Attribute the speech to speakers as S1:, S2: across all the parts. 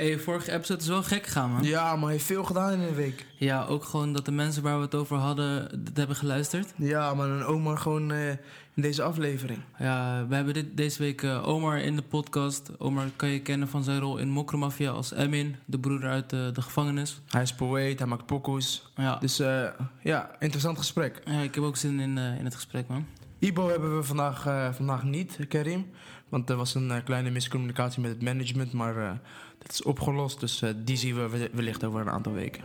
S1: Hey, vorige episode is wel gek gegaan, man.
S2: Ja, maar hij heeft veel gedaan in een week.
S1: Ja, ook gewoon dat de mensen waar we het over hadden, dit hebben geluisterd.
S2: Ja, maar een Omar gewoon eh, in deze aflevering.
S1: Ja, we hebben dit, deze week eh, Omar in de podcast. Omar kan je kennen van zijn rol in Mokromafia als Emin, de broeder uit de, de gevangenis.
S2: Hij is poëet, hij maakt pokoes.
S1: Ja.
S2: Dus eh, ja, interessant gesprek.
S1: ja, ik heb ook zin in, eh, in het gesprek, man.
S2: Ibo hebben we vandaag, eh, vandaag niet, Karim. Want er was een eh, kleine miscommunicatie met het management, maar eh, dat is opgelost. Dus eh, die zien we we- wellicht over een aantal weken.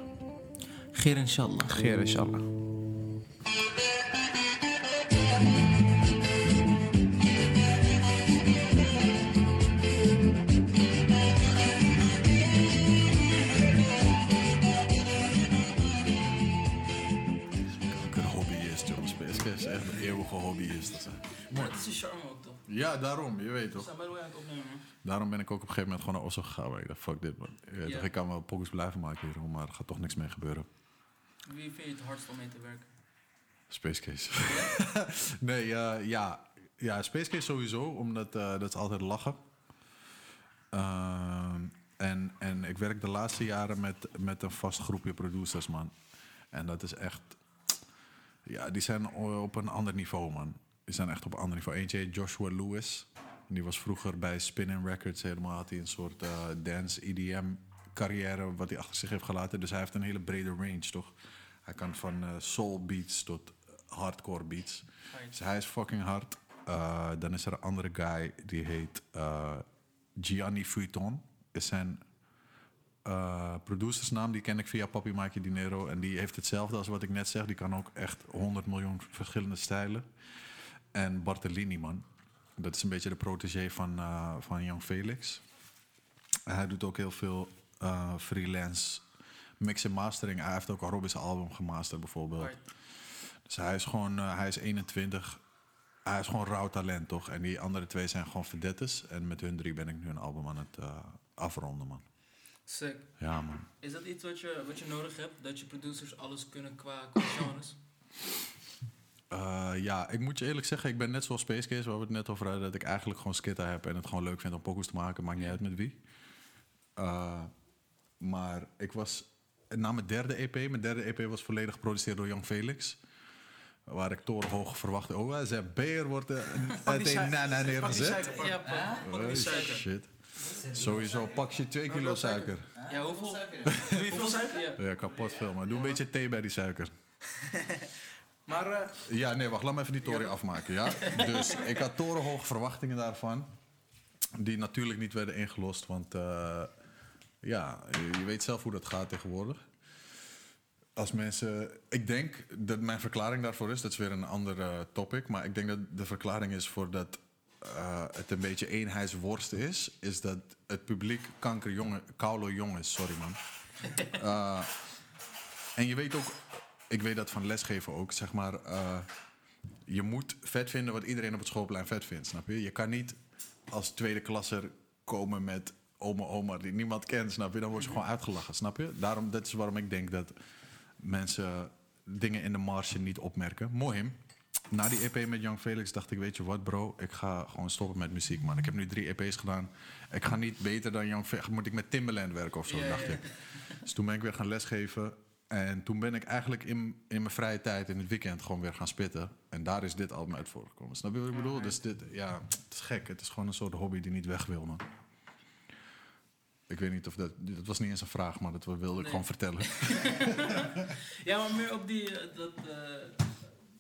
S1: Geer inshallah.
S2: Geer, inshallah.
S3: Hobbyist, joh. Space is echt een eeuwige hobbyist. Dat is-
S1: Dat is een charme ook, toch?
S3: Ja, daarom, je weet toch.
S1: zijn bij de aan het opnemen, man.
S3: Daarom ben ik ook op een gegeven moment gewoon naar Oslo gegaan. waar Ik dacht, fuck dit, man.
S1: Ja.
S3: Ik kan wel pokus blijven maken hier, maar er gaat toch niks mee gebeuren.
S1: Wie vind je het hardst om mee te werken?
S3: Space Case. nee, eh, ja. ja, Space Case sowieso, omdat eh, dat is altijd lachen. Ehm, en, en ik werk de laatste jaren met, met een vast groepje producers, man. En dat is echt... Ja, die zijn op een ander niveau, man. Zijn echt op een ander niveau. Eentje heet Joshua Lewis. Die was vroeger bij Spinning Records helemaal. Had hij een soort eh, dance, EDM carrière wat hij achter zich heeft gelaten. Dus hij heeft een hele brede range, toch? Hij kan van eh, soul beats tot hardcore beats. Dus hij is fucking hard. Eh, dan is er een andere guy die heet Gianni Vuitton. Is zijn eh, producersnaam, die ken ik via Papi Mike Dinero. En die heeft hetzelfde als wat ik net zeg. Die kan ook echt 100 miljoen verschillende stijlen. En Bartolini, man. Dat is een beetje de protégé van, eh, van Young Felix. En hij doet ook heel veel eh, freelance mix en mastering. Hij heeft ook een Robin's album gemasterd bijvoorbeeld. Dus hij is gewoon, eh, hij is 21. Hij is gewoon rauw talent, toch? En die andere twee zijn gewoon verdettes. En met hun drie ben ik nu een album aan het afronden, man.
S1: Sick.
S3: Ja, man.
S1: Is dat iets wat je, wat je nodig hebt? Dat je producers alles kunnen qua, qua genres?
S3: Eh, ja, ik moet je eerlijk zeggen, ik ben net zoals Space Case, waar we het net over hadden, dat ik eigenlijk gewoon skitter heb en het gewoon leuk vind om pokus te maken, maakt niet uit met wie. Eh, maar ik was, na mijn derde EP, mijn derde EP was volledig geproduceerd door Young Felix. Waar ik torenhoog verwachtte. Oh, hij zei, beer wordt er een- een nana neergezet.
S1: Ja, pak, pak die suiker.
S3: shit. Sowieso, pak je twee kilo suiker.
S1: Ja, hoeveel?
S2: Doe je veel suiker?
S1: Ja.
S3: Ja, kapot veel, maar doe een beetje thee bij die suiker.
S2: Maar eh,
S3: Ja, nee, wacht, laat me even die toren afmaken, ja? Dus ik had torenhoge verwachtingen daarvan. Die natuurlijk niet werden ingelost, want eh, ja, je, je weet zelf hoe dat gaat tegenwoordig. Als mensen, ik denk dat mijn verklaring daarvoor is, dat is weer een ander eh, topic, maar ik denk dat de verklaring is voor dat het een beetje eenheidsworst is, is dat het publiek kankerjongen, koude jong is, sorry man. En je weet ook, ik weet dat van lesgeven ook, zeg maar. eh, je moet vet vinden wat iedereen op het schoolplein vet vindt, snap je? Je kan niet als tweede klasser komen met oma oma die niemand kent, snap je? Dan word je gewoon uitgelachen, snap je? Daarom, dat is waarom ik denk dat mensen dingen in de marge niet opmerken. Mooi. Na die EP met Young Felix dacht ik, weet je wat bro, ik ga gewoon stoppen met muziek, man. Ik heb nu drie EP's gedaan. Ik ga niet beter dan Young Felix. Moet ik met Timbaland werken of zo, dacht
S1: ja.
S3: ik. Dus toen ben ik weer gaan lesgeven. En toen ben ik eigenlijk in, in mijn vrije tijd, in het weekend, gewoon weer gaan spitten. En daar is dit album uit voorgekomen. Snap je wat ik bedoel? Dus dit, ja, het is gek. Het is gewoon een soort hobby die niet weg wil, man. Ik weet niet of dat... Dat was niet eens een vraag, maar dat wilde ik
S1: Nee.
S3: gewoon vertellen.
S1: Ja, maar meer op die, eh, dat eh,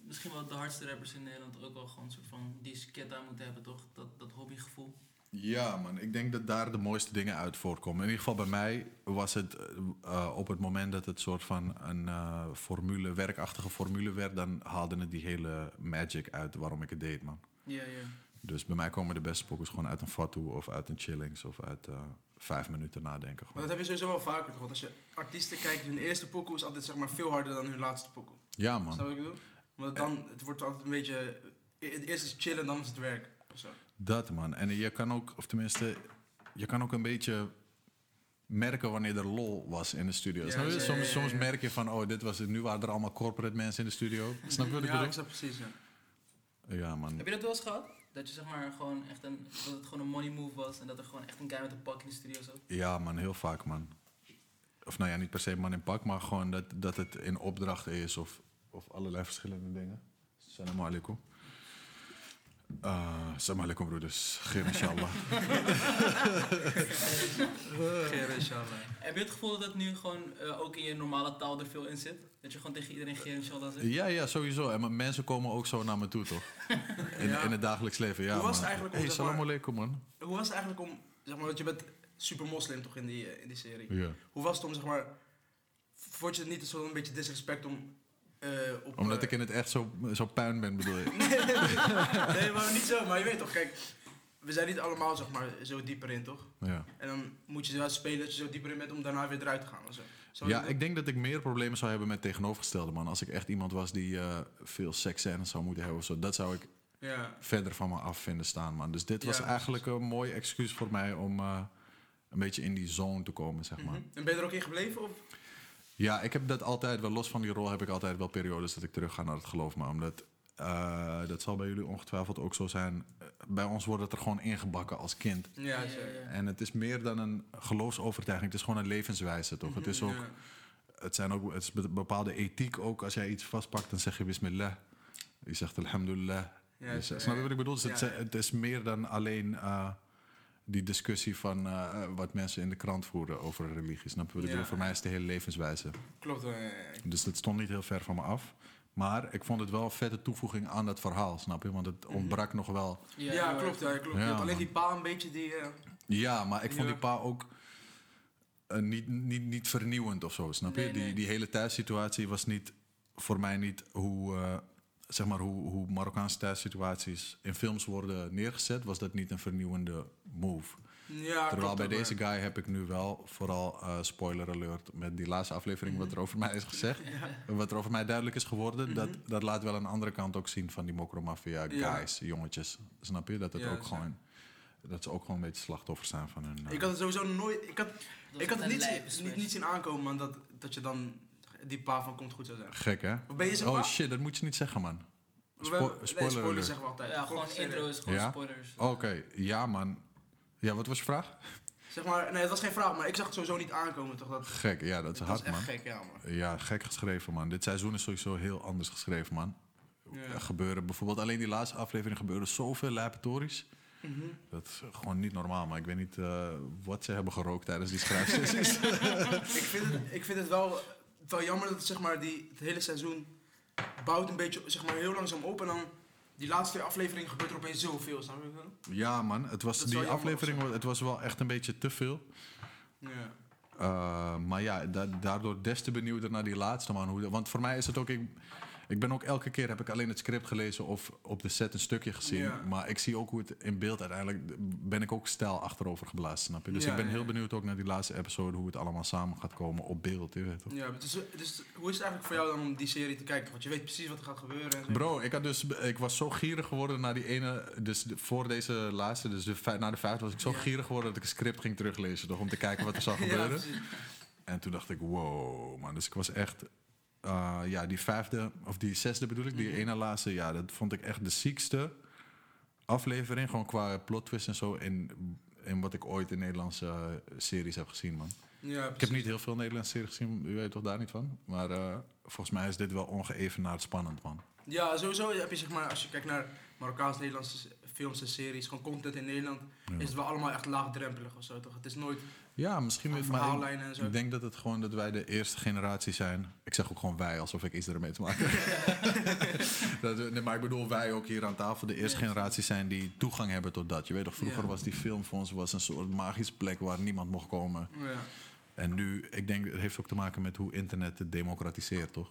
S1: misschien wel de hardste rappers in Nederland ook wel gewoon een soort van die sketta moeten hebben, toch? Dat, dat hobbygevoel.
S3: Ja, man. Ik denk dat daar de mooiste dingen uit voortkomen. In ieder geval bij mij was het eh, op het moment dat het soort van een eh, formule, werkachtige formule werd, dan haalde het die hele magic uit waarom ik het deed, man.
S1: Ja, ja.
S3: Dus bij mij komen de beste pokkers gewoon uit een fatu of uit een chillings of uit eh, vijf minuten nadenken.
S2: Maar dat heb je sowieso wel vaker? Want Als je artiesten kijkt, hun eerste pokoe is altijd zeg maar, veel harder dan hun laatste pokoe.
S3: Ja, man.
S2: wat ik bedoel? Want dan, het wordt altijd een beetje... Het eerste is chillen, dan is het werk. Zo.
S3: Dat, man. En je kan ook, of tenminste, je kan ook een beetje merken wanneer er lol was in de studio.
S2: Ja,
S3: Snap je?
S2: ja, ja,
S3: Soms,
S2: ja,
S3: soms
S2: ja.
S3: merk je van, oh, dit was het. Nu waren er allemaal corporate mensen in de studio. Snap je wat ik
S2: Ja,
S3: bedoel?
S2: ik snap precies, ja.
S3: Ja, man.
S1: Heb je dat wel eens gehad? Dat je zeg maar gewoon echt een, dat het gewoon een money move was en dat er gewoon echt een guy met een pak in de studio zat.
S3: Ja, man, heel vaak, man. Of nou ja, niet per se man in pak, maar gewoon dat, dat het in opdrachten is of, of allerlei verschillende dingen. Salam alaikum. Uh, salam alaikum, broeders. Geer inshallah.
S2: Geer inshallah.
S1: Heb je het gevoel dat het nu gewoon eh, ook in je normale taal er veel in zit? Dat je gewoon tegen iedereen Geer inshallah zegt?
S3: Ja, ja, sowieso. En maar mensen komen ook zo naar me toe, toch? In,
S2: Ja.
S3: in het dagelijks leven, ja.
S2: Hoe was het eigenlijk om,
S3: Hey,
S2: zeg maar-
S3: salam alaikum, man.
S2: Hoe was het eigenlijk om, zeg maar, want je bent super moslim toch in die, eh, in die serie.
S3: Ja.
S2: Hoe was het om, zeg maar, vond je het niet zo'n beetje disrespect om eh, op...
S3: Omdat
S2: eh,
S3: ik in het echt zo, zo puin ben, bedoel je?
S2: nee, maar niet zo. Maar je weet toch, kijk, we zijn niet allemaal, zeg maar, zo dieper in, toch?
S3: Ja.
S2: En dan moet je wel spelen dat je zo dieper in bent om daarna weer eruit te gaan. Zo. Zo
S3: Ja, ik denk dat ik meer problemen zou hebben met tegenovergestelde man. Als ik echt iemand was die eh, veel seksscènes zou moeten hebben of zo, dat zou ik
S2: Ja,
S3: verder van me af vinden staan, man. Dus dit was
S2: Ja,
S3: eigenlijk een mooi excuus voor mij om een beetje in die zone te komen, zeg maar.
S2: Mhm. En ben je er ook in gebleven? Of?
S3: Ja, ik heb dat altijd wel, los van die rol, heb ik altijd wel periodes dat ik terug ga naar het geloof. Maar omdat, eh, dat zal bij jullie ongetwijfeld ook zo zijn. Bij ons wordt het er gewoon ingebakken als kind.
S2: Ja,
S1: Ja,
S2: zo.
S1: ja, ja.
S3: En het is meer dan een geloofsovertuiging. Het is gewoon een levenswijze, toch? Het is ook,
S2: Ja.
S3: het zijn ook, het is be- bepaalde ethiek ook. Als jij iets vastpakt, dan zeg je bismillah. Je zegt alhamdulillah.
S2: Ja,
S3: zegt- snap je wat ik bedoel? Dus het,
S2: Ja, ja.
S3: het is meer dan alleen eh, die discussie van eh, eh, wat mensen in de krant voeren over religie. Snap je
S2: Ja.
S3: Voor mij is de hele levenswijze.
S2: Klopt. eh,
S3: Dus dat stond niet heel ver van me af. Maar ik vond het wel een vette toevoeging aan dat verhaal, snap je? Want het ontbrak nog wel.
S2: ja, klopt. Ja, klopt.
S3: Ja,
S2: alleen die pa een beetje die...
S3: Ja, maar ik vond die pa ook niet, niet, niet vernieuwend of zo, snap je?
S1: Nee,
S3: Die,
S1: nee.
S3: die hele thuissituatie was niet voor mij niet hoe, zeg maar, hoe, hoe Marokkaanse thuissituaties in films worden neergezet, was dat niet een vernieuwende move.
S2: ja,
S3: Terwijl
S2: klopt
S3: bij deze guy heb ik nu wel, vooral eh, spoiler alert, met die laatste aflevering wat er over mij is gezegd, wat er over mij duidelijk is geworden, dat, dat laat wel een andere kant ook zien van die mokromafia
S2: Ja.
S3: guys, jongetjes. Snap je? Dat, het
S2: Ja,
S3: ook gewoon, dat ze ook gewoon een beetje slachtoffer zijn van hun... eh,
S2: Ik had het sowieso nooit... Ik had,
S1: Dat
S2: ik had het niet, niet, niet zien aankomen, man, dat, dat je dan die pa van komt goed zou zijn.
S3: Gek, hè?
S2: Ben je zeg
S3: Oh shit, dat moet je niet zeggen, man. Spo-
S2: nee,
S3: spoiler
S2: spoiler
S3: alert.
S2: zeggen we altijd.
S1: Ja, gewoon
S2: serieus.
S1: intro is gewoon
S3: Ja?
S1: spoilers.
S3: Oké, ja, man. Ja, wat was je vraag?
S2: Zeg maar, nee, dat was geen vraag, maar ik zag het sowieso niet aankomen, toch? Dat,
S3: Gek, ja, dat is
S2: dat
S3: hard,
S2: is echt
S3: man.
S2: gek, ja, man.
S3: Ja, gek geschreven, man. Dit seizoen is sowieso heel anders geschreven, man.
S2: Ja.
S3: Er gebeuren bijvoorbeeld alleen die laatste aflevering gebeuren zoveel laboratories.
S2: Mhm.
S3: Dat is gewoon niet normaal, maar ik weet niet eh, wat ze hebben gerookt tijdens die schrijfsessies.
S2: ik, vind het, ik vind het wel, wel jammer dat het, zeg maar, die, het hele seizoen bouwt een beetje zeg maar, heel langzaam op. En dan die laatste twee afleveringen gebeurt er opeens zoveel, snap je wel?
S3: ja, man. Het was,
S2: Dat
S3: die aflevering
S2: zo.
S3: het was wel echt een beetje te veel.
S2: Ja.
S3: Uh, maar ja, da- daardoor des te benieuwder naar die laatste man. Hoe, want voor mij is het ook. Ik, ik ben ook elke keer heb ik alleen het script gelezen of op de set een stukje gezien.
S2: Ja.
S3: Maar ik zie ook hoe het in beeld uiteindelijk. ben ik ook stijl achterover geblazen, snap je? Dus
S2: Ja,
S3: ik ben heel benieuwd ook naar die laatste episode hoe het allemaal samen gaat komen op beeld. Je weet toch?
S2: Ja, maar dus, dus hoe is het eigenlijk voor jou dan om die serie te kijken? Want je weet precies wat er gaat gebeuren. En.
S3: Bro, ik, had dus, ik was zo gierig geworden naar die ene. Dus de- voor deze laatste, dus de, na de vijfde, was ik zo gierig geworden dat ik een script ging teruglezen. Toch, om te kijken wat er zou gebeuren. En toen dacht ik, wow, man. Dus ik was echt... eh, ja, die vijfde, of die zesde bedoel ik, die
S2: Mhm.
S3: ene laatste... Ja, dat vond ik echt de ziekste aflevering. Gewoon qua plot twist en zo. In, in wat ik ooit in Nederlandse eh, series heb gezien, man.
S2: Ja,
S3: Ik heb niet heel veel Nederlandse series gezien, u weet toch daar niet van? Maar eh, volgens mij is dit wel ongeëvenaard spannend, man.
S2: Ja, sowieso heb je zeg maar, als je kijkt naar Marokkaans-Nederlandse films en series, gewoon content in Nederland,
S3: Ja.
S2: is het wel allemaal echt laagdrempelig of zo, toch? Het is nooit
S3: Ja, misschien... met- ik-
S2: verhaallijnen en zo.
S3: Ik denk dat het gewoon dat wij de eerste generatie zijn. Ik zeg ook gewoon wij, alsof ik iets ermee te maken heb. dat, we- nee, maar ik bedoel wij ook hier aan tafel de eerste
S1: Ja.
S3: generatie zijn die toegang hebben tot dat. Je weet toch, vroeger
S2: Ja.
S3: was die film voor ons was een soort magische plek waar niemand mocht komen.
S2: Ja.
S3: En nu, ik denk, het heeft ook te maken met hoe internet het democratiseert, toch?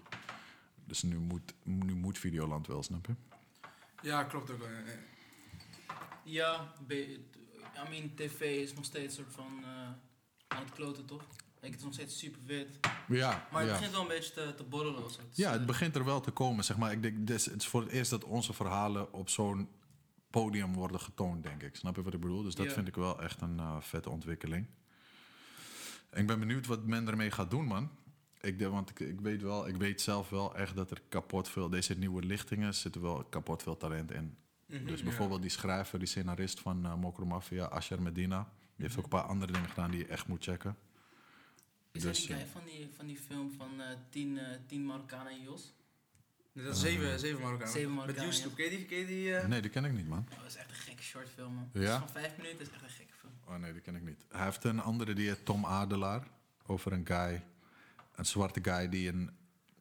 S3: Dus nu moet, nu moet Videoland wel, snap je?
S2: ja, klopt ook wel. ja, ja.
S1: Ja, be- I mean, tv is nog steeds een soort van eh, aan het kloten, toch? Kijk, het is nog steeds super wit.
S3: Ja,
S1: Maar het
S3: ja.
S1: begint wel een beetje te, te borrelen of zo. is,
S3: Ja, het
S1: eh,
S3: begint er wel te komen, zeg maar. Ik denk, dit is- het is voor het eerst dat onze verhalen op zo'n podium worden getoond, denk ik. Snap je wat ik bedoel? Dus dat
S1: Ja.
S3: vind ik wel echt een eh, vette ontwikkeling. En ik ben benieuwd wat men ermee gaat doen, man. Ik, denk- want ik, ik weet wel, ik weet zelf wel echt dat er kapot veel... Deze nieuwe lichtingen zitten wel kapot veel talent in.
S2: Mhm,
S3: Dus
S2: ja.
S3: bijvoorbeeld die schrijver, die scenarist van uh, Mokro Mafia, Asher Medina. Die heeft ook een paar andere dingen gedaan die je echt moet checken.
S1: Is
S3: Dus,
S1: dat die
S3: eh,
S1: guy van die, van die film van eh tien, eh, tien Marokkanen en Jos?
S2: Dat is zeven, zeven Marokkanen.
S1: Zeven
S2: Met
S1: Marokkanen,
S2: ken je die? Ken je die eh?
S3: Nee, die ken ik niet, man.
S1: Oh, dat is echt een gekke short film, man.
S3: Ja?
S1: Van vijf minuten, is echt een gekke film.
S3: Oh nee, die ken ik niet. Hij heeft een andere, die heet Tom Adelaar. Over een guy, een zwarte guy die een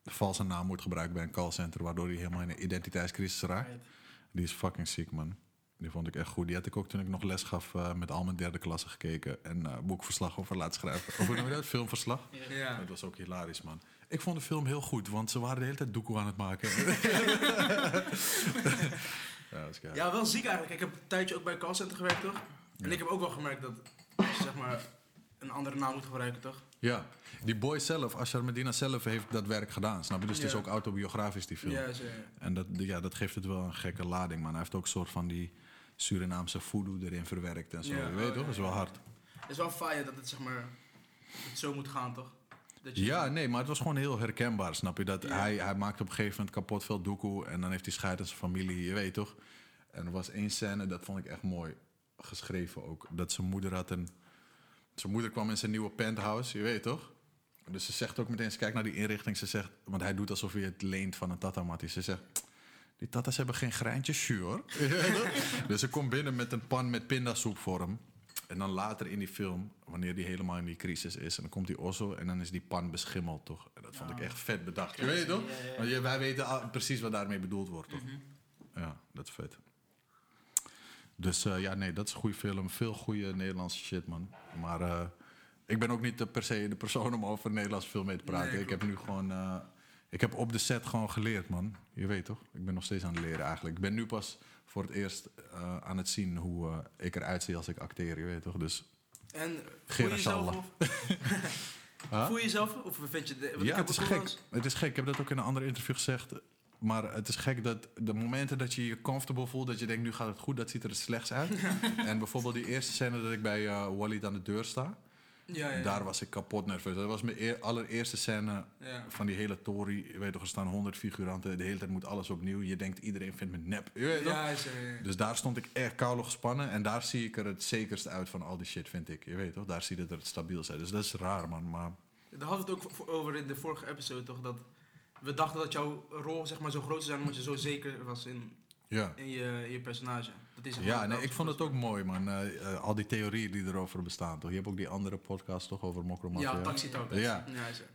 S3: valse naam moet gebruiken bij een callcenter. Waardoor hij helemaal in een identiteitscrisis raakt.
S1: Right.
S3: Die is fucking ziek, man. Die vond ik echt goed. Die had ik ook toen ik nog les gaf eh, met al mijn derde klasse gekeken. En eh, boekverslag over laten schrijven. Of hoe noem je dat? Filmverslag.
S1: Ja.
S2: Ja.
S3: Dat was ook hilarisch, man. Ik vond de film heel goed, want ze waren de hele tijd doekoe aan het maken. ja, dat is geil.
S2: ja, wel ziek eigenlijk. Ik heb een tijdje ook bij een callcenter gewerkt, toch? En
S3: Ja.
S2: ik heb ook wel gemerkt dat als je zeg maar een andere naam moet gebruiken, toch?
S3: Ja, die boy zelf, Ashar Medina zelf, heeft dat werk gedaan. Snap je? Dus het is
S2: Ja.
S3: ook autobiografisch, die film.
S2: Ja, zo, ja.
S3: En dat, ja, dat geeft het wel een gekke lading, man. Hij heeft ook een soort van die Surinaamse voodoo erin verwerkt en zo.
S2: Ja,
S3: je weet
S2: oh,
S3: toch?
S2: ja,
S3: Dat is wel
S2: ja.
S3: hard.
S2: Het is wel fire dat het zeg maar het zo moet gaan, toch? Dat je-
S3: Ja, nee, maar het was gewoon heel herkenbaar, snap je? Dat hij, hij maakte op een gegeven moment kapot veel doekoe en dan heeft hij scheid aan zijn familie, je weet toch? En er was één scène, dat vond ik echt mooi geschreven ook. Dat zijn moeder had een... Zijn moeder kwam in zijn nieuwe penthouse, je weet toch? Dus ze zegt ook meteen, ze kijkt naar die inrichting, ze zegt... Want hij doet alsof hij het leent van een tatamattie. Ze zegt, die tatas hebben geen greintjes jus, hoor. Dus ze komt binnen met een pan met pindasoep voor hem. En dan later in die film, wanneer die helemaal in die crisis is... en dan komt die osso en dan is die pan beschimmeld, toch? En dat vond ik echt vet bedacht. Je weet toch? Want je- wij weten precies wat daarmee bedoeld wordt, toch?
S1: Mhm.
S3: Ja, dat is vet. Dus eh, ja, nee, dat is een goede film. Veel goede Nederlandse shit, man. Maar eh, ik ben ook niet de, per se de persoon om over Nederlandse film mee te praten.
S2: Nee,
S3: ik heb nu gewoon... eh, ik heb op de set gewoon geleerd, man. Je weet toch? Ik ben nog steeds aan het leren eigenlijk. Ik ben nu pas voor het eerst eh, aan het zien hoe eh, ik eruit zie als ik acteer, je weet toch? Dus
S2: En voel je jezelf of,
S3: Huh?
S2: voel je jezelf of vind je de, want ik
S3: Ja,
S2: heb
S3: het is gek. Het is gek. Ik heb dat ook in een ander interview gezegd. Maar het is gek dat de momenten dat je je comfortable voelt, dat je denkt, nu gaat het goed, dat ziet er het slechts uit. en bijvoorbeeld die eerste scène dat ik bij Walid aan de deur sta,
S2: Ja, ja.
S3: daar was ik kapot nerveus. Dat was mijn eer- allereerste scène van die hele tory. Je weet toch, er staan honderd figuranten, de hele tijd moet alles opnieuw. Je denkt, iedereen vindt me nep. Je weet toch?
S2: Ja.
S3: Dus daar stond ik echt koude gespannen. En daar zie ik er het zekerst uit van al die shit, vind ik. Je weet toch? Daar zie je dat het stabiel is. Dus dat is raar, man. Maar
S2: Daar hadden we het ook over in de vorige episode, toch? Dat we dachten dat jouw rol zeg maar, zo groot zou zijn omdat je zo zeker was in,
S3: ja.
S2: in, je, in je personage. Dat is zeg
S3: Ja, nee, ik vond het ook mooi, man. Eh, eh, al die theorieën die erover bestaan, toch? Je hebt ook die andere podcast, toch, over Mokro
S2: is.
S3: Mafia?
S2: Ja, Taxi Talk.
S3: Ja.
S2: ja.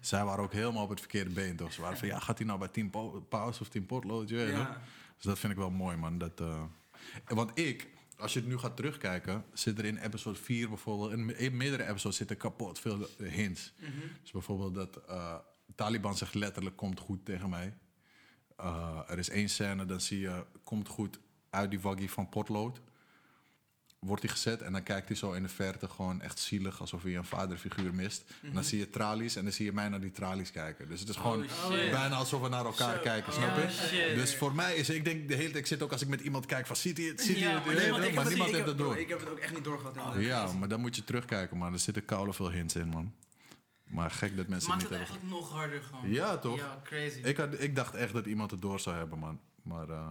S3: Zij waren ook helemaal op het verkeerde been, toch? Ze waren van, ja, gaat hij nou bij Team Paus of Team Potlood?
S2: Ja.
S3: Dus dat vind ik wel mooi, man. Dat, eh, Want ik, als je het nu gaat terugkijken, zit er in episode 4 bijvoorbeeld... in, meerdere episodes zitten kapot veel hints.
S2: Mhm.
S3: Dus bijvoorbeeld dat eh, Taliban zegt letterlijk, komt goed tegen mij. Er is één scène, dan zie je, komt goed uit die waggie van potlood. Wordt hij gezet en dan kijkt hij zo in de verte gewoon echt zielig, alsof hij een vaderfiguur mist. En dan zie je tralies en dan zie je mij naar die tralies kijken. Dus het is gewoon
S1: Oh,
S3: bijna alsof we naar elkaar kijken, snap je?
S1: shit.
S3: Dus voor mij is, ik denk de hele tijd, ik zit ook als ik met iemand kijk van, ziet hij het, ziet hij het,
S1: maar niemand-
S3: het,
S2: het
S3: heeft het
S2: heb-
S3: door.
S2: Ik heb het ook echt niet doorgehad.
S3: Ja, maar dan moet je terugkijken, man. Er zitten koude veel hints in, man. Maar gek dat
S1: Het
S3: mensen
S1: maakt
S3: het
S1: het
S3: niet hebben.
S1: eigenlijk nog harder gewoon.
S3: Ja, toch?
S1: Ja, crazy.
S3: Ik, had, ik dacht echt dat iemand het door zou hebben, man. Maar eh,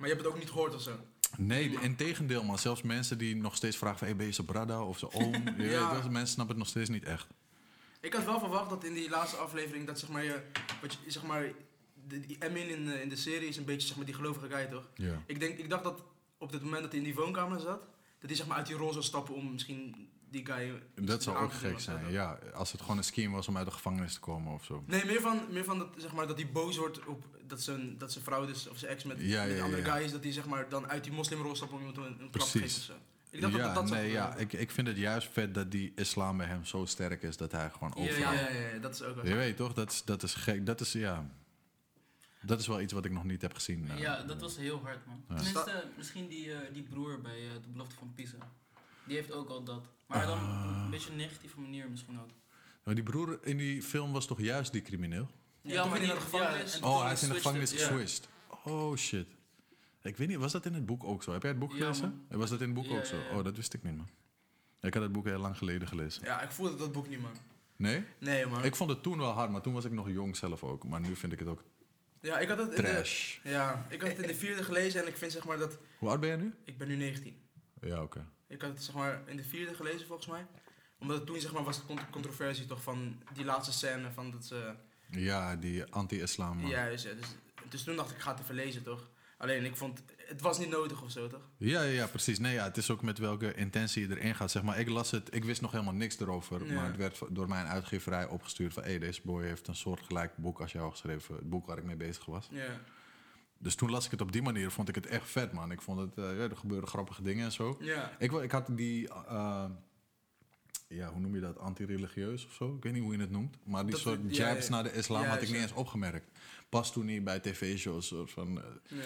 S2: Maar je hebt het ook niet gehoord of zo.
S3: nee, in tegendeel, man. Zelfs mensen die nog steeds vragen van... Hey, ben je zijn brada of zijn oom?
S2: Ja.
S3: mensen snappen het nog steeds niet echt.
S2: Ik had wel verwacht dat in die laatste aflevering dat zeg maar je, wat je zeg maar, de, die Emin in, de- in de serie is een beetje zeg maar die gelovige guy toch?
S3: Ja.
S2: Ik denk, ik dacht dat op het moment dat hij in die woonkamer zat, dat hij zeg maar uit die rol zou stappen om misschien die guy.
S3: Dat zou ook gek zijn. Ja, als het gewoon een scheme was om uit de gevangenis te komen of zo.
S2: Nee, meer van, meer van dat, zeg maar, dat hij boos wordt op dat zijn, dat zijn vrouw dus, of zijn ex met,
S3: Ja,
S2: met een andere
S3: ja.
S2: guy is, dat hij zeg maar dan uit die moslimrol stapt om iemand een, een klap te
S3: Precies.
S2: geven of zo. Ik dacht
S3: ja,
S2: dat
S3: nee, ja, ik, ik vind het juist vet dat die islam bij hem zo sterk is dat hij gewoon
S1: Ja,
S3: overal...
S2: ja, ja, ja, ja, dat is ook wel.
S3: Je weet toch, dat is, dat is gek. Dat is, ja... Dat is wel iets wat ik nog niet heb gezien. eh.
S1: Ja, dat was heel hard, man.
S3: Ja.
S1: Tenminste, misschien die, eh, die broer bij eh, de belofte van Pisa. Die heeft ook al dat. Maar dan op
S3: Ah.
S1: een beetje een negatieve manier misschien ook.
S3: Maar die broer in die film was toch juist die crimineel?
S2: Ja, toch in de gevangenis?
S1: en
S3: Oh, hij is in de gevangenis
S1: ja.
S3: geswitcht. Oh shit. Ik weet niet, was dat in het boek ook zo? Heb jij het boek
S1: Ja,
S3: gelezen? Was dat in het boek
S1: Ja,
S3: ook zo?
S1: ja, ja.
S3: Oh, dat wist ik niet, man. Ik had het boek heel lang geleden gelezen.
S2: Ja, ik voelde dat boek niet, man.
S3: Nee?
S2: Nee, man.
S3: Ik vond het toen wel hard, maar toen was ik nog jong zelf ook. Maar nu vind ik het ook
S2: Ja, ik had het in de,
S3: Trash.
S2: ja, ik had het in de vierde gelezen en ik vind zeg maar dat...
S3: Hoe oud ben je nu?
S2: Ik ben nu 19.
S3: Ja, oké.
S2: Ik had het zeg maar in de vierde gelezen volgens mij. Omdat het toen zeg maar was de cont- controversie toch van die laatste scène van dat ze...
S3: Ja, die anti-islam.
S2: Juist, ja. Dus, dus toen dacht ik, ik ga het even lezen toch. Alleen ik vond, het was niet nodig of zo toch?
S3: Ja, ja, ja, precies. Nee, ja, het is ook met welke intentie je erin gaat. Zeg maar, ik las het, ik wist nog helemaal niks erover.
S2: Ja.
S3: Maar het werd door mijn uitgeverij opgestuurd van... hé, deze boy heeft een soortgelijk boek als jou geschreven. Het boek waar ik mee bezig was.
S2: Ja.
S3: Dus toen las ik het op die manier, vond ik het echt vet, man. Ik vond het, eh, ja, er gebeurden grappige dingen en zo.
S2: Ja.
S3: Ik, ik had die, eh, ja, hoe noem je dat, anti-religieus of zo? Ik weet niet hoe je het noemt. Maar die
S2: Dat-
S3: soort
S2: ja,
S3: jabs
S2: ja.
S3: naar de islam
S2: Ja,
S3: had ik niet eens opgemerkt. Pas toen hij bij tv-shows soort van eh,
S2: ja.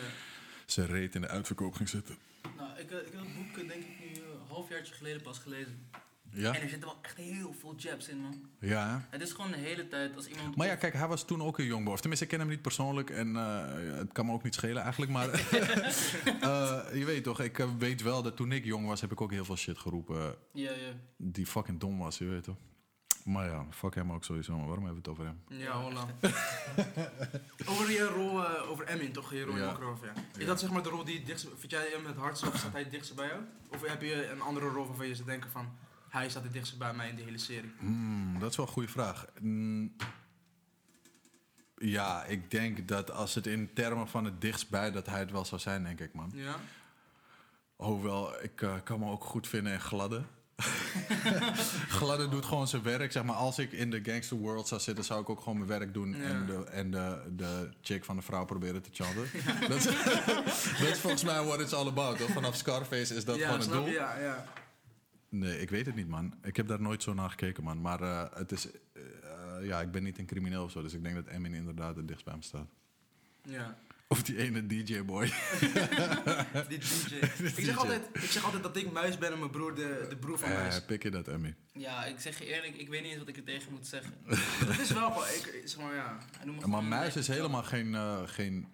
S3: zijn reet in de uitverkoop ging zitten.
S1: Nou, ik, eh, ik heb het boek eh, denk ik nu eh, een halfjaartje geleden pas gelezen.
S3: Ja?
S1: En er zitten wel echt heel veel jabs in, man.
S3: Ja?
S1: Het is gewoon de hele tijd als iemand...
S3: Maar ja, kijk, hij was toen ook een jongboy. Of tenminste, ik ken hem niet persoonlijk en eh, het kan me ook niet schelen eigenlijk. Maar eh, je weet toch, ik eh, weet wel dat toen ik jong was, heb ik ook heel veel shit geroepen
S1: Ja, ja.
S3: die fucking dom was, je weet toch. Maar ja, fuck hem ook sowieso. Maar waarom hebben we het over hem?
S2: Ja, Holland. over je rol, over Emin toch, Jeroen
S3: Ja.
S2: Makarov, ja. Is
S3: Ja.
S2: dat zeg maar de rol die dichtst, vind jij hem het hardst of staat hij dichtst bij jou? Of heb je een andere rol waarvan je zou denken van, hij staat het dichtst bij mij in de hele serie?
S3: Hmm, dat is wel een goede vraag. Mm, ja, ik denk dat als het in termen van het dichtstbij, dat hij het wel zou zijn, denk ik, man.
S2: Ja?
S3: Hoewel, ik eh, kan me ook goed vinden in Gladde. Gladde doet gewoon zijn werk. Zeg maar, als ik in de gangster world zou zitten, zou ik ook gewoon mijn werk doen.
S2: Ja.
S3: En, de, en de, de chick van de vrouw proberen te chanten. dat, is, dat is volgens mij what it's all about. Toch? Vanaf Scarface is dat
S2: ja,
S3: gewoon het doel.
S2: Ja, ja.
S3: Nee, ik weet het niet, man. Ik heb daar nooit zo naar gekeken, man. Maar eh, het is... eh, ja, ik ben niet een crimineel of zo. Dus ik denk dat Emin inderdaad het dichtst bij me staat.
S2: ja.
S3: Of die ene DJ-boy.
S2: Die DJ. ik, zeg altijd, ik zeg altijd dat ik muis ben en mijn broer de, de broer van muis.
S3: Eh, pik je dat, Emmy?
S1: Ja, ik zeg je eerlijk, ik weet niet eens wat ik er tegen moet zeggen.
S2: Dat is wel gewoon, ik, zeg maar ja.
S3: Maar Muis is helemaal geen... eh, geen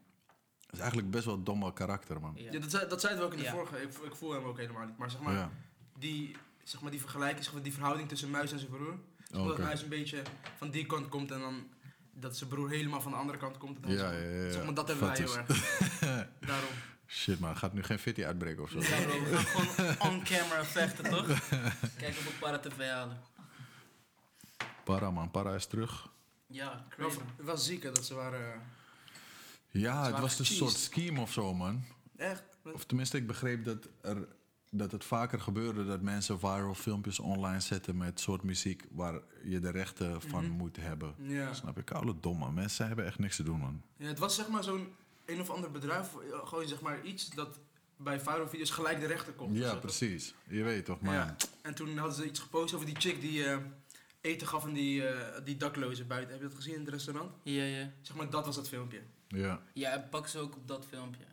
S3: is eigenlijk best wel een domme karakter, man.
S1: Ja.
S2: ja dat, zei, dat zei het wel ook in de
S1: Ja.
S2: vorige, ik, ik voel hem ook helemaal niet. Maar zeg maar,
S3: Ja.
S2: die, zeg maar die vergelijking, zeg maar, die verhouding tussen muis en zijn broer. Dat muis een beetje van die kant komt en dan dat zijn broer helemaal van de andere kant komt. En dan
S3: Ja,
S2: zeg maar-
S3: ja, ja,
S2: Zeg maar, dat hebben wij heel erg. Daarom.
S3: Shit, man. Gaat nu geen fitty uitbreken of zo?
S1: Ja bro, we gaan gewoon on-camera vechten, toch? Kijk of we para tv halen.
S3: Para, man. Para is terug.
S1: Ja,
S2: Wel,
S1: crazy.
S2: het was ziek hè, dat ze waren...
S3: Ja, het
S2: waren
S3: was een soort scheme of zo, man.
S2: Echt?
S3: Of tenminste, ik begreep dat, er, dat het vaker gebeurde dat mensen viral filmpjes online zetten met soort muziek waar je de rechten van
S2: Mhm.
S3: moet hebben.
S2: Ja.
S3: Snap je? Koude dom, man. Mensen hebben echt niks te doen, man.
S2: ja. Het was zeg maar zo'n een of ander bedrijf, gewoon zeg maar iets dat bij viral video's gelijk de rechter komt.
S3: Ja, precies. Je weet toch, maar...
S2: Ja. En toen hadden ze iets gepost over die chick die eh, eten gaf aan die, eh, die daklozen buiten. Heb je dat gezien in het restaurant?
S1: Ja, ja.
S2: Zeg maar, dat was dat filmpje.
S3: Ja,
S1: Ja, hij pakt ze ook op dat filmpje.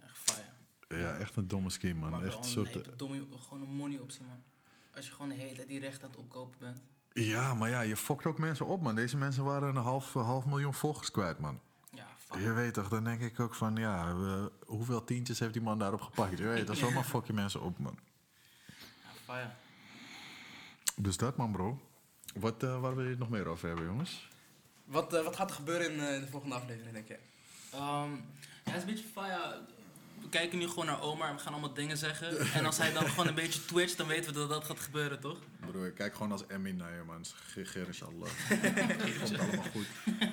S3: Ja, echt een domme scheme, man.
S1: Maar
S3: Echt een soort...
S1: lijpe domme, gewoon een money optie, man. Als je gewoon de hele tijd die recht aan het opkopen bent.
S3: Ja, maar ja, je fokt ook mensen op, man. Deze mensen waren een half, half miljoen volgers kwijt, man.
S1: Ja, fuck.
S3: Je weet toch, dan denk ik ook van, ja, we- hoeveel tientjes heeft die man daarop gepakt? Je weet toch, zomaar fok je mensen op, man.
S1: Ja, fire.
S3: Dus dat, man, bro. Wat, eh, waar wil je het nog meer over hebben, jongens?
S2: Wat, eh, wat gaat er gebeuren in eh, de volgende aflevering, denk je?
S1: Ehm, ja, het is een beetje fire. We kijken nu gewoon naar Omar en we gaan allemaal dingen zeggen. En als hij dan gewoon een beetje twitcht, dan weten we dat dat gaat gebeuren, toch?
S3: Bro, ik kijk gewoon als Emmy naar je, man. Geer, inshallah. Komt allemaal goed.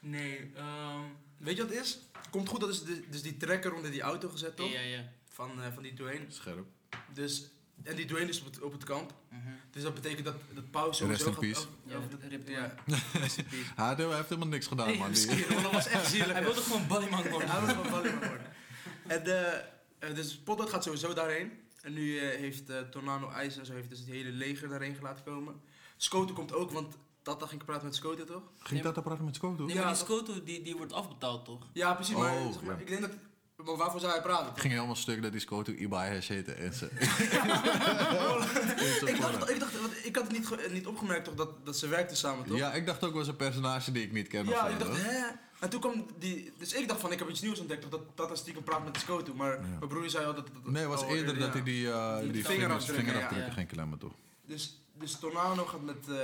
S1: Nee, ehm
S2: Weet je wat het is? Komt goed, dat is de, dus die trekker onder die auto gezet, toch?
S1: ja, ja.
S2: Van, eh, van die Dwayne.
S3: Scherp.
S2: Dus, en die Dwayne is op het, op het kamp.
S1: Mhm.
S2: Dus dat betekent dat, dat Pauw sowieso
S3: in
S2: gaat...
S3: peace.
S2: over-
S1: Ja,
S2: de- ja, rest in peace.
S3: Hij heeft- helemaal niks gedaan,
S2: Nee,
S3: man. Die-
S2: dat was echt zielig.
S1: Hij wilde gewoon ballyman worden.
S2: Hij was gewoon ballen geworden. En de, eh, dus Potlood gaat sowieso daarheen. En nu eh, heeft eh, Tornado IJs en zo heeft dus het hele leger daarheen laten komen. Scoto komt ook, want Tata ging praten met Scoto, toch?
S3: Ging dat praten met Scoot doen?
S1: Nee,
S2: Ja,
S1: maar die Scoto die, die wordt afbetaald, toch?
S2: Ja, precies. Maar,
S3: Oh,
S2: zeg maar
S3: ja.
S2: ik denk dat... Maar waarvoor zou hij praten?
S3: Het ging helemaal stuk dat die Scoot Ibai Hash heette. En ze...
S2: ik, dacht, ik, dacht, want ik had het niet, ge- niet opgemerkt toch, dat, dat ze werkten samen, toch?
S3: Ja, ik dacht ook was een personage die ik niet ken.
S2: Ja,
S3: of
S2: ik
S3: zo,
S2: dacht,
S3: hoor.
S2: hè? En toen kwam die... Dus ik dacht van, ik heb iets nieuws ontdekt, toch, dat Tata stiekem praat met de Scoto. Maar
S3: Ja.
S2: mijn broer zei al dat... dat
S3: Nee, het was
S2: al
S3: eerder dat
S2: ja.
S3: hij die, eh,
S2: Die
S3: die, vingers,
S2: vingerafdrukken,
S3: vingerafdrukken
S1: ja.
S3: ging klemmen, toch?
S2: Dus, dus Tornado gaat met, eh,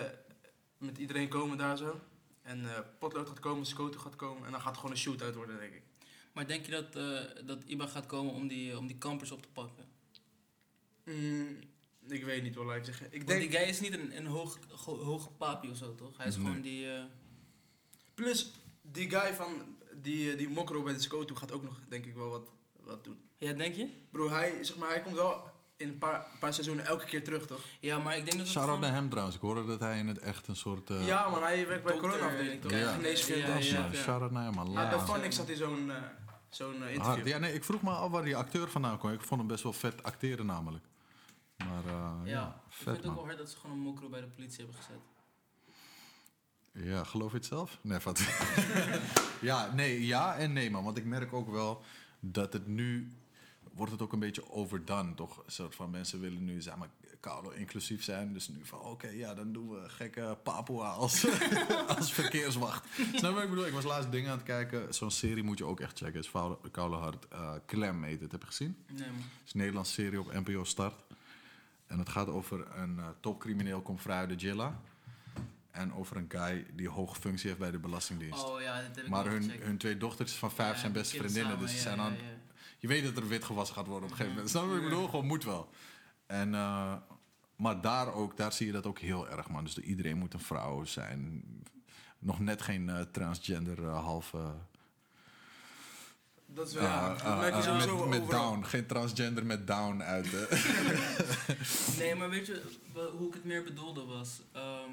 S2: met iedereen komen daar zo. En eh potlood gaat komen, Scoto gaat komen. En dan gaat het gewoon een shootout worden, denk ik.
S1: Maar denk je dat, eh, dat Iba gaat komen om die, om die kampers op te pakken?
S2: Mm, ik weet niet, wel ik zeg. Ik
S1: Want
S2: denk,
S1: die guy is niet een, een hoog, hoge papi of zo, toch? Hij is
S3: Nee.
S1: gewoon die... eh,
S2: plus, die guy van die, eh, die Mokro bij de Scoto gaat ook nog, denk ik, wel wat, wat doen.
S1: Ja, denk je?
S2: Bro, hij, zeg maar, hij komt wel in een paar, paar seizoenen elke keer terug, toch?
S1: Ja, maar ik denk dat het
S3: Shout-out
S1: gewoon-
S3: naar hem trouwens. Ik hoorde dat hij in het echt een soort... eh,
S2: ja, man, hij werkt bij de corona-afdeling, toch?
S3: ja.
S2: Ja.
S1: Ja,
S3: dat
S1: ja.
S3: eh, Shout-out naar hem, man.
S2: Ja,
S3: Laat.
S2: bij Phonics had hij zo'n eh, zo'n eh, interview.
S3: Hard. Ja, nee, ik vroeg me af waar die acteur vandaan kwam. Ik vond hem best wel vet acteren namelijk. Maar eh, ja,
S1: Ja, ik vind
S3: vet
S1: het ook wel hard dat ze gewoon een mokro bij de politie hebben gezet.
S3: Ja, geloof je het zelf? Nee, wat? ja, nee, ja en nee man. Want ik merk ook wel dat het nu... Wordt het ook een beetje overdone, toch? Een soort van mensen willen nu, zeg maar, koude inclusief zijn. Dus nu van, oké, ja, dan doen we gekke Papua als, als verkeerswacht. Snap je wat ik bedoel? Ik was laatst dingen aan het kijken. Zo'n serie moet je ook echt checken. Het is Koude Hart. Clem heet het. Heb je gezien?
S1: Nee, man.
S3: Het is een Nederlandse serie op NPO Start. En het gaat over een eh, topcrimineel komt vrij uit de Jilla. En over een guy die hoge functie heeft bij de Belastingdienst.
S1: Oh ja, dat heb ik
S3: maar hun,
S1: gecheckt.
S3: hun twee dochters van vijf
S1: Ja,
S3: zijn beste vriendinnen.
S1: samen,
S3: dus ze zijn aan, je weet dat er wit gewassen gaat worden op een gegeven moment. Snap je wat ik bedoel? Gewoon moet wel. En, eh, maar daar ook, daar zie je dat ook heel erg, man. Dus iedereen moet een vrouw zijn. Nog net geen eh, transgender eh, halve...
S2: Dat is wel, ja, dat merk je
S3: eh,
S2: sowieso
S3: met, met down. Geen transgender met down uit.
S1: Nee, maar weet je hoe ik het meer bedoelde was? ehm,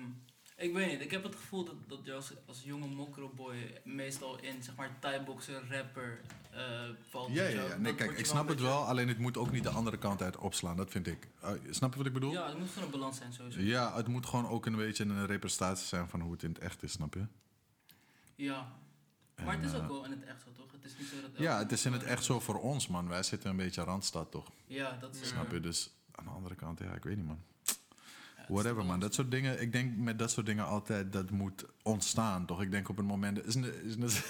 S1: ik weet niet, ik heb het gevoel dat, dat je als, als jonge mokroboy meestal in zeg maar thai-boxer, rapper eh, valt.
S3: Ja, ja, ja. Nee, kijk, ik snap het wel, alleen het moet ook niet de andere kant uit opslaan. Dat vind ik. Eh, snap je wat ik bedoel?
S1: Ja, het moet gewoon een balans zijn sowieso.
S3: Ja, het moet gewoon ook een beetje een representatie zijn van hoe het in het echt is, snap je?
S1: Ja. Maar het is ook
S3: eh,
S1: wel in het echt zo, toch? Het is niet zo dat
S3: Ja, het is in het echt zo voor ons, man. Wij zitten een beetje Randstad, toch?
S1: Ja, dat is...
S3: Snap je? Dus aan de andere kant, ja, ik weet niet, man.
S1: ja, het is de
S3: Whatever, man. Dat soort dingen, ik denk met dat soort dingen altijd, dat moet ontstaan, toch? Ik denk op een moment, het is, net- is, net,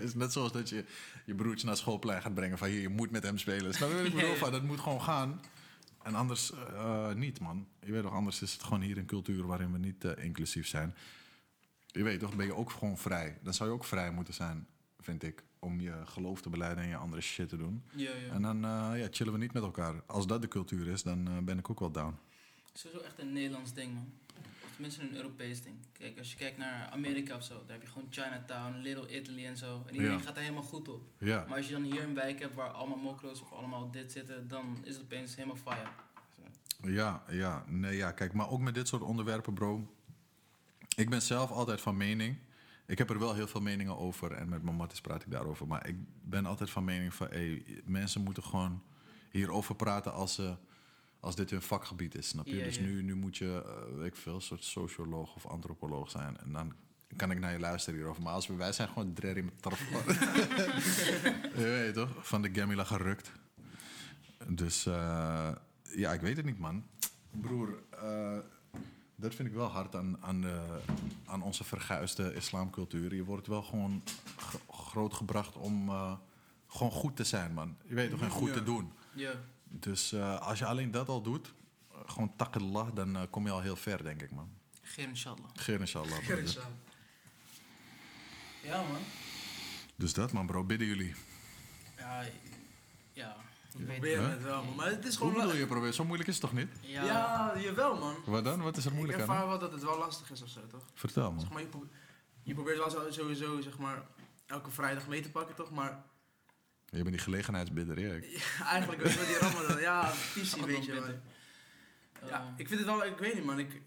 S3: is net zoals dat je je broertje naar schoolplein gaat brengen van hier, je moet met hem spelen. Snap je wat ik bedoel? Van, dat moet gewoon gaan. En anders eh, niet, man. Je weet toch, anders is het gewoon hier een cultuur waarin we niet eh, inclusief zijn. Je weet toch, ben je ook gewoon vrij. Dan zou je ook vrij moeten zijn, vind ik, om je geloof te beleiden en je andere shit te doen.
S1: Ja, ja.
S3: En dan eh, ja, chillen we niet met elkaar. Als dat de cultuur is, dan ben ik ook wel down.
S1: Sowieso echt een Nederlands ding, man. Of tenminste een Europees ding. Kijk, als je kijkt naar Amerika of zo, daar heb je gewoon Chinatown, Little Italy en zo. En iedereen
S3: Ja.
S1: gaat er helemaal goed op.
S3: Ja.
S1: Maar als je dan hier een wijk hebt waar allemaal mokro's of allemaal dit zitten, dan is het opeens helemaal fire.
S3: Ja, ja, nee, ja, kijk, maar ook met dit soort onderwerpen, bro. Ik ben zelf altijd van mening. Ik heb er wel heel veel meningen over en met mijn matties praat ik daarover. Maar ik ben altijd van mening van, hey, mensen moeten gewoon hierover praten als, ze, als dit hun vakgebied is, snap je?
S1: Ja,
S3: dus
S1: ja.
S3: nu, nu moet je, eh, weet ik veel, een soort socioloog of antropoloog zijn. En dan kan ik naar je luisteren hierover. Maar als we, wij zijn gewoon drerry met tarf. je weet toch? Van de Gamila gerukt. Dus eh, ja, ik weet het niet, man. Broer, eh, dat vind ik wel hard aan, aan, de, aan onze verguisde islamcultuur. Je wordt wel gewoon grootgebracht om gewoon goed te zijn, man. Je weet toch, en goed
S2: Ja.
S3: te doen.
S1: Ja.
S3: Dus eh, als je alleen dat al doet, eh, gewoon takallah, dan eh, kom je al heel ver, denk ik, man.
S1: Geen inshallah.
S3: Geer inshallah.
S1: Ja, man.
S3: Dus dat, man, bro. Bidden jullie.
S1: Ja, ja. Ik
S3: Hè?
S2: het wel, man. Maar het is
S3: Hoe
S2: gewoon...
S3: bedoel je proberen? Zo moeilijk is het toch niet?
S1: Ja.
S2: Ja, jawel, man.
S3: Wat dan? Wat is er
S2: Ik
S3: moeilijk aan?
S2: ervaar
S3: hè?
S2: wel dat het wel lastig is of zo, toch?
S3: Vertel, man.
S2: Zeg maar, je, probeert, je probeert wel zo- sowieso, zeg maar, elke vrijdag mee te pakken, toch? Maar
S3: Je bent die gelegenheidsbidder, Erik.
S2: ja, eigenlijk het die Ramadan. Ja, visie, weet je wel. Ja, ik vind het wel, ik weet niet, man. Ik,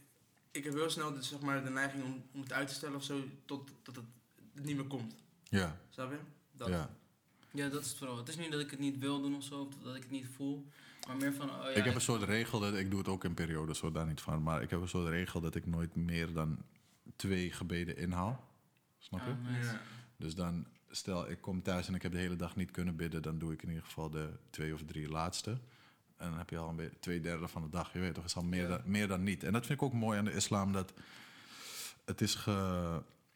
S2: ik heb heel snel de, zeg maar, de neiging om, om het uit te stellen of zo, tot, tot het niet meer komt.
S3: Ja,
S2: Snap je? Dat.
S3: ja.
S1: ja, dat is het vooral. Het is niet dat ik het niet wil doen of zo, of dat ik het niet voel. Maar meer van, oh ja.
S3: ik heb een soort regel, dat ik doe het ook in periodes, hoor, daar niet van. Maar ik heb een soort regel dat ik nooit meer dan twee gebeden inhaal. Snap je?
S1: Nice.
S2: Ja.
S3: Dus dan, stel ik kom thuis en ik heb de hele dag niet kunnen bidden, dan doe ik in ieder geval de twee of drie laatste. En dan heb je al een twee derde van de dag. Je weet toch, is al meer,
S2: Ja.
S3: dan, meer dan niet. En dat vind ik ook mooi aan de islam, dat het is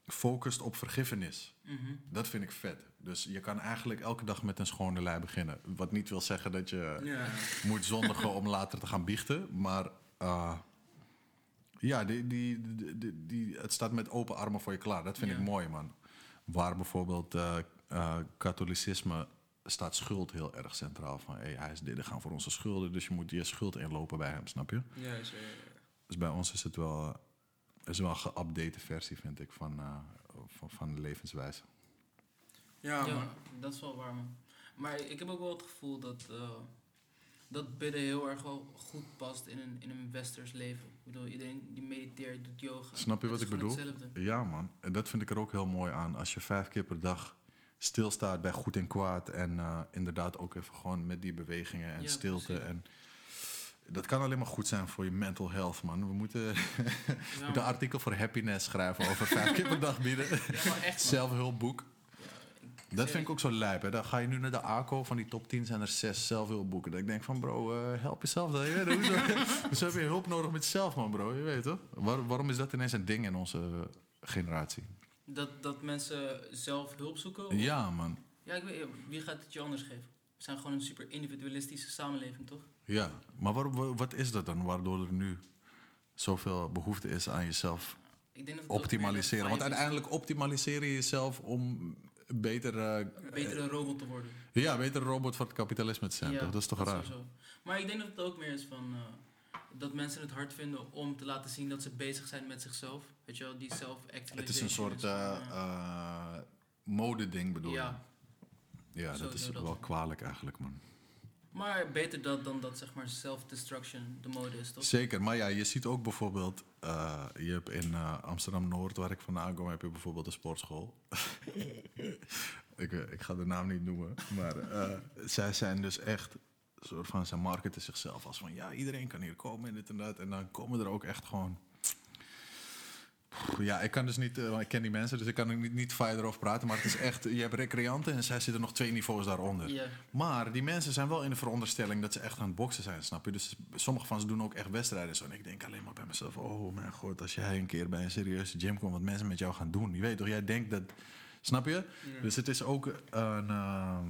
S3: gefocust op vergiffenis.
S1: Mhm.
S3: Dat vind ik vet. Dus je kan eigenlijk elke dag met een schone lei beginnen. Wat niet wil zeggen dat je
S2: Ja.
S3: moet zondigen om later te gaan biechten. Maar eh, Ja, die, die, die, die, die- het staat met open armen voor je klaar. Dat vind
S1: Ja.
S3: ik mooi, man. Waar bijvoorbeeld eh, eh, katholicisme staat schuld heel erg centraal. Van hey, hij is dit, gaan voor onze schulden, dus je moet je schuld inlopen bij hem, snap je?
S2: Ja, is, eh,
S3: Dus bij ons is het wel, is wel een geüpdate versie, vind ik, van, eh, van, van de levenswijze.
S2: ja,
S1: Ja,
S2: man.
S1: dat is wel waar, man. Maar ik heb ook wel het gevoel dat, eh, dat bidden heel erg wel goed past in een, in een westers leven. Ik bedoel, iedereen die mediteert, doet yoga.
S3: Snap je wat ik bedoel?
S1: hetzelfde.
S3: Ja, man. En dat vind ik er ook heel mooi aan. Als je vijf keer per dag stilstaat bij goed en kwaad. En eh, inderdaad ook even gewoon met die bewegingen en
S1: Ja,
S3: stilte.
S1: precies.
S3: En dat kan alleen maar goed zijn voor je mental health, man. We moeten,
S1: Ja,
S3: moeten een artikel voor happiness schrijven over vijf keer per dag bieden.
S1: Ja.
S3: Zelfhulpboek. Dat vind ik ook zo lijp. Hè. Dan ga je nu naar de ACO. Van die top 10 zijn er zes zelfhulpboeken. Dat ik denk van, bro, eh, help jezelf dan. Je weet, hoezo, hoezo heb je hulp nodig met jezelf, man, bro? Je weet toch? Waar- waarom is dat ineens een ding in onze eh, generatie?
S1: Dat, dat mensen zelf hulp zoeken? of-
S3: Ja, man.
S1: Ja, ik weet, wie gaat het je anders geven? We zijn gewoon een super individualistische samenleving, toch?
S3: Ja. Maar waarom, wa- wat is dat dan? Waardoor er nu zoveel behoefte is aan jezelf
S1: Ik denk dat
S3: optimaliseren. Want uiteindelijk optimaliseer je jezelf om beter, eh,
S1: een betere robot te worden.
S3: ja, beter robot voor het kapitalisme te zijn.
S1: Ja,
S3: toch? Dat is toch raar?
S1: sowieso. Maar ik denk dat het ook meer is van... eh, dat mensen het hard vinden om te laten zien dat ze bezig zijn met zichzelf. Weet je wel, die self-actualization.
S3: Het is een soort eh modeding, bedoel je?
S1: ja,
S3: Ja, dat is wel kwalijk eigenlijk, man.
S1: Maar beter dat dan dat zeg maar self-destruction de mode is, toch?
S3: Zeker, maar ja, je ziet ook bijvoorbeeld... eh, je hebt in eh, Amsterdam-Noord, waar ik vandaan kom, heb je bijvoorbeeld een sportschool. ik, eh, ik ga de naam niet noemen, maar zij zijn dus echt... soort van, zij marketen zichzelf als van... Ja, iedereen kan hier komen en dit en dat. En dan komen er ook echt gewoon... Ja, ik kan dus niet, eh, want ik ken die mensen, dus ik kan er niet, niet verder over praten. Maar het is echt, je hebt recreanten en zij zitten nog twee niveaus daaronder. Maar die mensen zijn wel in de veronderstelling dat ze echt aan het boksen zijn, snap je? Dus sommige van ze doen ook echt wedstrijden en zo. En ik denk alleen maar bij mezelf, oh mijn god, als jij een keer bij een serieuze gym komt, wat mensen met jou gaan doen. Je weet toch, jij denkt dat, snap je? Dus het is ook een, ehm,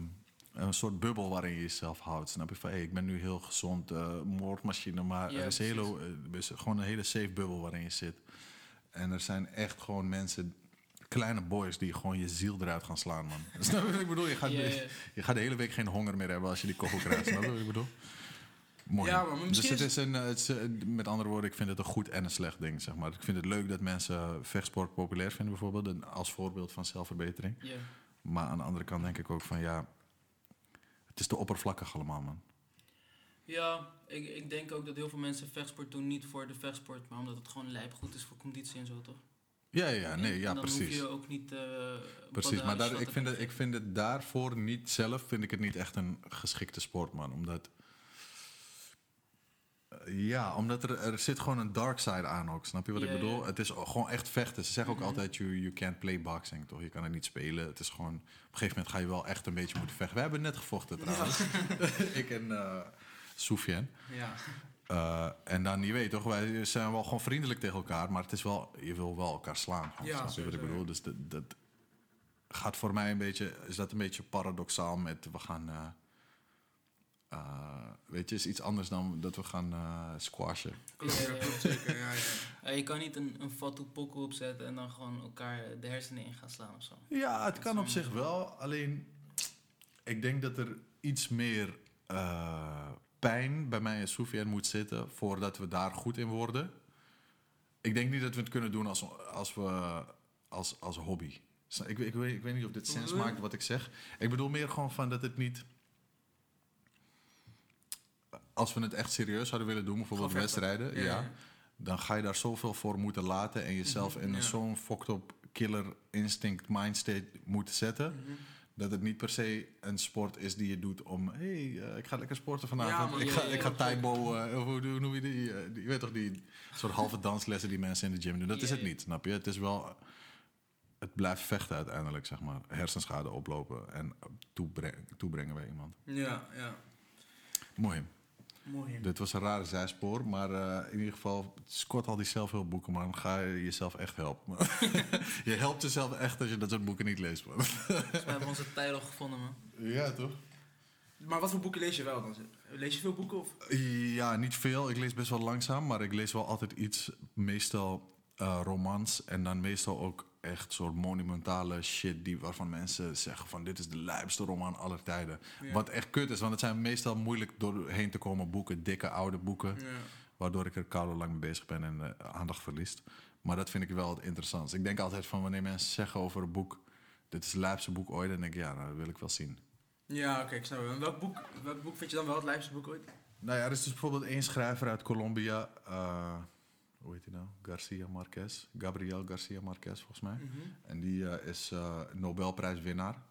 S3: een soort bubbel waarin je jezelf houdt. Snap je? Van, hey, ik ben nu heel gezond, eh, moordmachine, maar
S1: Ja,
S3: er is, een hele, eh, is gewoon een hele safe bubbel waarin je zit. En er zijn echt gewoon mensen, kleine boys, die gewoon je ziel eruit gaan slaan, man. Snap je wat ik bedoel? Je gaat, je gaat de hele week geen honger meer hebben als je die kogel krijgt. Snap je wat ik bedoel? Mooi.
S2: Ja, maar
S3: dus het
S2: is-
S3: een, eh, het is, eh, met andere woorden, ik vind het een goed en een slecht ding, zeg maar. Ik vind het leuk dat mensen vechtsport populair vinden, bijvoorbeeld, als voorbeeld van zelfverbetering. Maar aan de andere kant denk ik ook van, ja, het is te oppervlakkig allemaal, man.
S1: Ja, ik, ik denk ook dat heel veel mensen vechtsport doen niet voor de vechtsport, maar omdat het gewoon lijp goed is voor conditie en zo, toch?
S3: Ja, ja, nee,
S1: En
S3: ja,
S1: dan
S3: precies.
S1: hoef je ook niet. eh,
S3: Precies, maar daar, ik, vind het, ik vind het daarvoor niet zelf, vind ik het niet echt een geschikte sport, man. Omdat, eh, ja, omdat er, er zit gewoon een dark side aan ook, snap je wat
S1: Ja,
S3: ik bedoel?
S1: ja.
S3: Het is gewoon echt vechten. Ze zeggen ook
S1: Mhm.
S3: altijd, you, you can't play boxing, toch? Je kan het niet spelen. Het is gewoon, op een gegeven moment ga je wel echt een beetje moeten vechten. We hebben net gevochten trouwens. ik en eh Soufiane.
S2: Ja.
S3: Eh, en dan, je weet toch, wij zijn wel gewoon vriendelijk tegen elkaar, maar het is wel, je wil wel elkaar slaan. Gewoon,
S2: Ja,
S3: snap je wat ik bedoel? Dus dat, dat gaat voor mij een beetje, is dat een beetje paradoxaal met we gaan, eh, eh, weet je, is iets anders dan dat we gaan squashen.
S2: Klopt, ja, klopt zeker. Ja,
S1: je kan niet een, een fatu pokoe opzetten en dan gewoon elkaar de hersenen in gaan slaan of zo.
S3: Ja, het
S1: Dat
S3: kan op zich wel, alleen ik denk dat er iets meer eh, pijn bij mij en Soufiane moet zitten voordat we daar goed in worden. Ik denk niet dat we het kunnen doen als, als, we, als, als hobby. Ik, ik, weet, ik weet niet of dit sens
S1: je?
S3: maakt wat ik zeg. Ik bedoel meer gewoon van dat het niet... Als we het echt serieus zouden willen doen, bijvoorbeeld wedstrijden, ja, dan ga je daar zoveel voor moeten laten en jezelf in
S2: Mhm, ja.
S3: zo'n fucked up killer instinct mindstate moeten zetten.
S2: Mhm.
S3: Dat het niet per se een sport is die je doet om... hé, hey, eh, ik ga lekker sporten vanavond. ik ga, ik ga taibo... eh, hoe, noem je die, eh, die? Je weet toch, die soort halve danslessen die mensen in de gym doen. Dat is het niet, snap je? Het is wel... Het blijft vechten uiteindelijk, zeg maar. Hersenschade oplopen en toebreng- toebrengen bij iemand.
S2: Ja, ja.
S3: Mooi.
S2: Mooi.
S3: Dit was een rare zijspoor, maar eh, in ieder geval, Scott al die zelfhulpboeken, man. Ga je jezelf echt helpen. man. je helpt jezelf echt als je dat soort boeken niet leest, man.
S1: Dus we hebben onze tijd al gevonden, man.
S3: ja, toch?
S2: Maar wat voor boeken lees je wel dan? Lees je veel boeken? Of?
S3: Ja, niet veel. Ik lees best wel langzaam, maar ik lees wel altijd iets. Meestal eh, romans en dan meestal ook echt soort monumentale shit die, waarvan mensen zeggen van dit is de lijpste roman aller tijden.
S2: Ja.
S3: Wat echt kut is, want het zijn meestal moeilijk doorheen te komen boeken, dikke oude boeken,
S2: Ja.
S3: waardoor ik er koude lang mee bezig ben en eh, aandacht verliest. Maar dat vind ik wel het interessantste. Ik denk altijd van wanneer mensen zeggen over een boek, dit is het lijpste boek ooit, dan denk ik ja, nou, dat wil ik wel zien.
S2: Ja, oké, ik snap het. Welk boek, welk boek vind je dan wel het lijfste boek ooit?
S3: Nou ja, er is dus bijvoorbeeld één schrijver uit Colombia. eh, hoe heet hij nou? Garcia Marquez. Gabriel Garcia Marquez, volgens mij. En die eh, is eh, Nobelprijswinnaar.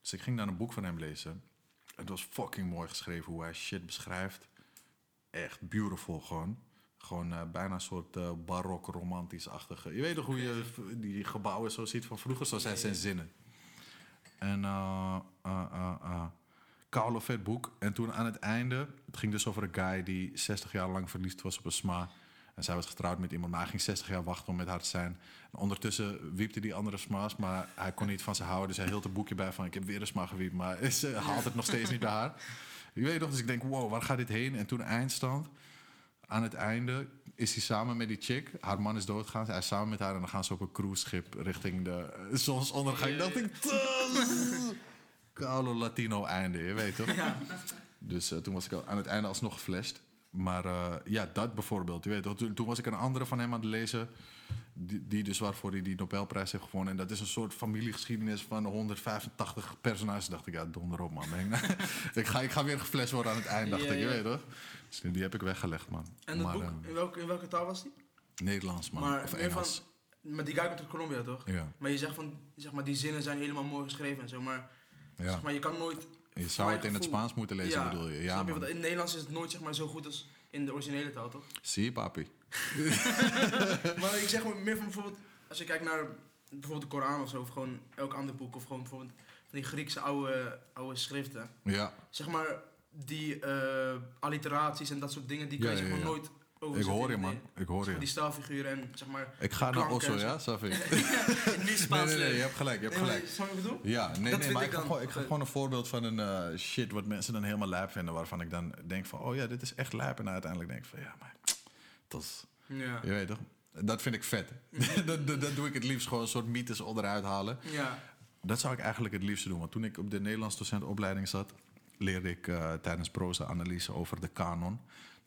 S3: Dus ik ging dan een boek van hem lezen. Het was fucking mooi geschreven hoe hij shit beschrijft. Echt beautiful gewoon. Gewoon eh, bijna een soort barok romantisch-achtige. Je weet toch hoe je die gebouwen zo ziet van vroeger? Zo zijn zijn zinnen. En eh eh, koude vet boek. En toen aan het einde, het ging dus over een guy die 60 jaar lang verliefd was op een sma. En zij was getrouwd met iemand, maar hij ging 60 jaar wachten om met haar te zijn. En ondertussen wiepte die andere sma's, maar hij kon niet van ze houden. Dus hij hield een boekje bij van, ik heb weer een sma gewiept, maar ze haalt het nog steeds niet bij haar. Je weet toch, dus ik denk, wow, waar gaat dit heen? En toen eindstand, aan het einde is hij samen met die chick. Haar man is doodgegaan, hij is samen met haar en dan gaan ze op een cruiseschip richting de eh, zonsondergang.
S1: Ja.
S3: ik, koude Latino einde, je weet toch? Dus eh, toen was ik al aan het einde alsnog geflasht. Maar eh, ja, dat bijvoorbeeld. Je weet, toen, toen was ik een andere van hem aan het lezen. Die, die dus waarvoor hij die Nobelprijs heeft gewonnen. En dat is een soort familiegeschiedenis van 185 personages. Dacht ik, ja, donder op, man. Ik, ga, ik ga weer geflasht worden aan het eind, dacht
S1: Ja,
S3: ik. Je
S1: ja.
S3: weet toch? Dus die heb ik weggelegd, man.
S2: En dat
S3: maar,
S2: boek,
S3: eh,
S2: in, welke, in welke taal was die?
S3: Nederlands, man.
S2: Maar
S3: of
S2: meer van-
S3: Engels.
S2: Maar die guy komt uit Colombia, toch?
S3: Ja,
S2: Maar je zegt van, zeg maar, die zinnen zijn helemaal mooi geschreven en zo, maar,
S3: ja.
S2: zeg maar je kan nooit...
S3: Je zou het in het Spaans moeten lezen, bedoel je? Ja,
S2: snap je?
S3: man.
S2: Want in het Nederlands is het nooit zeg maar, zo goed als in de originele taal, toch?
S3: Zie je, papi?
S2: maar ik zeg maar meer van bijvoorbeeld, als je kijkt naar bijvoorbeeld de Koran of zo, of gewoon elk ander boek, of gewoon bijvoorbeeld van die Griekse oude, oude schriften.
S3: Ja,
S2: Zeg maar, die eh, alliteraties en dat soort dingen, die kan
S3: Ja,
S2: je zeg maar nooit
S3: ik hoor je, man. Ik hoor je.
S2: Die staalfiguren en zeg maar...
S3: Ik ga naar Osso,
S2: zo.
S3: ja, Safi?
S1: Niet
S3: Nee,
S1: Spaans
S3: nee, nee, je
S1: leren.
S3: hebt gelijk, je hebt
S2: Nee,
S3: gelijk.
S2: Snap je bedoel?
S3: Ja, nee,
S2: Dat
S3: nee maar
S2: ik
S3: ik, ga gewoon, ik ga gewoon een voorbeeld van een eh, shit wat mensen dan helemaal lijp vinden. Waarvan ik dan denk van, oh ja, dit is echt lijp. En uiteindelijk denk ik van, ja, maar dat is,
S2: Ja.
S3: je weet toch? Dat vind ik vet. dat, dat, dat doe ik het liefst gewoon een soort mythes onderuit halen.
S2: Ja.
S3: Dat zou ik eigenlijk het liefste doen. Want toen ik op de Nederlands docentenopleiding zat, leerde ik eh, tijdens proza-analyse over de kanon.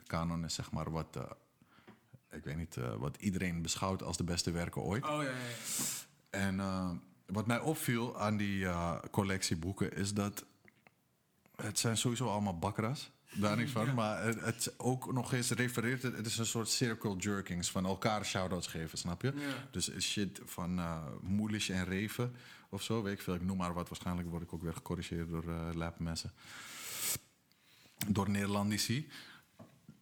S3: De kanon is zeg maar wat, eh, ik weet niet, eh, wat iedereen beschouwt als de beste werken ooit.
S2: Oh ja, ja, ja.
S3: En eh, wat mij opviel aan die collectie boeken is dat het zijn sowieso allemaal bakras. Daar niet van.
S2: Ja.
S3: Maar het, het ook nog eens refereert. Het, het is een soort circle jerkings van elkaar shout-outs geven, snap je?
S2: Ja.
S3: Dus shit van uh, Moelish en Reven of zo, weet ik veel. Ik noem maar wat. Waarschijnlijk word ik ook weer gecorrigeerd door uh. Door Nederlandici.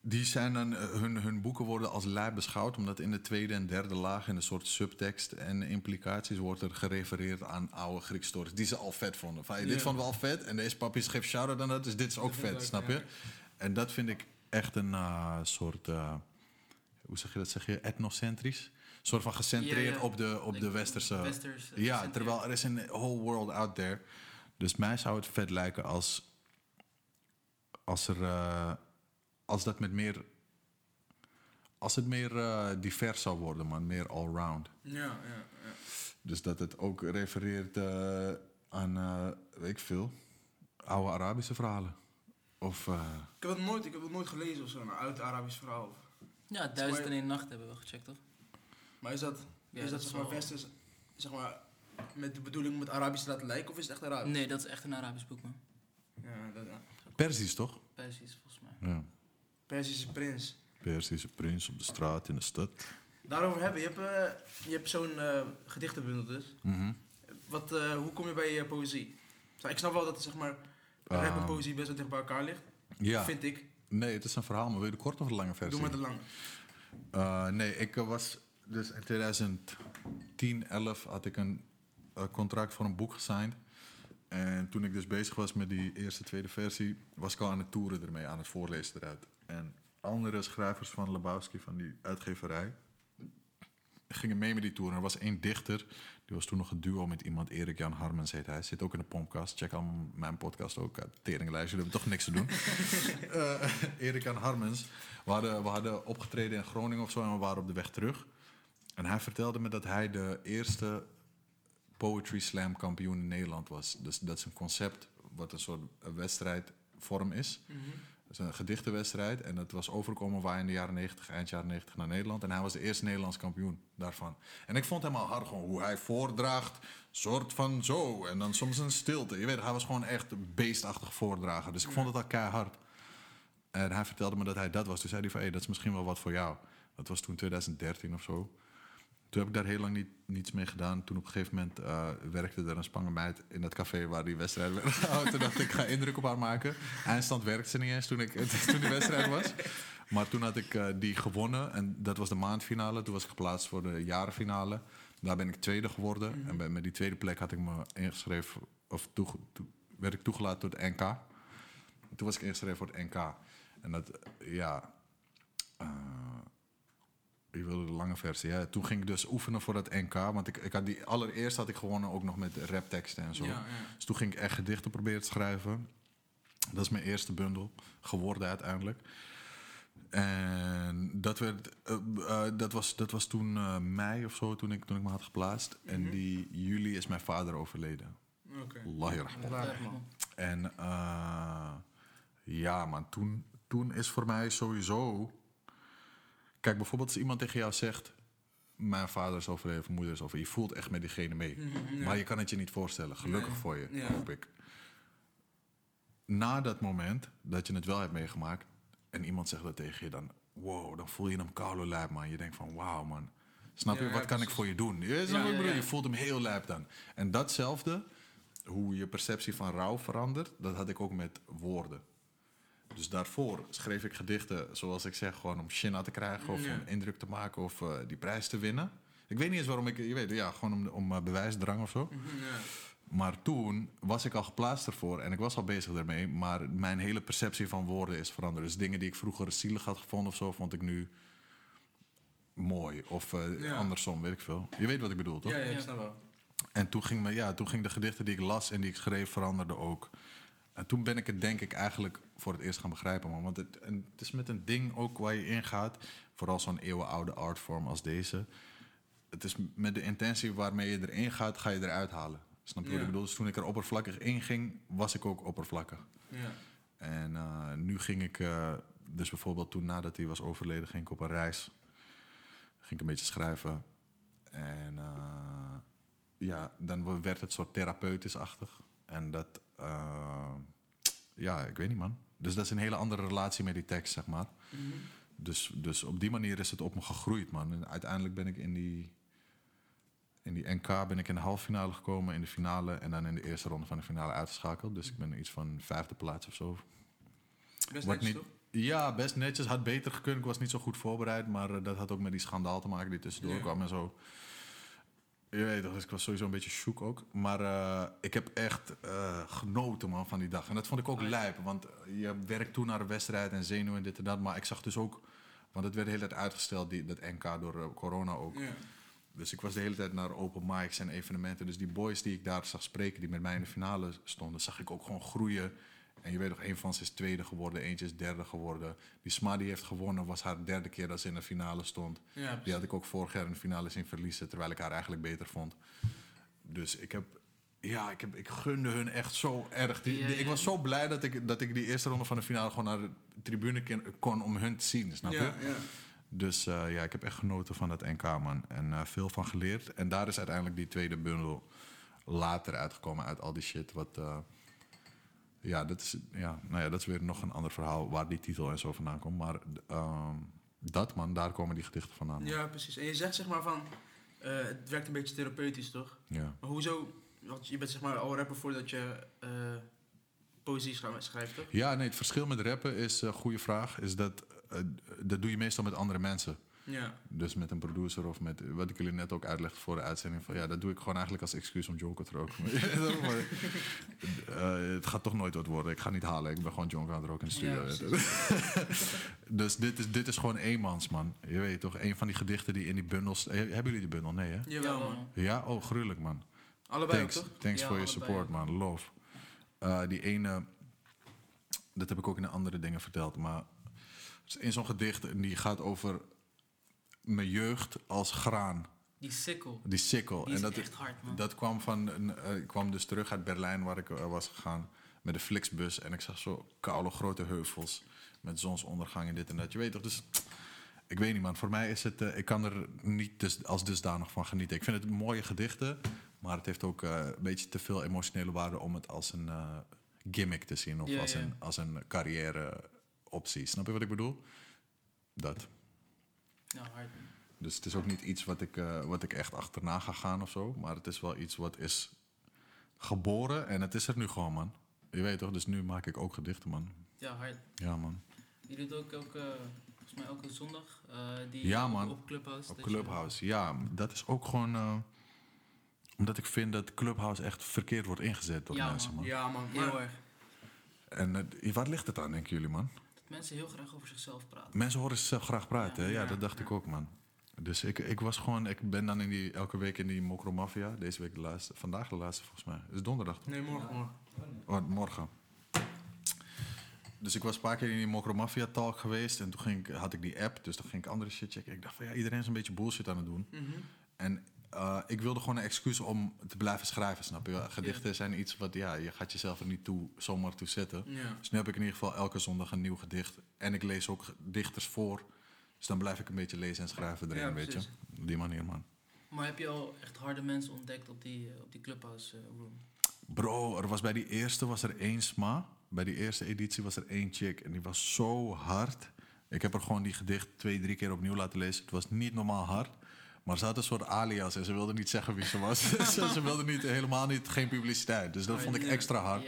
S3: Die zijn dan, uh, hun, hun boeken worden als lijp beschouwd, omdat in de tweede en derde laag, in een soort subtekst en implicaties, wordt er gerefereerd aan oude Griekse stories die ze al vet vonden. Van, dit vonden we al vet en deze papi geeft shout-out aan dat, dus dit is ook
S2: Dat
S3: vet, snap
S2: ja.
S3: je? En dat vind ik echt een uh, soort, uh, hoe zeg je dat, zeg je, etnocentrisch? Een soort van gecentreerd
S1: Ja, ja.
S3: op de, op de westerse...
S1: Westers, eh,
S3: ja, terwijl er is een whole world out there. Dus mij zou het vet lijken als, als er... uh, als dat met meer... Als het meer uh, divers zou worden, man. Meer allround.
S2: Ja, ja, ja.
S3: Dus dat het ook refereert uh, aan, uh, weet ik veel, oude Arabische verhalen. Of... Uh,
S2: Ik heb het nooit, ik heb het nooit gelezen of zo, een oud Arabisch verhaal.
S1: Ja, Duizend en één nacht hebben we gecheckt, toch?
S2: Maar is dat,
S1: Ja,
S2: is dat,
S1: dat
S2: zeg maar westers, zeg maar, met de bedoeling om het Arabisch te laten lijken of is het echt Arabisch?
S1: Nee, dat is echt een Arabisch boek, man.
S2: Ja, dat, ja.
S3: Persisch, toch?
S1: Persisch, volgens mij.
S3: Ja.
S2: Persische prins.
S3: Persische prins op de straat in de stad.
S2: Daarover hebben, je hebt, uh, je hebt zo'n uh, gedichtenbundel dus.
S3: Mm -hmm.
S2: Wat, uh, hoe kom je bij je poëzie? Ik snap wel dat zeg maar, rap en poëzie best wel dicht bij elkaar ligt.
S3: Ja.
S2: Vind ik.
S3: Nee, het is een verhaal, maar wil je de korte of de lange versie?
S2: Doe maar de lange.
S3: Nee, ik was dus in 2010, 11 had ik een contract voor een boek gesigned. En toen ik dus bezig was met die eerste, tweede versie, was ik al aan het toeren ermee, aan het voorlezen eruit. En andere schrijvers van Lebowski, van die uitgeverij, gingen mee met die tour. En er was één dichter, die was toen nog een duo met iemand, Erik Jan Harmens heet hij. Zit ook in de podcast. Check al mijn podcast ook. Teringlijst, jullie hebben toch niks te doen. uh, Erik Jan Harmens. We hadden, we hadden opgetreden in Groningen of zo en we waren op de weg terug. En hij vertelde me dat hij de eerste Poetry Slam kampioen in Nederland was. Dus dat is een concept wat een soort wedstrijdvorm is. Mm -hmm. Een gedichtenwedstrijd. En dat was overkomen waar in de jaren 90, eind jaren 90 naar Nederland. En hij was de eerste Nederlands kampioen daarvan. En ik vond hem al hard gewoon hoe hij voordraagt. Soort van zo. En dan soms een stilte. Je weet, hij was gewoon echt beestachtig voordrager. Dus ik vond het al keihard. En hij vertelde me dat hij dat was. Toen zei hij van, hé, hey, dat is misschien wel wat voor jou. Dat was toen 2013 of zo. Toen heb ik daar heel lang niet, niets mee gedaan. Toen op een gegeven moment uh, werkte er een spangenmeid in dat café waar die wedstrijd werd gehouden. toen dacht ik, ik ga indruk op haar maken. Eindstand werkte ze niet eens toen, ik, toen die wedstrijd was. Maar toen had ik uh, die gewonnen en dat was de maandfinale. Toen was ik geplaatst voor de jarenfinale. Daar ben ik tweede geworden. Mm -hmm. En bij, met die tweede plek had ik me ingeschreven, of toe, toe, werd ik toegelaten tot het NK. Toen was ik ingeschreven voor het NK. En dat, ja. Uh, je wilde de lange versie. Ja. Toen ging ik dus oefenen voor dat NK. Want ik, ik had die, allereerst had ik gewonnen ook nog met rapteksten en zo. Ja, ja. Dus toen ging ik echt gedichten proberen te schrijven. Dat is mijn eerste bundel geworden uiteindelijk. En dat, werd, uh, uh, dat, was, dat was toen uh, mei of zo, toen ik, toen ik me had geplaatst. Mm -hmm. En die juli is mijn vader overleden.
S2: Oké.
S3: Okay. En ja, man, toen, toen is voor mij sowieso Kijk, bijvoorbeeld als iemand tegen jou zegt... mijn vader is overleden of mijn moeder is overleden... je voelt echt met diegene mee.
S2: Mhm,
S3: Ja. Maar je kan het je niet voorstellen. Gelukkig
S2: Nee.
S3: voor je,
S2: Ja.
S3: hoop ik. Na dat moment dat je het wel hebt meegemaakt... en iemand zegt dat tegen je, dan... wow, dan voel je hem koude lijp, man. Je denkt van, wauw, man. Snap je,
S2: Ja,
S3: wat kan ik voor je doen? Je, bedoel? je voelt hem heel lijp dan. En datzelfde, hoe je perceptie van rouw verandert... dat had ik ook met woorden. Dus daarvoor schreef ik gedichten, zoals ik zeg, gewoon om shin te krijgen of
S2: Ja.
S3: om indruk te maken of eh, die prijs te winnen. Ik weet niet eens waarom ik, je weet, ja, gewoon om, om eh, bewijsdrang of zo.
S2: Mhm, ja.
S3: Maar toen was ik al geplaatst ervoor en ik was al bezig daarmee, maar mijn hele perceptie van woorden is veranderd. Dus dingen die ik vroeger zielig had gevonden of zo, vond ik nu mooi. Of eh,
S2: Ja.
S3: andersom, weet ik veel. Je weet wat ik bedoel, toch?
S2: Ja, ja, ik snap wel.
S3: En toen ging, me, ja, toen ging de gedichten die ik las en die ik schreef veranderden ook. En toen ben ik het denk ik eigenlijk voor het eerst gaan begrijpen. Man. Want het, en het is met een ding ook waar je ingaat. Vooral zo'n eeuwenoude artvorm als deze. Het is met de intentie waarmee je erin gaat, ga je eruit halen. Snap je wat
S2: Ja.
S3: ik bedoel? Dus toen ik er oppervlakkig in ging, was ik ook oppervlakkig.
S2: Ja.
S3: En eh, nu ging ik, eh, dus bijvoorbeeld toen nadat hij was overleden, ging ik op een reis. Ging ik een beetje schrijven. En eh, ja, dan werd het soort therapeutisch-achtig. En dat, eh, ja, ik weet niet man. Dus dat is een hele andere relatie met die tekst, zeg maar. Dus, dus op die manier is het op me gegroeid, man. En uiteindelijk ben ik in die, in die NK ben ik in de halve finale gekomen, in de finale en dan in de eerste ronde van de finale uitgeschakeld. Dus ik ben iets van vijfde plaats of zo.
S2: Best
S3: Wordt
S2: netjes,
S3: niet-
S2: toch?
S3: Ja, best netjes. Had beter gekund. Ik was niet zo goed voorbereid. Maar eh, dat had ook met die schandaal te maken die tussendoor kwam en zo. Je weet toch, dus ik was sowieso een beetje shook ook. Maar eh, ik heb echt eh, genoten man, van die dag. En dat vond ik ook lijp. Want je werkt toe naar de wedstrijd en zenuwen en dit en dat. Maar ik zag dus ook... Want het werd de hele tijd uitgesteld, die, dat NK, door eh, corona ook.
S2: Ja.
S3: Dus ik was de hele tijd naar open mics en evenementen. Dus die boys die ik daar zag spreken, die met mij in de finale stonden, zag ik ook gewoon groeien. En je weet nog, een van ze is tweede geworden, eentje is derde geworden. Die Sma die heeft gewonnen, was haar derde keer dat ze in de finale stond.
S2: Ja,
S3: Die had ik ook vorig jaar in de finale zien verliezen, terwijl ik haar eigenlijk beter vond. Dus ik heb, ja, ik, heb, ik gunde hun echt zo erg. Die,
S1: Ja,
S3: die- ik was zo blij dat ik, dat ik die eerste ronde van de finale gewoon naar de tribune kon, om hun te zien, snap je? Dus eh, ja, ik heb echt genoten van dat NK, man. En eh, veel van geleerd. En daar is uiteindelijk die tweede bundel later uitgekomen uit al die shit. Wat, eh, ja, dat is, ja, nou ja, dat is weer nog een ander verhaal waar die titel en zo vandaan komt. Maar ehm, dat, man, daar komen die gedichten vandaan.
S2: Ja, precies. En je zegt zeg maar van, eh, het werkt een beetje therapeutisch, toch?
S3: Ja.
S2: Maar hoezo, want je bent zeg maar al rapper voordat je eh, poëzie schrijft, toch?
S3: Ja, nee, het verschil met rappen is, een goede vraag, is dat, eh, dat doe je meestal met andere mensen.
S2: Ja.
S3: Dus met een producer of met wat ik jullie net ook uitlegde voor de uitzending. Van, ja, dat doe ik gewoon eigenlijk als excuus om Jonker te roken. Maar, eh, het gaat toch nooit wat worden. Ik ga niet halen. Ik ben gewoon Jonker aan het roken in de studio.
S1: Ja,
S3: dus dit is, dit is gewoon eenmans, man. Je weet toch, een van die gedichten die in die bundels... Hebben jullie die bundel? Nee, hè?
S2: Jawel, man.
S3: Ja? Oh, gruwelijk, man.
S2: Allebei
S3: Thanks,
S2: ook, toch?
S3: thanks
S1: Ja,
S3: voor je support, man. Love. Eh, die ene, dat heb ik ook in de andere dingen verteld, maar in zo'n gedicht en die gaat over mijn jeugd als graan,
S1: Die sikkel.
S3: die sikkel. En dat,
S1: echt hard, man.
S3: dat kwam van, een, eh, ik kwam dus terug uit Berlijn waar ik eh, was gegaan met de Flixbus en ik zag zo koude grote heuvels met zonsondergang en dit en dat. Je weet toch, dus ik weet niet man, voor mij is het, eh, ik kan er niet dus, als dusdanig van genieten. Ik vind het mooie gedichten, maar het heeft ook een beetje te veel emotionele waarde om het als een gimmick te zien of
S1: Ja,
S3: als,
S1: ja.
S3: Een, als een carrière optie. Snap je wat ik bedoel? Dat.
S1: Ja, hard.
S3: Dus het is ook niet iets wat ik, eh, wat ik echt achterna ga gaan of zo. Maar het is wel iets wat is geboren en het is er nu gewoon, man. Je weet toch, dus nu maak ik ook gedichten, man.
S1: Ja, hard.
S3: Ja, man.
S1: Je doet ook elke, volgens mij elke zondag, eh, die
S3: Ja,
S1: op-
S3: man.
S1: op Clubhouse.
S3: Op
S1: je-
S3: Clubhouse, ja. Dat is ook gewoon... eh, omdat ik vind dat Clubhouse echt verkeerd wordt ingezet door
S1: Ja,
S3: mensen, man.
S1: man.
S2: Ja, man.
S1: Heel erg.
S3: En waar ligt het aan, denken jullie, man?
S1: Mensen heel graag over zichzelf praten.
S3: Mensen horen zichzelf graag praten, hè?
S1: Ja,
S3: Ja,
S2: ja,
S3: dat dacht ik ook, man. Dus ik, ik was gewoon... Ik ben dan in die, elke week in die Mokro Mafia. Deze week de laatste. Vandaag de laatste, volgens mij. Het is donderdag, toch?
S2: Nee, morgen, morgen.
S3: Oh, morgen. Dus ik was een paar keer in die Mokro Mafia talk geweest. En toen ging ik, had ik die app, dus dan ging ik andere shit checken. Ik dacht van ja, iedereen is een beetje bullshit aan het doen.
S2: Mhm.
S3: En eh, ik wilde gewoon een excuus om te blijven schrijven, snap je? Gedichten zijn iets wat, ja, je gaat jezelf er niet toe, zomaar toe zetten.
S2: Ja.
S3: Dus nu heb ik in ieder geval elke zondag een nieuw gedicht. En ik lees ook dichters voor. Dus dan blijf ik een beetje lezen en schrijven erin,
S2: Ja,
S3: weet je? Op die manier, man.
S1: Maar heb je al echt harde mensen ontdekt op die, eh, op die Clubhouse eh, room?
S3: Bro, er was bij die eerste was er één sma. Bij die eerste editie was er één chick. En die was zo hard. Ik heb er gewoon die gedicht twee, drie keer opnieuw laten lezen. Het was niet normaal hard. Maar ze had een soort alias en ze wilde niet zeggen wie ze was. ze, ze wilde niet, helemaal niet, geen publiciteit. Dus dat
S2: Oh,
S3: vond ik extra hard.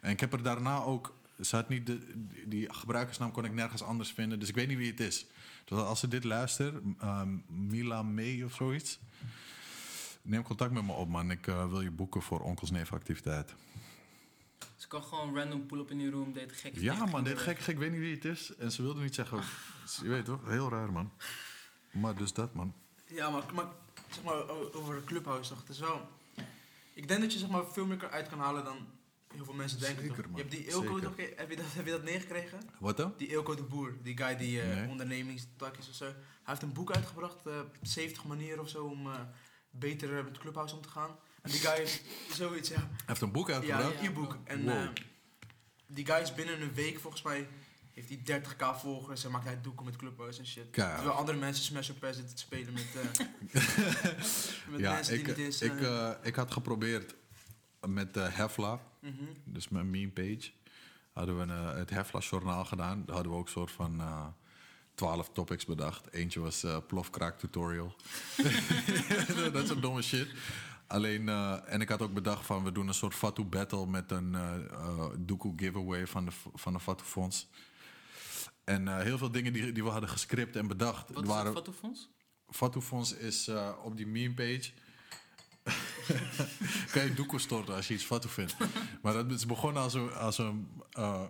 S3: En ik heb er daarna ook... Ze had niet de, die, gebruikersnaam kon ik nergens anders vinden. Dus ik weet niet wie het is. Dus als ze dit luistert, ehm, Mila May of zoiets... Neem contact met me op, man. Ik eh, wil je boeken voor onkels nevenactiviteit.
S1: Ze kan gewoon random pull-up in die room, deed gek.
S3: Ja, man, dit gek, gek, ik weet niet wie het is. En ze wilde niet zeggen. Je weet toch? Heel raar, man. Maar dus dat, man.
S2: Ja, maar, maar zeg maar over de clubhouse toch? Het is wel. Ik denk dat je zeg maar veel meer uit kan halen dan heel veel mensen denken.
S3: Zeker,
S2: toch?
S3: man.
S2: Je hebt die Ilko
S3: Zeker.
S2: toch? Heb je dat, heb je dat meegekregen?
S3: Wat dan?
S2: Die Ilko de Boer, die guy die eh
S3: Nee.
S2: ondernemingstak is of zo. Hij heeft een boek uitgebracht, eh 70 manieren of zo om eh, beter eh, met clubhouse om te gaan. En die guy heeft zoiets, ja.
S3: Hij heeft een boek
S2: Ja,
S3: uitgebracht.
S2: een e-book. En
S3: Wow.
S2: eh, die guy is binnen een week volgens mij. Heeft hij 30k volgers en maakt hij doeken met Clubhouse en shit. Terwijl andere mensen Smash op zitten te spelen met, eh, met
S3: ja,
S2: mensen die niet eens...
S3: ik,
S2: eh,
S3: eh, ik had geprobeerd met eh Hefla,
S2: mhm.
S3: dus mijn meme page, hadden we het Hefla-journaal gedaan. Daar hadden we ook een soort van eh 12 topics bedacht. Eentje was eh plofkraak tutorial. dat soort domme shit. Alleen, en ik had ook bedacht van we doen een soort Fatu battle met een eh, doekoe giveaway van de, van de Fatu Fonds. En eh, heel veel dingen die, die we hadden gescript en bedacht.
S1: Wat is
S3: waren, Fonds is eh, op die meme page. kan je doekoe storten als je iets Fatu vindt. maar dat is begonnen als een, als een eh,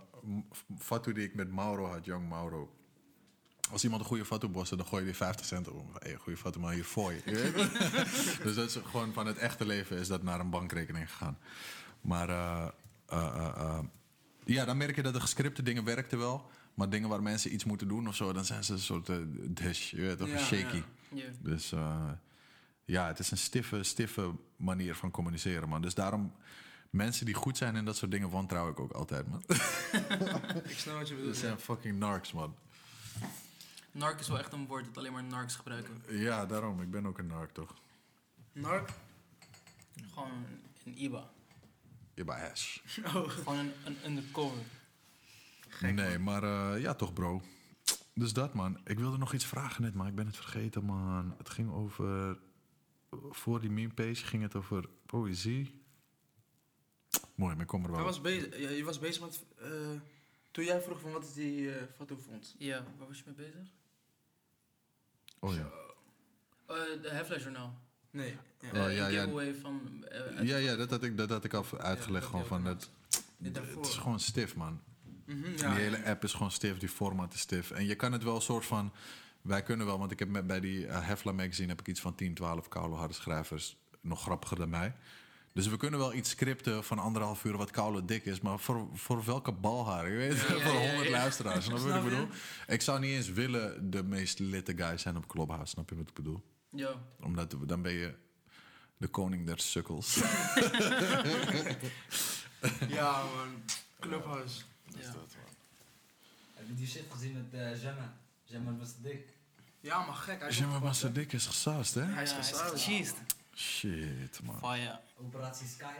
S3: die ik met Mauro had, Young Mauro. Als iemand een goede Fatu boste, dan gooi je die 50 cent op. Hé, hey, goede Fatu, maar hier voor je. dus dat is gewoon van het echte leven is dat naar een bankrekening gegaan. Maar ja, dan merk je dat de gescripte dingen werkten wel. Maar dingen waar mensen iets moeten doen of zo, dan zijn ze een soort dash, je weet toch,
S2: Ja,
S3: shaky. Dus eh, ja, het is een stiffe, stiffe manier van communiceren, man. Dus daarom, mensen die goed zijn in dat soort dingen, wantrouw ik ook altijd, man.
S2: Ik snap wat je
S3: Dat
S2: bedoelt.
S3: zijn fucking narcs, man.
S1: Narc is wel echt een woord dat alleen maar narcs gebruiken.
S3: Ja, daarom. Ik ben ook een narc, toch?
S2: Narc?
S1: Gewoon een IBA.
S3: Je bij hash.
S2: Oh,
S1: Gewoon een, een undercover.
S2: Gek,
S3: nee, maar eh, ja, toch, bro. Dus dat, man. Ik wilde nog iets vragen net, maar ik ben het vergeten, man. Het ging over... Voor die meme page ging het over poëzie. Mooi, maar ik kom er wel.
S2: Was bezig, ja, je was bezig met... eh, toen jij vroeg van wat is die uh, Fatu Fonds?
S1: Ja, waar was je mee bezig?
S3: Oh ja.
S1: Eh, de Heflash Journaal.
S2: Nee. Ja.
S3: Oh,
S1: Eh,
S3: ja,
S1: een
S3: ja.
S1: giveaway van... eh, uit-
S3: Ja, ja, dat had ik, dat had ik al uitgelegd.
S1: Ja,
S3: gewoon van het, het is gewoon stif, man. Die
S2: ja,
S3: hele
S2: ja.
S3: app is gewoon stif, die format is stif. En je kan het wel een soort van... Wij kunnen wel, want ik heb met, bij die uh, Hefla magazine... heb ik iets van 10, 12 koude harde schrijvers. Nog grappiger dan mij. Dus we kunnen wel iets scripten van anderhalf uur wat koude dik is. Maar voor, voor welke balhaar? Je weet,
S1: Ja,
S3: voor
S1: ja,
S3: honderd luisteraars. Snap je wat ik bedoel? Ik zou niet eens willen de meest litte guy zijn op Clubhouse. Snap je wat ik bedoel?
S1: Ja.
S3: Omdat dan ben je de koning der sukkels.
S2: Ja, man. Clubhouse.
S1: Ja.
S4: Heb je die shit gezien met uh, Gemma? Gemma was dik.
S2: Ja, maar gek. Hij is opgepakt, hè?
S3: Dik is gesausd, hè?
S2: Hij is
S1: gecheesed.
S3: Shit, man.
S1: Fire.
S4: Operatie Sky.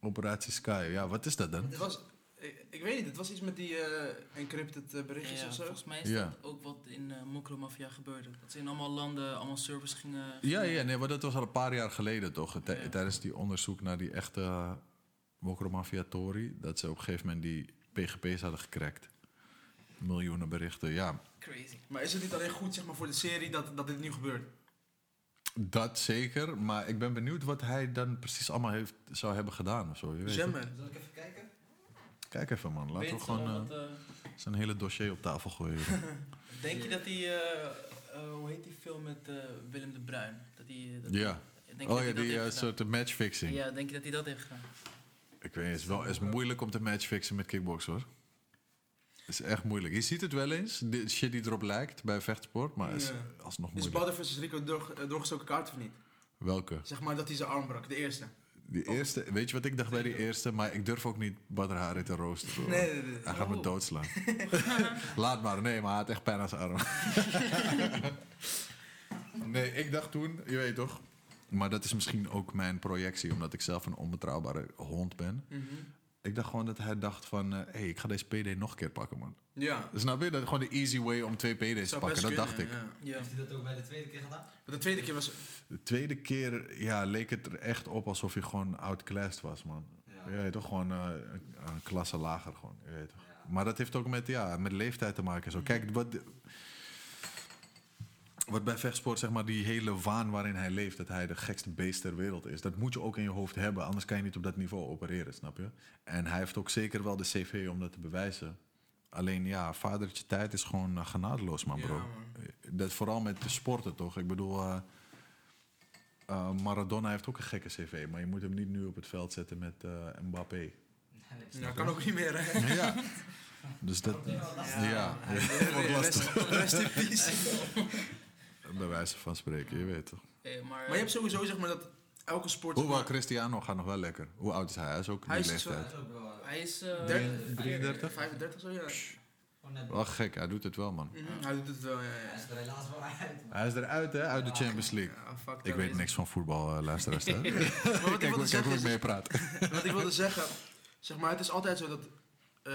S3: Operatie Sky. Ja, wat is dat dan?
S2: Het was, ik, ik weet niet, het was iets met die eh, encrypted eh, berichtjes
S1: Ja,
S2: of zo.
S1: volgens mij is
S3: Ja.
S1: dat ook wat in uh, Mokro Mafia gebeurde. Dat ze in allemaal landen allemaal servers gingen...
S3: Ja,
S1: gingen-
S3: ja, nee, maar dat was al een paar jaar geleden toch? Tijdens die onderzoek naar die echte uh, Mokromafia-tori. Dat ze op een gegeven moment die PGP's hadden gecrackt. Miljoenen berichten, ja.
S1: Crazy.
S2: Maar is het niet alleen goed zeg maar, voor de serie dat, dat dit nu gebeurt?
S3: Dat zeker, maar ik ben benieuwd wat hij dan precies allemaal heeft, zou hebben gedaan of zo. Je weet
S2: Jammer.
S4: Zal ik even kijken?
S3: Kijk even man, laten
S1: Weet
S3: we gewoon uh,
S1: wat, eh,
S3: zijn hele dossier op tafel gooien.
S1: Denk je dat die... eh, eh, hoe heet die film met eh, Willem de Bruin? Dat die, dat
S3: ja. Oh ja,
S1: hij
S3: die uh, soort matchfixing.
S1: Ja, denk je dat hij dat heeft gedaan?
S3: Ik weet niet, het is, wel, is moeilijk om te matchfixen met kickboxen hoor. Het is echt moeilijk. Je ziet het wel eens, de shit die erop lijkt bij vechtsport, maar is
S2: Ja.
S3: alsnog
S2: Is
S3: moeilijk.
S2: Badder versus Rico door, eh, doorgestoken kaart of niet?
S3: Welke?
S2: Zeg maar dat hij zijn arm brak, de eerste.
S3: Die eerste, weet je wat ik dacht bij die eerste? Maar ik durf ook niet Badr Hari te roosteren.
S2: Nee, nee, nee.
S3: Hij gaat me
S1: Oh.
S3: doodslaan. Laat maar, nee, maar hij had echt pijn aan zijn arm. nee, ik dacht toen, je weet toch? Maar dat is misschien ook mijn projectie, omdat ik zelf een onbetrouwbare hond ben.
S2: Mhm.
S3: Ik dacht gewoon dat hij dacht van, hé, hey, ik ga deze PD nog een keer pakken, man.
S2: Ja.
S3: Snap je? Dat is gewoon de easy way om twee PD's te pakken. Dat
S2: kunnen,
S3: dacht ik.
S2: ja.
S1: Ja.
S4: Heeft hij dat ook bij de tweede keer gedaan?
S2: Maar de tweede keer was...
S3: De tweede keer ja, leek het er echt op alsof je gewoon outclassed was, man.
S4: Ja.
S3: Ja, toch gewoon eh, een, een klasse lager gewoon. Je weet toch. Maar dat heeft ook met, ja, met leeftijd te maken. en Zo. Kijk, wat, wat bij vechtsport, zeg maar, die hele waan waarin hij leeft, dat hij de gekste beest ter wereld is, dat moet je ook in je hoofd hebben, anders kan je niet op dat niveau opereren, snap je? En hij heeft ook zeker wel de CV om dat te bewijzen. Alleen ja, vadertje tijd is gewoon uh, genadeloos, man,
S2: Ja,
S3: bro.
S2: man.
S3: Dat vooral met de sporten, toch? Ik bedoel, uh, uh, Maradona heeft ook een gekke CV, maar je moet hem niet nu op het veld zetten met uh, Mbappé.
S4: Nee,
S2: Ja, kan ook niet meer, hè?
S3: ja. Dus dat,
S2: Ja.
S3: ja,
S2: Ja,
S3: wordt Bij wijze van spreken, je weet toch.
S1: Eh, maar,
S2: Maar je hebt sowieso zeg maar dat elke sport...
S3: Hoewel Cristiano gaat nog wel lekker. Hoe oud is hij? Hij is ook
S2: Hij
S3: die
S2: is
S3: leeftijd.
S4: Wel,
S1: hij is... eh,
S2: Der-
S3: 33?
S2: 35 zo, ja.
S3: Wel gek, hij doet het wel, man.
S2: Mhm, Hij doet het wel, ja.
S4: Hij is er helaas wel uit.
S3: Hij is eruit, hè? Uit de Champions League.
S2: Ja, fuck
S3: Ik weet niks van voetbal, uh, luisteraars. hè?
S2: Maar wat ik
S3: Kijk,
S2: wilde
S3: hoe- kijk
S2: zeggen
S3: ik
S2: is-
S3: mee praat.
S2: Wat ik wilde zeggen, zeg maar, het is altijd zo dat eh,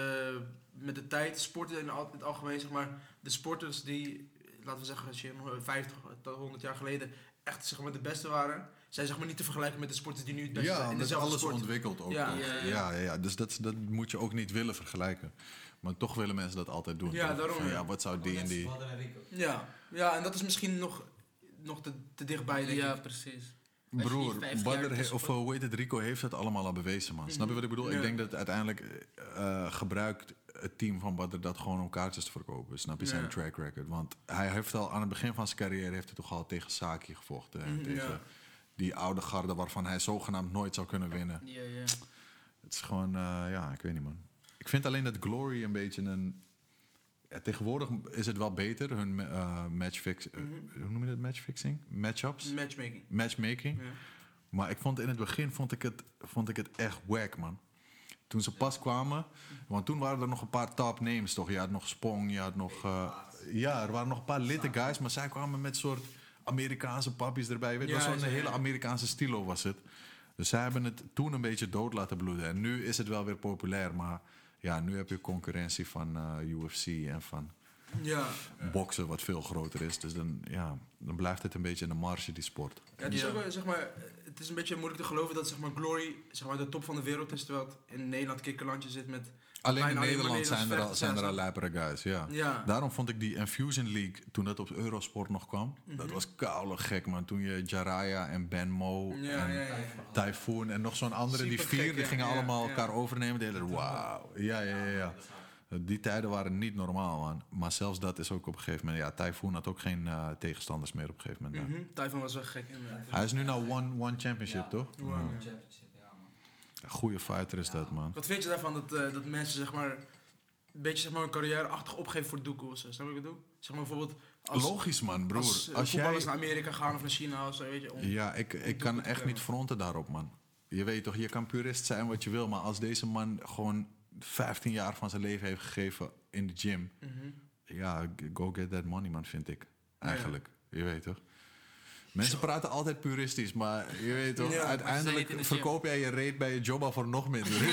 S2: met de tijd, sporten in het algemeen, zeg maar, de sporters die, laten we zeggen, als je nog 50 tot 100 jaar geleden echt zeg maar, de beste waren, zijn zeg maar niet te vergelijken met de sporters die nu het beste zijn
S3: Ja,
S2: in
S3: omdat
S2: dezelfde
S3: alles
S2: sport.
S3: ontwikkelt ook.
S2: Ja.
S3: toch?
S1: Ja,
S3: Ja,
S1: ja.
S3: ja, ja. Dus dat, dat moet je ook niet willen vergelijken. Maar toch willen mensen dat altijd doen.
S2: Ja,
S3: toch?
S2: daarom,
S3: Van,
S2: ja.
S3: ja, wat zou die en die...
S2: Ja, ja, en dat is misschien nog, nog te, te dichtbij, denk
S1: ja, precies.
S3: Broer,
S1: niet 50
S3: Badr
S1: jaar
S3: he-
S1: tussen
S3: of uh, hoe heet het, Rico heeft het allemaal al bewezen, man. Snap je wat ik bedoel?
S2: Ja.
S3: Ik denk dat uiteindelijk eh, gebruikt het team van Badr dat gewoon om kaartjes te verkopen. Snap je zijn
S2: Ja.
S3: track record? Want hij heeft al aan het begin van zijn carrière heeft hij toch al tegen Saki gevochten. en
S2: Mhm,
S3: tegen die oude garde waarvan hij zogenaamd nooit zou kunnen winnen.
S1: Ja, ja.
S3: Het is gewoon, eh, ja, ik weet niet, man. Ik vind alleen dat Glory een beetje een... Ja, tegenwoordig is het wel beter, hun eh matchfix... eh,
S2: Mhm.
S3: hoe noem je dat? Matchfixing? Matchups?
S2: Matchmaking.
S3: Matchmaking?
S2: Ja.
S3: Maar ik vond in het begin vond ik het, vond ik het echt wack, man. Toen ze pas kwamen, want toen waren er nog een paar top names, toch? Je had nog Spong, je had nog... eh, ja, er waren nog een paar litte guys, maar zij kwamen met soort Amerikaanse pappies erbij. Weet,
S2: Ja,
S3: het was zo'n hele Amerikaanse stilo was het. Dus zij hebben het toen een beetje dood laten bloeden. En nu is het wel weer populair, maar ja, nu heb je concurrentie van eh, UFC en van
S2: Ja.
S3: boksen, wat veel groter is. Dus dan, ja, dan blijft het een beetje in de marge, die sport.
S2: Ja, het is
S1: Ja.
S2: ook wel, zeg maar, het is een beetje moeilijk te geloven dat zeg maar, Glory zeg maar, de top van de wereld is, terwijl het in Nederland kikkerlandje zit met
S3: Alleen in Nederland zijn er al, zijn er al lijpere guys, ja.
S2: Ja.
S3: Daarom vond ik die Infusion League, toen dat op Eurosport nog kwam,
S2: Mhm.
S3: dat was koude gek, man. Toen je Jaraya en Ben Mo
S2: Ja,
S3: en
S2: ja, ja.
S3: Typhoon en nog zo'n andere, die vier, die gingen
S2: ja,
S3: allemaal
S2: ja.
S3: elkaar overnemen. Deden, wauw. Ja, ja, ja, ja. Die tijden waren niet normaal, man. Maar zelfs dat is ook op een gegeven moment... Ja, Typhoon had ook geen eh, tegenstanders meer op een gegeven moment.
S2: Mhm. Typhoon was wel gek.
S3: Hij is nu nou One, one Championship,
S4: Ja.
S3: toch?
S2: One
S3: Ja.
S4: Championship, ja man.
S3: Goeie fighter is dat, man.
S2: Wat vind je daarvan dat, eh, dat mensen zeg maar een beetje zeg maar hun carrière achtig opgeven voor doekoe of zo? Snap je wat ik bedoel? Zeg maar bijvoorbeeld als,
S3: Logisch, man, broer.
S2: als, eh,
S3: Als jij...
S2: voetballers naar Amerika gaan of naar China of zo, weet je. Om,
S3: Ja, ik, ik kan echt niet fronten daarop, man. Je weet toch, je kan purist zijn wat je wil, maar als deze man gewoon 15 jaar van zijn leven heeft gegeven in de gym,
S2: Mhm.
S3: ja, go get that money, man, vind ik.
S2: Ja,
S3: Eigenlijk, je weet toch. Mensen praten altijd puristisch, maar je weet toch,
S2: Ja,
S3: uiteindelijk verkoop jij je reet bij je job al voor nog minder.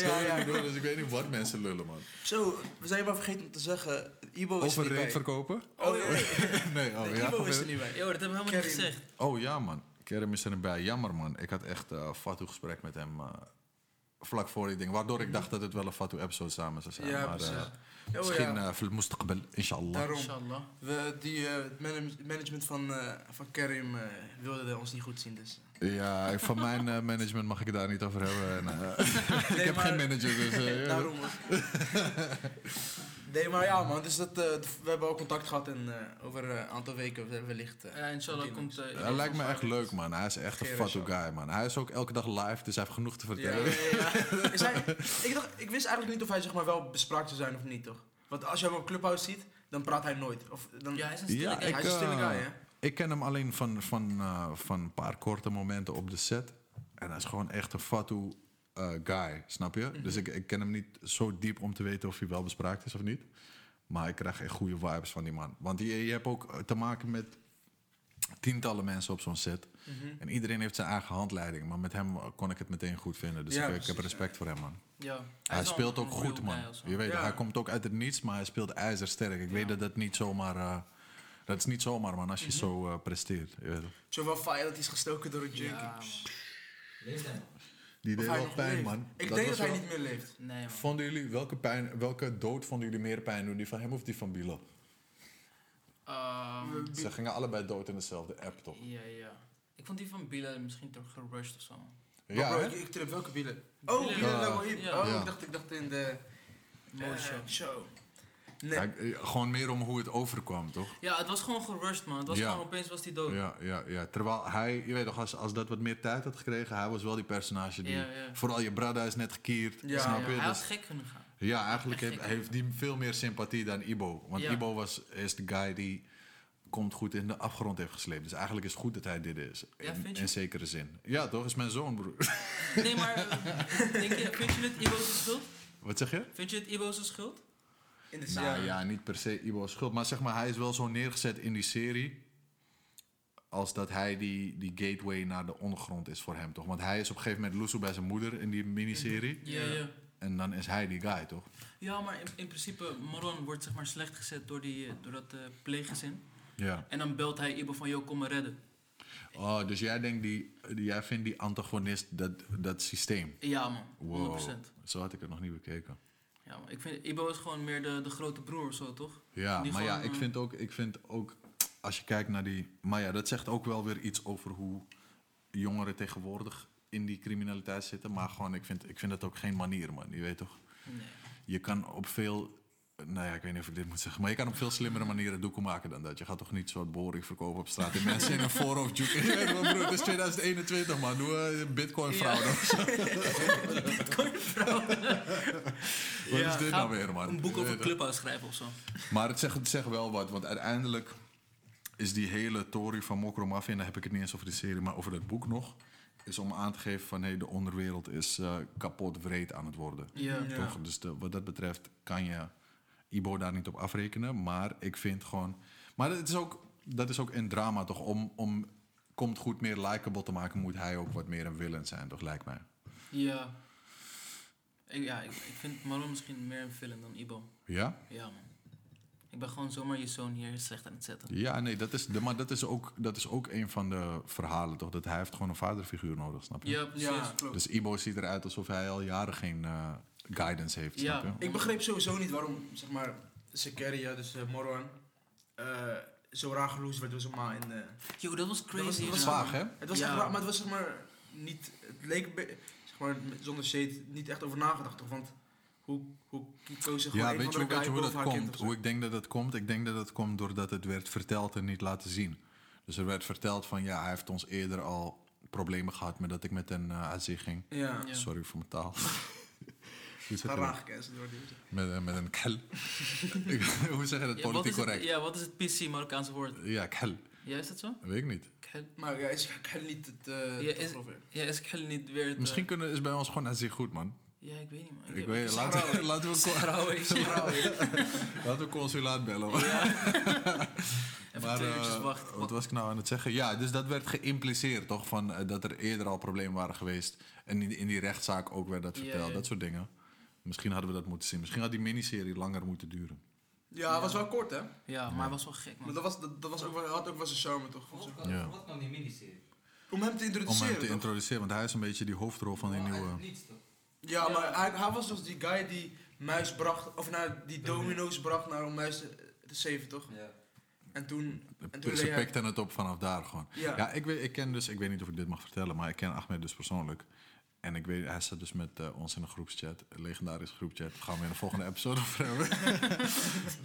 S2: ja, ja.
S3: Ik bedoel, dus ik weet niet wat mensen lullen, man.
S2: Zo, we zijn maar vergeten om te zeggen, Ibo is er
S3: Over
S2: niet
S3: reet
S2: bij.
S3: verkopen?
S2: Oh, ja.
S3: Nee, oh
S2: Nee,
S3: ja.
S2: Ibo is er niet bij.
S1: Yo, dat hebben we helemaal niet gezegd.
S3: Oh ja, man. Kerem is erbij. Jammer, man. Ik had echt een uh, fatu gesprek met hem eh, vlak voor die ding. Waardoor ik dacht dat het wel een Fatu episode samen zou zijn. Maar,
S2: precies.
S3: Eh,
S2: oh,
S3: misschien
S2: ja.
S3: uh, mustaqbal, inshallah.
S2: Daarom.
S1: Inshallah.
S2: We, die, eh, het management van, eh, van Karim wilde ons niet goed zien. Dus.
S3: Ja, van mijn eh, management mag ik het daar niet over hebben. En, eh, ik heb
S2: maar-
S3: geen manager, dus... ja.
S2: Daarom. nee, maar ja, man. Dus dat, we hebben al contact gehad en eh, over een aantal weken we- wellicht.
S1: Ja, inshallah
S2: die
S1: komt... eh,
S3: Hij lijkt me echt leuk, man. Hij is echt een
S2: Shaw.
S3: guy, man. Hij is ook elke dag live, dus hij heeft genoeg te vertellen.
S2: ja, ja. Is hij, ik, dacht, ik wist eigenlijk niet of hij zeg maar, wel bespraakt zou zijn of niet, toch? Want als je hem op Clubhouse ziet, dan praat hij nooit. Of, dan,
S1: Ja, hij is een stille
S3: Ja,
S1: guy.
S3: ik,
S2: hij is een stille guy, hè?
S3: Ik ken hem alleen van, van, eh, van een paar korte momenten op de set. En hij is gewoon echt een fatu eh, guy, snap je? Dus ik, ik ken hem niet zo diep om te weten of hij wel bespraakt is of niet. Maar ik krijg echt goede vibes van die man. Want je, je hebt ook te maken met tientallen mensen op zo'n set.
S2: Mhm.
S3: En iedereen heeft zijn eigen handleiding. Maar met hem kon ik het meteen goed vinden. Dus
S2: Ja,
S3: ik, ik heb respect voor hem, man.
S1: Ja.
S3: Hij, speelt ook goed, man. Je weet, hij komt ook uit het niets, maar hij speelt ijzersterk. Ik weet dat dat niet zomaar... eh, dat is niet zomaar, man, als je zo eh, presteert. Je weet
S2: dat hij is gestoken door een junkie.
S1: Ja, man.
S4: Leeft hij nog?
S3: Die deed wel pijn,
S2: leeft.
S3: man.
S2: Ik
S3: Dat
S2: denk dat hij
S3: wel-
S2: niet meer leeft.
S1: Nee, man.
S3: Vonden jullie, welke, pijn, welke dood vonden jullie meer pijn doen? Die van hem of die van Bilo?
S1: Ehm,
S3: Ze gingen allebei dood in dezelfde app, toch?
S1: ja, ja. Ik vond die van Bila misschien toch gerushed of zo.
S3: Ja,
S2: bro, ik, ik trip welke bielen? Oh.
S3: Ja.
S2: Oh, ik dacht, ik dacht in de eh,
S1: show.
S2: Show. Nee.
S3: Ja, eh, gewoon meer om hoe het overkwam, toch?
S1: Ja, het was gewoon gerushed, man. Het was
S3: Ja.
S1: gewoon opeens was die dood.
S3: Ja, ja, ja. Terwijl hij, je weet toch, als, als dat wat meer tijd had gekregen, hij was wel die personage die...
S1: Ja.
S3: Vooral je brada is net gekierd,
S2: Ja,
S3: snap
S1: Ja,
S3: je?
S1: hij
S3: Dus-
S1: had gek kunnen gaan.
S3: Ja, eigenlijk heeft, heeft die veel meer sympathie dan Ibo. Want. Ibo was, is de guy die komt goed in de afgrond heeft gesleept. Dus eigenlijk is het goed dat hij dit is.
S1: Ja,
S3: in,
S1: vind je?
S3: in zekere zin. Ja, toch? Is mijn zoon, broer.
S1: Nee, maar eh, denk je, vind je het Ibo's schuld?
S3: Wat zeg je?
S1: Vind je het Ibo's schuld?
S2: In de
S3: Nou
S2: ja.
S3: ja, niet per se Ibo's schuld. Maar zeg maar, hij is wel zo neergezet in die serie. Als dat hij die, die gateway naar de ondergrond is voor hem, toch? Want hij is op een gegeven moment Lusu bij zijn moeder in die miniserie.
S1: Ja, ja.
S3: En dan is hij die guy, toch?
S1: Ja, maar in, in principe, Marwan wordt zeg maar slecht gezet door, die, door dat eh, pleeggezin.
S3: Ja.
S1: En dan belt hij Ibo van, yo, kom me redden.
S3: Oh, dus jij denkt die, die- jij vindt die antagonist dat, dat systeem.
S1: Ja, man. 100%.
S3: Wow. Zo had ik het nog niet bekeken.
S1: Ja. Ik vind, Ibo is gewoon meer de, de grote broer zo, toch?
S3: Ja,
S1: Die
S3: maar ja, ik
S1: eh,
S3: vind, ook, ik vind ook, als je kijkt naar die... Maar ja, dat zegt ook wel weer iets over hoe jongeren tegenwoordig in die criminaliteit zitten. Maar gewoon, ik vind, ik vind dat ook geen manier, man. Je weet toch?
S1: Nee.
S3: Je kan op veel... Nou ja, ik weet niet of ik dit moet zeggen. Maar je kan op veel slimmere manieren doekoe maken dan dat. Je gaat toch niet zo'n behoring verkopen op straat. En mensen in een voorhoofd juken. Je weet wel, broer, het is 2021, man. Doe eh, bitcoin fraude. Wat is dit nou weer, man?
S1: Een boek over? Clubhouse schrijven of zo.
S3: Maar het zegt, het zegt wel wat, want uiteindelijk is die hele Tory van Mokro Mafia, en dan heb ik het niet eens over de serie, maar over dat boek nog, is om aan te geven van hey, de onderwereld is eh, kapot wreed aan het worden.
S1: Ja.
S2: Ja.
S3: Toch? Dus de- wat dat betreft kan je Ibo daar niet op afrekenen, maar ik vind gewoon... Maar het is ook, dat is ook in drama toch, om, om Komt Goed meer likable te maken, moet hij ook wat meer een villain zijn, toch lijkt mij.
S1: Ja. Ik, ja, ik, ik vind Marlon misschien meer een villain dan Ibo.
S3: Ja?
S1: Ja, man. Ik ben gewoon zomaar je zoon hier slecht aan het zetten.
S3: Ja, nee, dat is, de, maar dat is, ook, dat is ook een van de verhalen, toch? Dat hij heeft gewoon een vaderfiguur nodig, snap je?
S1: Ja, precies.
S2: Ja, klopt.
S3: Dus Ibo ziet eruit alsof hij al jaren geen, eh, guidance heeft,
S1: Ja.
S3: snap je?
S2: Ik begreep sowieso niet waarom, zeg maar, Sekeria, dus uh, Morwan, eh, zo raar geloosd werd door zijn ma in... eh,
S1: Yo, dat was crazy.
S2: dat was.
S3: Vaag, hè?
S2: Het was
S1: Ja.
S2: echt raar, maar het was zeg maar niet, het leek zeg maar zonder shade niet echt over nagedacht toch, want hoe, hoe koos ze gewoon
S3: Ja,
S2: een
S3: weet je,
S2: de
S3: weet je hoe dat komt? Hoe ik denk dat dat komt? Ik denk dat dat komt doordat het werd verteld en niet laten zien. Dus er werd verteld van ja, hij heeft ons eerder al problemen gehad met dat ik met een uh, ging.
S2: Ja,
S1: Ja.
S3: Sorry voor mijn taal. Hoe zeg
S2: ga
S3: je
S2: raar
S3: dat?
S2: gecanceld worden.
S3: Met, een- met een kel. Hoe zeg je dat politiek correct?
S1: ja, wat is het PC Marokkaanse woord?
S3: Ja, kel.
S1: Ja, is dat zo?
S3: Weet ik niet.
S1: Khel.
S2: Maar ja, is ik niet het uh,
S1: Ja, is- Ja, is khel niet weer het...
S3: Misschien
S1: eh,
S3: kunnen, is bij ons gewoon azee goed, man.
S1: Ja, ik weet niet, man.
S3: Ik weet, laten, we- laten, we, laten we consulaat bellen. man.
S1: Ja. Even
S3: Maar
S1: twee
S3: eh,
S1: uurtjes wachten.
S3: wat was ik nou aan het zeggen? Ja, dus dat werd geïmpliceerd, toch? Van, eh, dat er eerder al problemen waren geweest. En in, in die rechtszaak ook werd dat
S1: Ja,
S3: verteld.
S1: ja.
S3: Dat soort dingen. Misschien hadden we dat moeten zien. Misschien had die miniserie langer moeten duren.
S2: Ja, het was wel kort hè.
S1: Ja, maar hij was wel gek, man.
S2: Maar dat, was, dat, dat was ook wel, had ook wel zijn charme toch?
S4: Wat
S2: volgens
S4: kwam
S2: mij.
S3: Ja.
S4: wat kwam die miniserie?
S2: Om hem te
S3: Om
S2: introduceren
S3: hem te
S2: toch?
S3: introduceren, want hij is een beetje die hoofdrol van die
S4: Oh,
S3: nieuwe...
S4: het niets, toch?
S2: Ja,
S1: Ja.
S2: maar hij, hij was dus die guy die muis bracht, of nou, die domino's bracht naar om muis te, te saven toch?
S4: Ja.
S2: En toen, en toen
S3: Ze
S2: deed hij-
S3: pikten het op vanaf daar gewoon.
S2: ja.
S3: Ja, ik, weet, ik ken dus, ik weet niet of ik dit mag vertellen, maar ik ken Ahmed dus persoonlijk. En ik weet, hij zat dus met eh, ons in een groepschat, een legendarische groepchat. Gaan we in de volgende episode over hebben.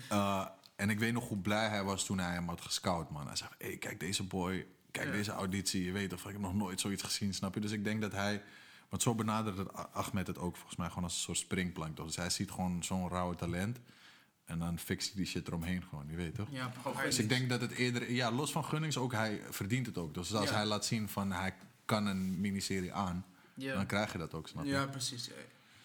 S3: Eh, en ik weet nog hoe blij hij was toen hij hem had gescout, man. Hij zei, hé, hey, kijk deze boy, kijk
S2: Ja.
S3: deze auditie. Je weet of ik heb nog nooit zoiets gezien, snap je? Dus ik denk dat hij, want zo benadert Ahmed het ook volgens mij gewoon als een soort springplank. Toch? Dus hij ziet gewoon zo'n rauwe talent. En dan fixt hij die shit eromheen gewoon, je weet toch?
S1: Ja,
S3: Dus ik denk dat het eerder, ja, los van Gunnings ook, hij verdient het ook. Dus als
S2: Ja.
S3: hij laat zien van hij kan een miniserie aan,
S1: ja.
S3: dan krijg je dat ook, snap je?
S2: Ja, precies. Ja.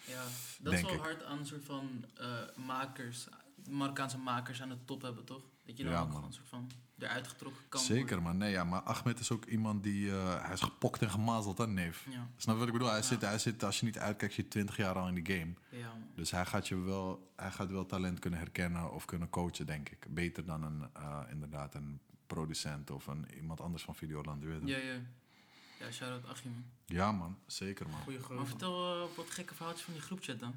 S1: Ja, dat
S3: Denk
S1: is wel
S3: ik.
S1: hard aan een soort van eh, makers, Marokkaanse makers aan de top hebben, toch? Dat je dan
S3: Ja,
S1: ook
S3: man.
S1: gewoon een soort van eruit getrokken kan
S3: Zeker, man. Nee, ja, maar Ahmed is ook iemand die, eh, hij is gepokt en gemazeld, hè, neef.
S1: Ja,
S3: Snap je wat ik bedoel? Hij, zit, hij zit, als je niet uitkijkt, je 20 jaar al in die game.
S1: ja, man.
S3: Dus hij gaat, je wel, hij gaat wel talent kunnen herkennen of kunnen coachen, denk ik. Beter dan een, eh, inderdaad een producent of een, iemand anders van Videoland.
S1: Ja, ja. Ja, shout-out Achim. man.
S3: Ja, man. Zeker, man.
S2: Goeie
S1: Maar vertel eh, wat gekke verhaaltjes van die groepchat dan.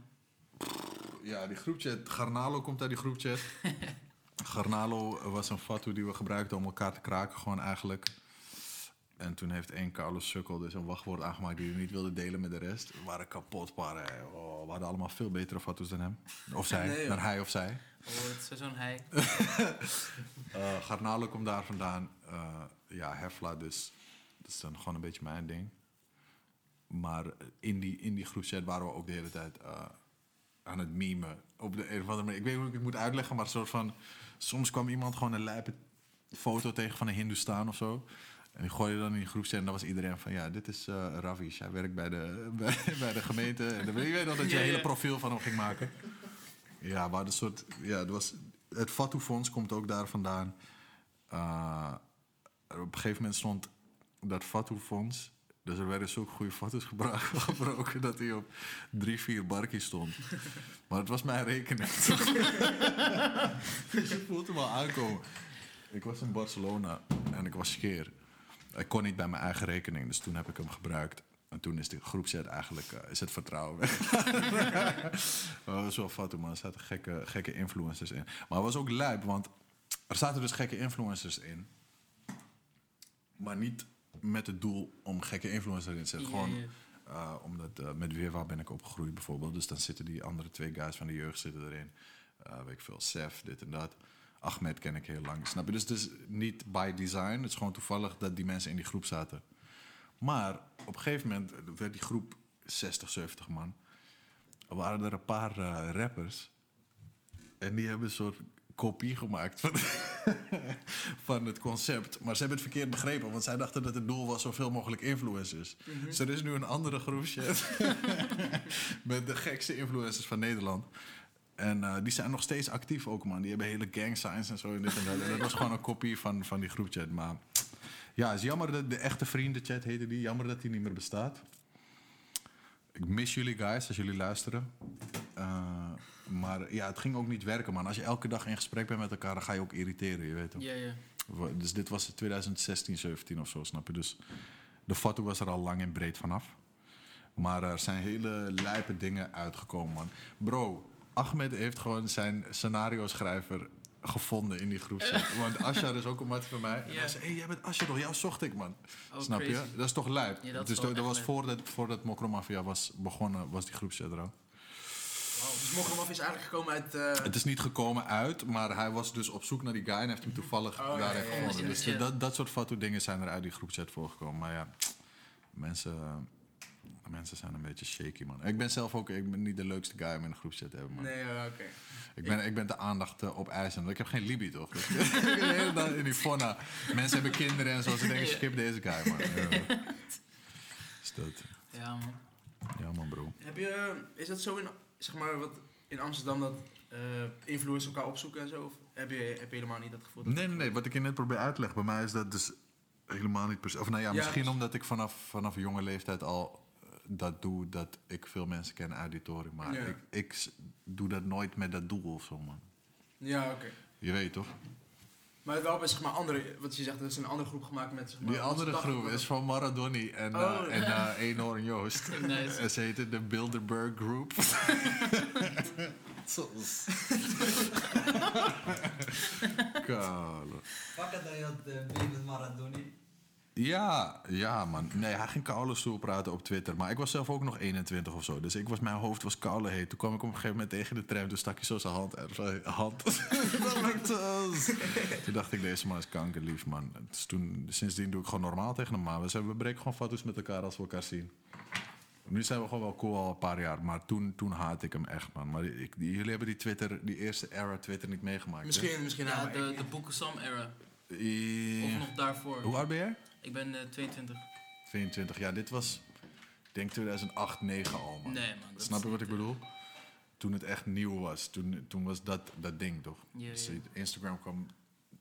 S3: Ja, die groepchat. Garnalo komt uit die groepchat. Garnalo was een fatu die we gebruikten om elkaar te kraken, gewoon eigenlijk. En toen heeft één Carlos Sukkel dus een wachtwoord aangemaakt die hij niet wilde delen met de rest. We waren kapot, eh, oh, we hadden allemaal veel betere fatus dan hem. Of zij,
S2: Nee,
S3: dan hij of zij.
S1: Oh, het is zo'n hij.
S3: Eh Garnalo komt daar vandaan. Eh, ja, Hefla dus. Dat is dan gewoon een beetje mijn ding. Maar in die, in die groepchat waren we ook de hele tijd eh, aan het memen. Op de een of andere manier. Ik weet niet hoe ik het moet uitleggen, maar een soort van... Soms kwam iemand gewoon een lijpe foto tegen van een Hindoestaan of zo. En die gooide dan in die groepchat en dan was iedereen van... Ja, dit is eh Ravish. Hij werkt bij de, bij, bij de gemeente. En dan, je weet nog dat je
S1: Ja,
S3: een hele
S1: ja.
S3: profiel van hem ging maken. Ja, maar de soort... Ja, het, was, het Fatu-fonds komt ook daar vandaan. Uh, op een gegeven moment stond dat Fatu-fonds... Dus er werden zulke goede foto's gebroken dat hij op drie, vier barkjes stond. Maar het was mijn rekening. dus je voelt hem al aankomen. Ik was in Barcelona en ik was scheer. Ik kon niet bij mijn eigen rekening, dus toen heb ik hem gebruikt. En toen is de groepset eigenlijk, eh, is het vertrouwen weg. Dat was wel fout, man. Er zaten gekke, gekke influencers in. Maar het was ook lijp, want er zaten dus gekke influencers in. Maar niet met het doel om gekke influencers in te zetten. Gewoon
S1: Ja,
S3: uh, omdat uh, met Weerwaar ben ik opgegroeid bijvoorbeeld. Dus dan zitten die andere twee guys van de jeugd zitten erin. Uh, weet ik veel, Sef, dit en dat. Ahmed ken ik heel lang, snap je? Dus het is niet by design. Het is gewoon toevallig dat die mensen in die groep zaten. Maar op een gegeven moment werd die groep 60, 70 man. Er waren er een paar rappers. En die hebben een soort kopie gemaakt van, van het concept. Maar ze hebben het verkeerd begrepen, want zij dachten dat het doel was zoveel mogelijk influencers. Mm-hmm. Dus er is nu een andere groepchat met de gekste influencers van Nederland. En uh, die zijn nog steeds actief ook, man. Die hebben hele gang signs en zo en dit en dat. En dat was gewoon een kopie van, van die groepchat. Maar ja, het is jammer dat de echte vriendenchat heette die. Jammer dat die niet meer bestaat. Ik mis jullie guys als jullie luisteren. Uh, maar ja, het ging ook niet werken, man. Als je elke dag in gesprek bent met elkaar, dan ga je ook irriteren, je weet toch?
S1: Ja, ja.
S3: Dus dit was 2016, 17 of zo, snap je? Dus de foto was er al lang en breed vanaf. Maar er zijn hele lijpe dingen uitgekomen, man. Bro, Ahmed heeft gewoon zijn scenario-schrijver gevonden in die groepset. Want Asja is ook een maat van mij. En hij zei, hé, jij bent Asja toch? Jou zocht ik, man.
S1: Oh,
S3: Snap je? Dat is toch lijp?
S1: Ja, dat is
S3: dus dat, was voordat, voordat Mokromafia was begonnen, was die groepset er al.
S2: Dus Mokromaf is eigenlijk gekomen uit... eh,
S3: Het is niet gekomen uit, maar hij was dus op zoek naar die guy en heeft hem toevallig
S2: Oh,
S3: daar
S2: ja,
S3: gevonden.
S1: ja.
S3: Dus
S1: Ja.
S3: dat, dat soort fatu dingen zijn er uit die groepchat voorgekomen. Maar ja, mensen, mensen zijn een beetje shaky, man. Ik ben zelf ook ik ben niet de leukste guy om in een groepchat te hebben, man.
S2: Nee, ja, oké.
S3: Ik, ben, ik ben de aandacht eh, op eisen. want Ik heb geen libido, toch? ik ben de hele dag in die fonna. Mensen hebben kinderen en zo. Ze denken, skip deze guy, man. Is dat...
S1: Ja, man.
S3: Ja, man, bro.
S2: Heb je, is dat zo in, zeg maar, wat in Amsterdam dat eh influencers elkaar opzoeken en zo? Of heb je, heb je helemaal niet dat gevoel?
S3: Nee, nee, nee. Wat ik je net probeer uit te leggen, bij mij is dat dus helemaal niet precies. Of nou ja, misschien
S2: dus-
S3: omdat ik vanaf, vanaf jonge leeftijd al eh, dat doe, dat ik veel mensen ken uit die toren. Maar
S2: Ja.
S3: ik, ik doe dat nooit met dat doel of zo, man.
S2: Ja, oké.
S3: Je weet toch?
S2: Maar wel bij zeg maar andere, wat je zegt, er is een andere groep gemaakt met zeg maar...
S3: Die andere groep is van Maradoni en, eh
S2: Oh.
S3: en eh Eenhoorn Joost.
S1: Nice.
S3: En ze heten de Bilderberg Group. Zoals.
S4: Fuck het dat je had uh, beef met Maradoni.
S3: Ja, ja man. Nee, hij ging koude stoel praten op Twitter. Maar ik was zelf ook nog 21 of zo. Dus ik was, mijn hoofd was koude heet. Toen kwam ik op een gegeven moment tegen de tram. Toen stak hij zo zijn hand uit. Zijn hand. toen dacht ik, deze man is kankerlief, man. Dus toen, sindsdien doe ik gewoon normaal tegen hem. Maar we, zijn- we breken gewoon foto's met elkaar als we elkaar zien. Nu zijn we gewoon wel cool al een paar jaar. Maar toen, toen haat ik hem echt, man. Maar ik, die- jullie hebben die Twitter, die eerste era Twitter niet meegemaakt. hè?
S2: Misschien, misschien
S1: Ja, de,
S2: ik-
S1: de Boeken Sam era.
S3: Ja.
S1: Of nog daarvoor.
S3: Hoe oud ben jij?
S1: Ik ben eh, 22.
S3: 22. Ja, dit was, ik denk 2008, 9 al, man.
S1: Nee, man.
S3: Snap je wat ik
S1: eh,
S3: bedoel? Toen het echt nieuw was. Toen, toen was dat dat ding, toch? Dus. Instagram kwam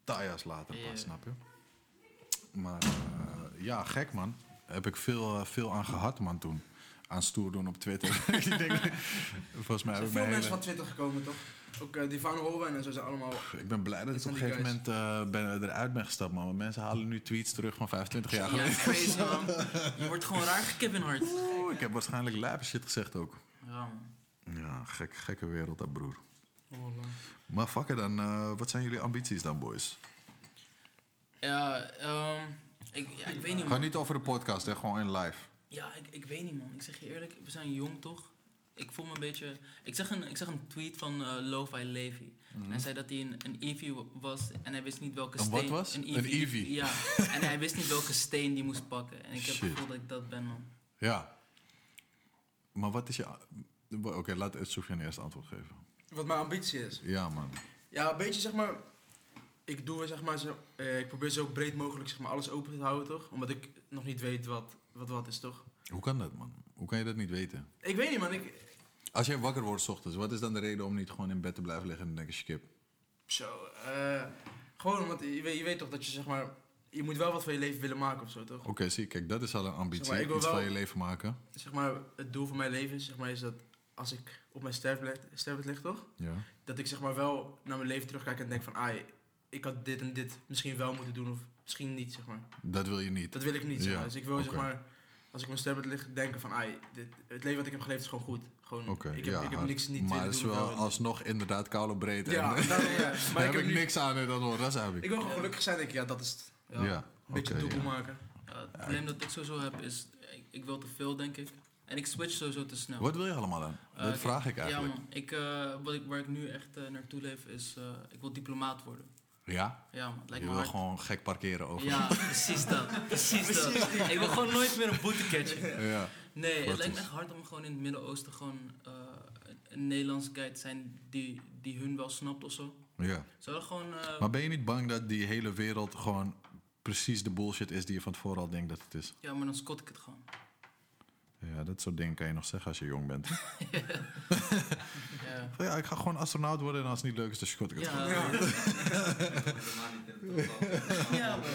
S3: taaias later pas, snap je? Maar eh, ja, gek, man. Daar heb ik veel, eh, veel aan gehad, man, toen. Aan stoer doen op Twitter. ik denk, volgens mij
S2: er zijn veel mensen
S3: hele...
S2: van Twitter gekomen, toch? Ook eh die Van Holwen en zo zijn allemaal...
S3: Ik ben blij dat ik op een gegeven moment eh, ben, eruit ben gestapt, man. Want mensen halen nu tweets terug van 25 jaar
S1: Ja,
S3: geleden.
S1: man. Je wordt gewoon raar Kevin Hart.
S3: Oeh, ik heb waarschijnlijk lijpe shit gezegd ook.
S1: Ja.
S3: Ja, gek, gekke wereld, dat broer. Maar fuck it dan, eh, wat zijn jullie ambities dan, boys?
S1: Ja, ehm ik, ja, ik weet niet
S3: Ga niet over de podcast, hè, gewoon in live.
S1: Ja, ik, ik weet niet man. Ik zeg je eerlijk, we zijn jong toch? Ik voel me een beetje... Ik zeg een, ik zeg een tweet van eh Lo-Fi Levi. En hij zei dat hij een, een Eevee was en hij wist niet welke
S3: Een
S1: steen...
S3: wat was?
S1: Een
S3: Een
S1: Eevee.
S3: Eevee?
S1: Ja, en hij wist niet welke steen die moest pakken. En ik heb het gevoel dat ik dat ben man.
S3: Ja. Maar wat is je... Oké, laat Sofiane eerst antwoord geven.
S2: Wat mijn ambitie is.
S3: Ja, man.
S2: Ja, een beetje zeg maar. Ik doe zeg maar zo. eh, ik probeer zo breed mogelijk zeg maar alles open te houden, toch? Omdat ik nog niet weet wat wat, wat is, toch?
S3: Hoe kan dat, man? Hoe kan je dat niet weten?
S2: Ik weet niet, man. Ik,
S3: Als jij wakker wordt 's ochtends, wat is dan de reden om niet gewoon in bed te blijven liggen en denken, skip?
S2: zo. eh, gewoon omdat je weet, je weet toch dat je zeg maar. Je moet wel wat van je leven willen maken of zo, toch?
S3: Oké, zie, kijk, dat is al een ambitie.
S2: Zeg maar, ik wil
S3: Iets
S2: wel-
S3: van je leven maken.
S2: Zeg maar, het doel van mijn leven is, zeg maar, is dat als ik op mijn sterfbed sterfbed lig, toch?
S3: Ja.
S2: Dat ik zeg maar wel naar mijn leven terugkijk en denk van, ah, ik had dit en dit misschien wel moeten doen of misschien niet, zeg maar.
S3: Dat wil je niet.
S2: Dat wil ik niet, zeg maar. Dus ik wil, zeg maar, als ik mijn sterfbed lig, denken van, ah, dit, het leven wat ik heb geleefd is gewoon goed. Gewoon, ik heb, ik niks niet
S3: maar het is wel alsnog inderdaad koude breed.
S2: Ja,
S3: en, daar
S2: Maar ik
S3: heb ik
S2: nu-
S3: niks aan en dat wel, dat heb ik.
S2: Ik wil gewoon gelukkig zijn, denk ik, ja, dat is het.
S1: Ja.
S2: Een beetje
S3: oké,
S2: doel maken.
S1: Het probleem dat ik sowieso heb is, ik, ik wil te veel denk ik. En ik switch sowieso te snel.
S3: Wat wil je allemaal dan?
S1: Eh,
S3: dat vraag ik eigenlijk.
S1: Ja man, ik, eh, wat ik, waar ik nu echt eh, naartoe leef is, ik wil diplomaat worden.
S3: Ja?
S1: Ja het lijkt
S3: Je
S1: me
S3: wil
S1: hard.
S3: gewoon gek parkeren over.
S1: Ja, precies dat. Precies dat. Ik wil gewoon nooit meer een boete catchen.
S3: ja.
S1: Nee, het lijkt me echt hard om gewoon in het Midden-Oosten gewoon eh, een- Nederlands guy te zijn die, die hun wel snapt of zo.
S3: ja.
S1: Zou dat gewoon... eh,
S3: Maar ben je niet bang dat die hele wereld gewoon precies de bullshit is die je van tevoren al denkt dat het is?
S1: Ja, maar dan scot ik het gewoon.
S3: Ja, dat soort dingen kan je nog zeggen als je jong bent.
S1: Ja.
S3: Van, ja, ik ga gewoon astronaut worden en als het niet leuk is, dan schot ik het
S1: Ja,
S3: gewoon.
S1: ja. Maar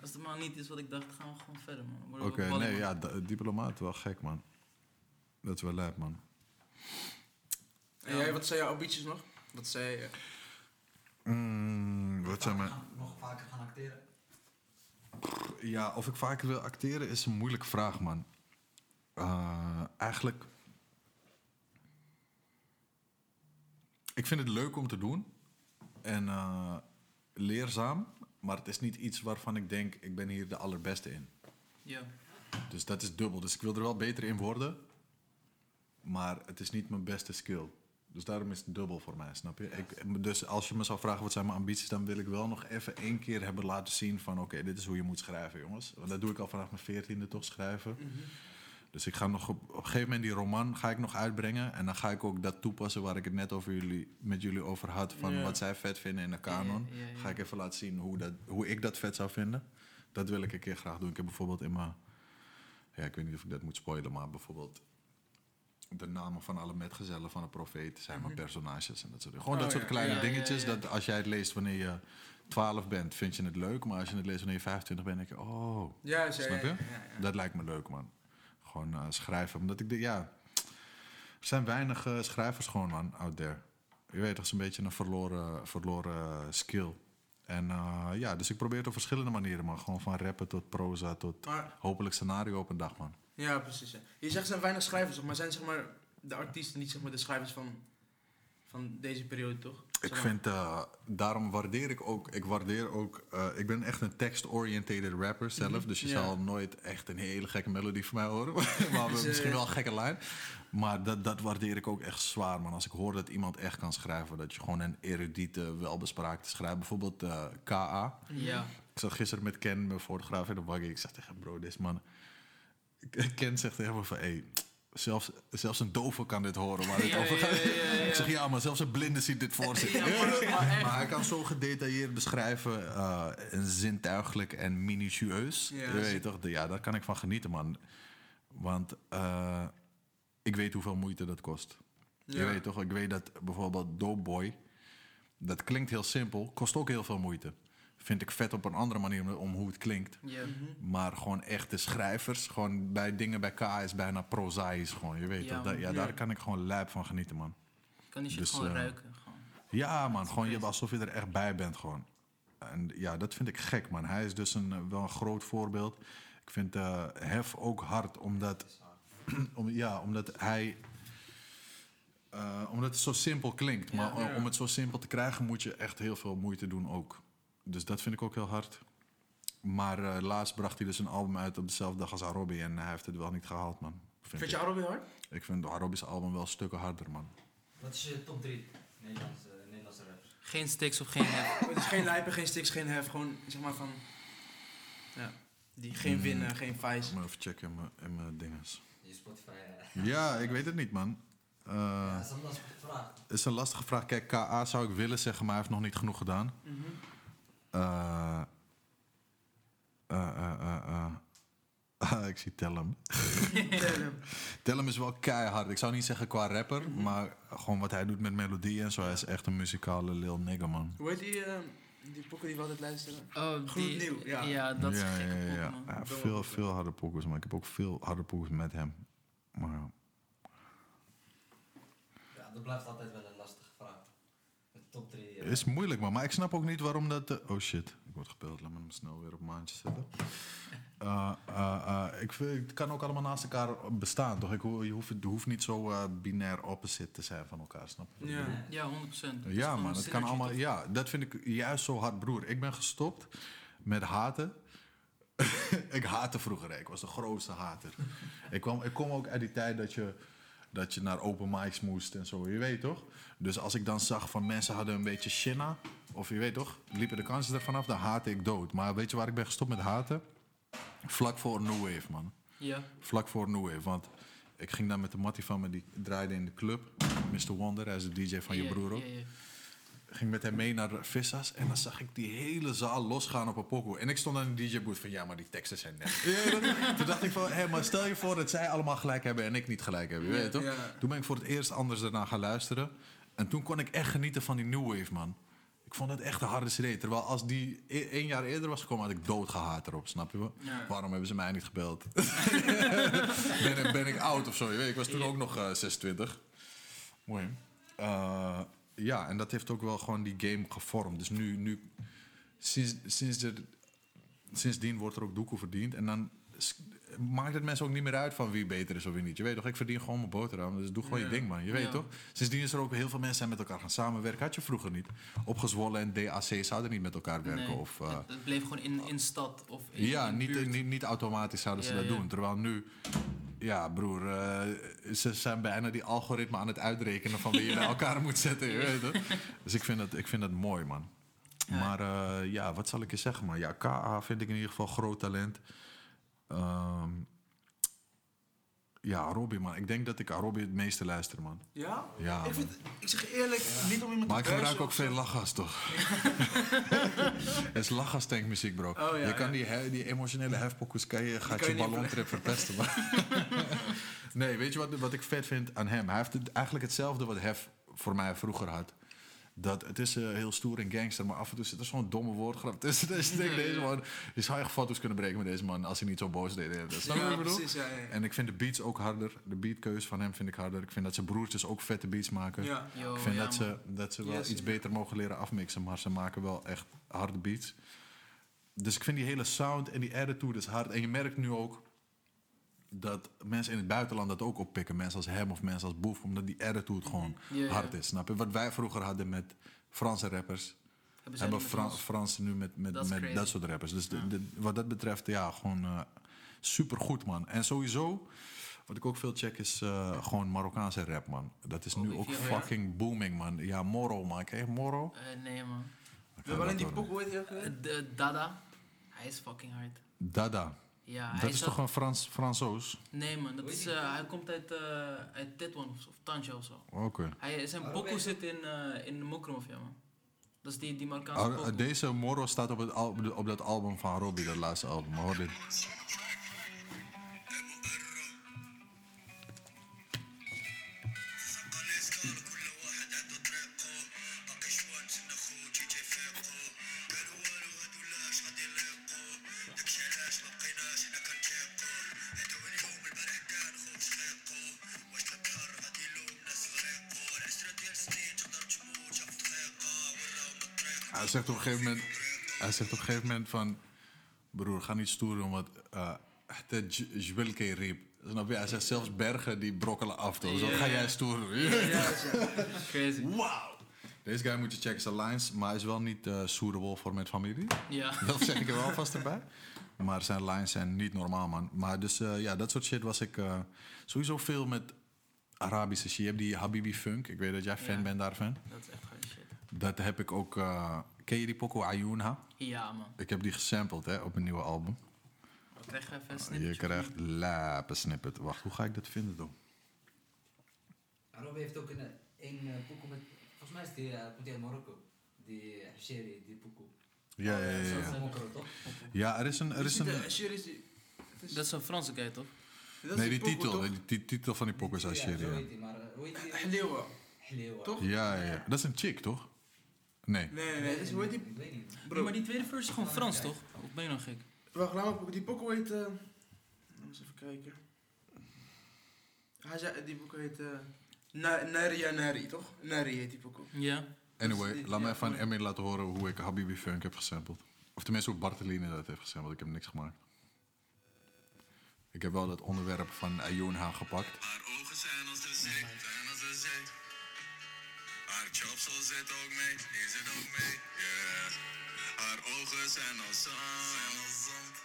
S1: als het maar niet is wat ik dacht, gaan we gewoon verder man. Worden we
S3: Oké, nee,
S1: man.
S3: ja, diplomaat wel gek, man. Dat is wel lijp, man.
S2: En jij, wat zijn jouw ambities nog? Wat zei je?
S3: Mm, wat zijn mijn...
S4: Nog vaker gaan acteren.
S3: Ja, of ik vaker wil acteren is een moeilijke vraag, man. Eh, eigenlijk. Ik vind het leuk om te doen. En eh, leerzaam. Maar het is niet iets waarvan ik denk, ik ben hier de allerbeste in.
S1: Ja.
S3: Dus dat is dubbel. Dus ik wil er wel beter in worden. Maar het is niet mijn beste skill. Dus daarom is het dubbel voor mij, snap je? Ik, dus als je me zou vragen wat zijn mijn ambities, dan wil ik wel nog even één keer hebben laten zien van oké, dit is hoe je moet schrijven, jongens. Want dat doe ik al vanaf mijn veertiende toch schrijven. Dus ik ga nog op, op een gegeven moment die roman ga ik nog uitbrengen. En dan ga ik ook dat toepassen waar ik het net over jullie, met jullie over had. Van
S2: Ja.
S3: wat zij vet vinden in de kanon.
S1: Ja, ja, ja.
S3: Ga ik even laten zien hoe, dat, hoe ik dat vet zou vinden. Dat wil ik een keer graag doen. Ik heb bijvoorbeeld in mijn... Ja, ik weet niet of ik dat moet spoilen, maar bijvoorbeeld... De namen van alle metgezellen van de profeet zijn mijn personages en dat soort dingen. Gewoon
S2: Oh,
S3: dat soort kleine dingetjes. Dat als jij het leest wanneer je 12 bent, vind je het leuk. Maar als je het leest wanneer je 25 bent, denk je... Oh, Snap je? dat lijkt me leuk, man. Gewoon eh, schrijven. Omdat ik denk, ja... Er zijn weinig eh, schrijvers gewoon, man, out there. Je weet, dat is een beetje een verloren, verloren skill. En eh, ja, dus ik probeer het op verschillende manieren, man. Gewoon van rappen tot proza tot
S2: Maar,
S3: hopelijk scenario op een dag, man.
S2: ja, precies. ja. Je zegt er zijn weinig schrijvers, maar zijn zeg maar de artiesten niet zeg maar de schrijvers van, van deze periode, toch?
S3: Ik vind, eh, daarom waardeer ik ook, ik waardeer ook, eh, ik ben echt een text-oriented rapper zelf, dus je
S2: Mhm. Ja.
S3: zal nooit echt een hele gekke melodie van mij horen, maar
S2: Dus, eh,
S3: misschien wel een gekke lijn. Maar dat, dat waardeer ik ook echt zwaar, man. Als ik hoor dat iemand echt kan schrijven, dat je gewoon een erudite, welbespraakte schrijver, bijvoorbeeld eh, K.A.
S1: Ja.
S3: Ik zat gisteren met Ken, mijn fotograaf, in de waggie. Ik zeg tegen bro, deze man... Ken zegt tegen me van, hey, zelfs, zelfs een dove kan dit horen waar het
S1: Ja,
S3: over gaat.
S1: ja.
S3: Ik zeg, ja, maar zelfs een blinde ziet dit voor zich.
S1: Maar-
S3: hij kan zo gedetailleerd beschrijven eh, en zintuigelijk en minutieus.
S2: Ja,
S3: je weet toch, ja, daar kan ik van genieten, man. Want eh, ik weet hoeveel moeite dat kost. Je weet toch, ik weet dat bijvoorbeeld Dope Boy, dat klinkt heel simpel, kost ook heel veel moeite. Vind ik vet op een andere manier om, hoe het klinkt.
S1: Ja.
S3: Maar gewoon echte schrijvers, gewoon bij dingen bij K is bijna prozaïs gewoon. Je weet
S1: Ja,
S3: toch, dat, ja,
S2: ja.
S3: daar kan ik gewoon lijp van genieten, man.
S1: Kan die shit
S3: Dus,
S1: gewoon
S3: eh,
S1: ruiken. Gewoon.
S3: Ja, man. Gewoon je, alsof je er echt bij bent, gewoon. En ja, dat vind ik gek, man. Hij is dus een, eh, wel een groot voorbeeld. Ik vind eh, Hef ook hard, omdat, om, ja, omdat hij... eh, omdat het zo simpel klinkt. Maar
S1: Ja.
S3: om het zo simpel te krijgen, moet je echt heel veel moeite doen ook. Dus dat vind ik ook heel hard. Maar eh, laatst bracht hij dus een album uit op dezelfde dag als Arobi. En hij heeft het wel niet gehaald, man. Vind
S2: Vind je weer hard?
S3: ik vind Arobi's album wel stukken harder, man.
S4: Wat is je top 3 Nederlandse, Nederlandse rappers?
S1: Geen sticks of geen hef.
S2: Het is geen lijpen, geen sticks, geen hef. Gewoon zeg maar van. Ja. Die, geen
S3: Mm.
S2: winnen, geen vice.
S3: Ik moet even checken in mijn- in mijn dinges.
S4: Je Spotify. eh.
S3: Ja, ik weet het niet, man. Eh,
S4: ja, dat is een lastige vraag.
S3: is een lastige vraag. Kijk, KA zou ik willen zeggen, maar hij heeft nog niet genoeg gedaan.
S2: Mhm.
S3: Eh, eh, eh, eh, eh. Ah, ik zie Tellem. Tellem is wel keihard. Ik zou niet zeggen qua rapper, maar gewoon wat hij doet met melodieën en zo. Hij is echt een muzikale lil nigger, man.
S2: Hoe heet die, eh, die pokken die we altijd luisteren?
S1: Oh,
S2: Gloednieuw, ja.
S1: Ja, dat is
S3: ja,
S1: een gekke
S3: ja, ja. veel, veel harde poekers, maar ik heb ook veel harde poekers met hem. Maar ja.
S4: Ja, dat blijft altijd wel een top 3.
S3: Is moeilijk, man. Maar ik snap ook niet waarom dat... oh shit, ik word gebeld. Laat me hem snel weer op maandje zetten. Eh, eh, eh, ik vind, het kan ook allemaal naast elkaar bestaan, toch? Ik, je hoeft, het hoeft niet zo eh, binair opposite te zijn van elkaar, snap je?
S2: Ja.
S1: Ja, 100%. Het is
S3: Ja, man. Het kan allemaal...
S1: toch?
S3: Ja, dat vind ik juist zo hard, broer. Ik ben gestopt met haten. ik haatte vroeger, ik was de grootste hater. ik, kwam, ik kom ook uit die tijd dat je, dat je naar open mics moest en zo, je weet toch? Dus als ik dan zag van mensen hadden een beetje shinna, of je weet toch, liepen de kansen ervan af, dan haatte ik dood. Maar weet je waar ik ben gestopt met haten? Vlak voor New Wave, man.
S1: Ja.
S3: Vlak voor New Wave, want ik ging dan met de mattie van me, die draaide in de club. Mr. Wonder, hij is de DJ van je broer ook
S1: ja, ja.
S3: Ging met hem mee naar Vissas en dan zag ik die hele zaal losgaan op een pokoe. En ik stond aan de DJ-booth van, ja, maar die teksten zijn net. Toen dacht ik van, hé, maar stel je voor dat zij allemaal gelijk hebben en ik niet gelijk heb. Je weet toch? Toen ben ik voor het eerst anders daarna gaan luisteren. En toen kon ik echt genieten van die New Wave, man. Ik vond het echt een harde CD. Terwijl als die e- één jaar eerder was gekomen, had ik doodgehaat erop, snap je wel?
S1: Ja.
S3: Waarom hebben ze mij niet gebeld? ben, ik- ben ik oud of zo? Je weet, ik was toen ook nog eh, 26. Mooi. Eh, ja, en dat heeft ook wel gewoon die game gevormd. Dus nu, nu sinds, sinds er, sindsdien wordt er ook doekoe verdiend. En dan maakt het mensen ook niet meer uit van wie beter is of wie niet. Je weet toch, ik verdien gewoon mijn boterham, dus doe gewoon
S2: Ja.
S3: je ding, man. Je weet
S1: Ja.
S3: toch? Sindsdien is er ook heel veel mensen zijn met elkaar gaan samenwerken. Had je vroeger niet. Opgezwollen en DAC zouden niet met elkaar werken.
S1: Nee,
S3: Of, eh,
S1: het, bleef gewoon in, in stad of in
S3: ja,
S1: in
S3: niet, niet, niet automatisch zouden ze dat doen. Terwijl nu, ja, broer, eh, ze zijn bijna die algoritme aan het uitrekenen van wie je bij elkaar moet zetten. Je weet. Dus ik vind, dat, ik vind dat mooi, man.
S1: Ja.
S3: Maar eh, ja, wat zal ik je zeggen, man? Ja, KA vind ik in ieder geval groot talent. Ehm, ja, Robbie, man. Ik denk dat ik aan Robbie het meeste luister, man.
S2: Ja?
S3: Ja,
S2: ik, vind, ik zeg eerlijk, niet om iemand
S3: Maar ik
S2: te
S3: gebruik ook veel lachgas, toch? Het is lachgastankmuziek, bro.
S2: Oh, ja,
S3: je kan die, he- die emotionele hefpokkers, kan je, gaat
S2: kan
S3: je
S2: je
S3: ballontrip verpesten. Nee, weet je wat, wat ik vet vind aan hem? Hij heeft het, eigenlijk hetzelfde wat Hef voor mij vroeger had. Dat het is eh, heel stoer en gangster, maar af en toe zit er zo'n domme woordgrap tussen. Dus ik denk, deze man, je zou echt foto's kunnen breken met deze man als hij niet zo boos deed. Dat snap wat
S2: Ja,
S3: ik bedoel?
S2: precies, ja, ja.
S3: En ik vind de beats ook harder. De beatkeus van hem vind ik harder. Ik vind dat zijn broertjes ook vette beats maken.
S2: Ja.
S1: Yo,
S3: Ik vind
S1: ja,
S3: dat, ze, dat ze wel
S2: Yes,
S3: iets
S2: ja.
S3: beter mogen leren afmixen, maar ze maken wel echt harde beats. Dus ik vind die hele sound en die attitude is hard. En je merkt nu ook dat mensen in het buitenland dat ook oppikken. Mensen als hem of mensen als Boef, omdat die attitude gewoon hard is. Snap je? Wat wij vroeger hadden met Franse rappers,
S1: Hebben
S3: hebben Fra? Fransen nu met, met, met
S1: crazy.
S3: dat soort rappers. Dus de-
S1: Ja.
S3: de- wat dat betreft, ja, gewoon eh super goed, man. En sowieso, wat ik ook veel check, is eh, gewoon Marokkaanse rap, man. Dat is nu
S1: Oh,
S3: ook
S1: ik- ja.
S3: fucking booming, man. Ja, Moro, man. Ken je Moro?
S1: Eh, nee, man.
S2: We hebben alleen die ook weer?
S1: Eh, de- Dada, hij is fucking hard.
S3: Dada.
S1: Ja,
S3: Dat is
S1: zat-
S3: toch een Frans, Fransoos?
S1: Nee, man, dat is, eh, hij komt uit, eh uit Tetwan of, of Tantje of zo.
S3: Oké.
S1: Hij, zijn
S4: Oh,
S1: pokoe zit in, eh in de Mokromafia, man. Dat is die, die Marokkaanse
S3: Ah. Deze Moro staat op, het al- op dat album van Robbie, dat laatste album. Hoor dit. Zegt op een gegeven moment, hij zegt op een gegeven moment van, broer, ga niet stoer doen, want uh, het jwilke riep. Snap je? Hij zegt zelfs bergen die brokkelen af. Toch? Zo ga jij stoer doen.
S1: Crazy.
S3: Wauw! Deze guy moet je checken zijn lines, maar hij is wel niet uh, suitable voor met familie.
S1: Ja.
S3: Dat zeg ik er wel vast erbij. Maar zijn lines zijn niet normaal, man. Maar dus uh, ja, dat soort shit was ik uh, sowieso veel met Arabische shit. Je hebt die Habibi Funk. Ik weet dat jij fan
S1: Ja.
S3: bent daarvan.
S1: Dat is echt goede shit.
S3: Dat heb ik ook... Ken je die Poco Ayunha?
S1: Ja, man.
S3: Ik heb die gesampled hè, op een nieuwe album.
S1: Wat krijg je even een
S3: Je
S1: snippetje?
S3: krijgt lape snippet. Wacht, hoe ga ik dat vinden dan?
S4: Robbie heeft ook een, een uh, pokoe met... Volgens mij is die, uh, komt die uit Marokko. Die Hasheri, die pokoe.
S3: Ja, ja, ja. Ja, er is een... Er is een
S1: Dat is een Franse guy, toch?
S3: nee, die
S2: pokoe,
S3: titel. Die, die titel van die Poco is
S4: Ja, zo
S3: Ja.
S4: heet die, maar hoe heet die?
S2: Hleeuwen.
S4: Hleeuwen.
S2: Toch?
S3: Ja, ja, ja. Dat is een chick, toch? Nee.
S2: Nee, nee, nee. dat is- Hoe heet die?
S4: Ik weet niet.
S1: Nee,
S2: Bro,
S1: maar die tweede versie is gewoon Frans, toch? Of ben je nog gek?
S2: wacht, laat me Die pokoe heet... eh Laten we eens even kijken. Hij zei, die pokoe heet... eh Na- Naria Nari, toch? Nari heet die pokoe.
S1: Ja.
S3: Anyway,
S2: Dus die-
S3: laat me even aan. Emmy laten horen hoe ik Habibi Funk heb gesampled. Of tenminste hoe Barteline dat heeft gesampled. Ik heb niks gemaakt. Ik heb wel dat onderwerp van Ayunha gepakt.
S5: Haar ogen zijn als de chopsel zit ook mee, die zit ook mee, yeah. Haar ogen zijn als zand.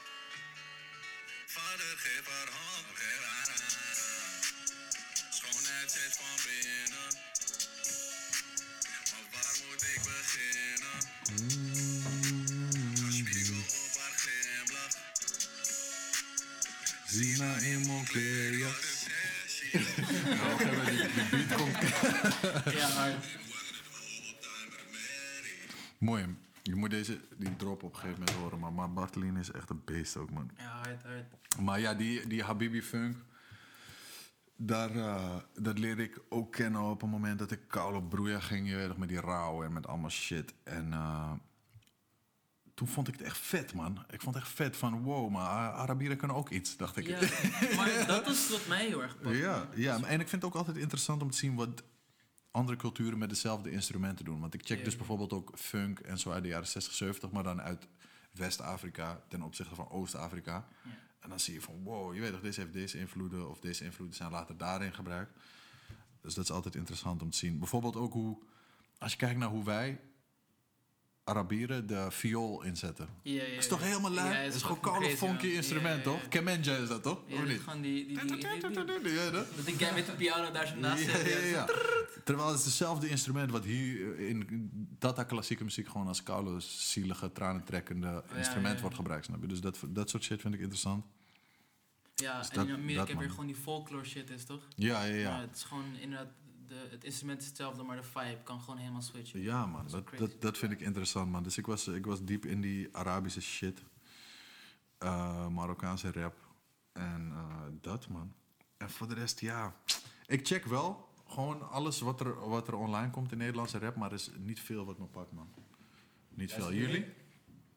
S5: Vader, geef haar hand, geef haar hand. Schoonheid zit van binnen. Maar waar moet ik beginnen? Haar spiegel op haar glimlach.
S3: Zina in Montclair, ja. Op Mooi. Je moet deze die drop op een gegeven moment horen. Maar, maar is echt een beest ook, man.
S1: Ja, hard, hard.
S3: Maar ja, die, die Habibi Funk. Daar, eh, dat leerde ik ook kennen op het moment dat ik koud op broeia ging. Je weet nog, met die rouw en met allemaal shit. En eh, toen vond ik het echt vet, man. Ik vond het echt vet van, wow, maar Arabieren kunnen ook iets, dacht ik.
S1: Ja, maar dat is wat mij heel erg pakt.
S3: Ja, ja, en ik vind het ook altijd interessant om te zien wat andere culturen met dezelfde instrumenten doen. Want ik check dus bijvoorbeeld ook funk en zo uit de jaren 60, 70, maar dan uit West-Afrika ten opzichte van Oost-Afrika.
S1: Ja.
S3: En dan zie je van, wow, je weet toch, deze heeft deze invloeden... of deze invloeden zijn later daarin gebruikt. Dus dat is altijd interessant om te zien. Bijvoorbeeld ook hoe... Als je kijkt naar hoe wij, Arabieren, de viool inzetten.
S1: Ja, ja,
S3: Dat is toch helemaal leuk?
S1: het
S3: is gewoon koude
S1: crazy,
S3: funky instrument, toch? Kemenja is dat, toch?
S1: Ja,
S3: of niet?
S1: gewoon die, die, die,
S3: dat-
S1: dat die guy met de piano daar zo naast zit.
S3: ja, ja. Terwijl het is hetzelfde instrument wat hier in data klassieke muziek gewoon als koude, zielige, tranentrekkende
S1: ja,
S3: instrument wordt gebruikt. Snap je? Dus dat, dat soort shit vind ik interessant.
S1: Ja,
S3: Dus
S1: en
S3: dat-
S1: in Amerika
S3: dat,
S1: heb je gewoon die folklore shit is, toch?
S3: Ja, ja,
S1: Maar
S3: ja.
S1: het is gewoon inderdaad, de, het instrument is hetzelfde, maar de vibe kan gewoon helemaal switchen.
S3: Ja, man. Dat, dat, dat vind ik interessant, man. Dus ik was, ik was diep in die Arabische shit. Eh, Marokkaanse rap. En eh, dat, man. En voor de rest, ja. Ik check wel gewoon alles wat er, wat er online komt in Nederlandse rap. Maar er is niet veel wat me pakt, man. Niet veel.
S4: Luister
S3: Jullie?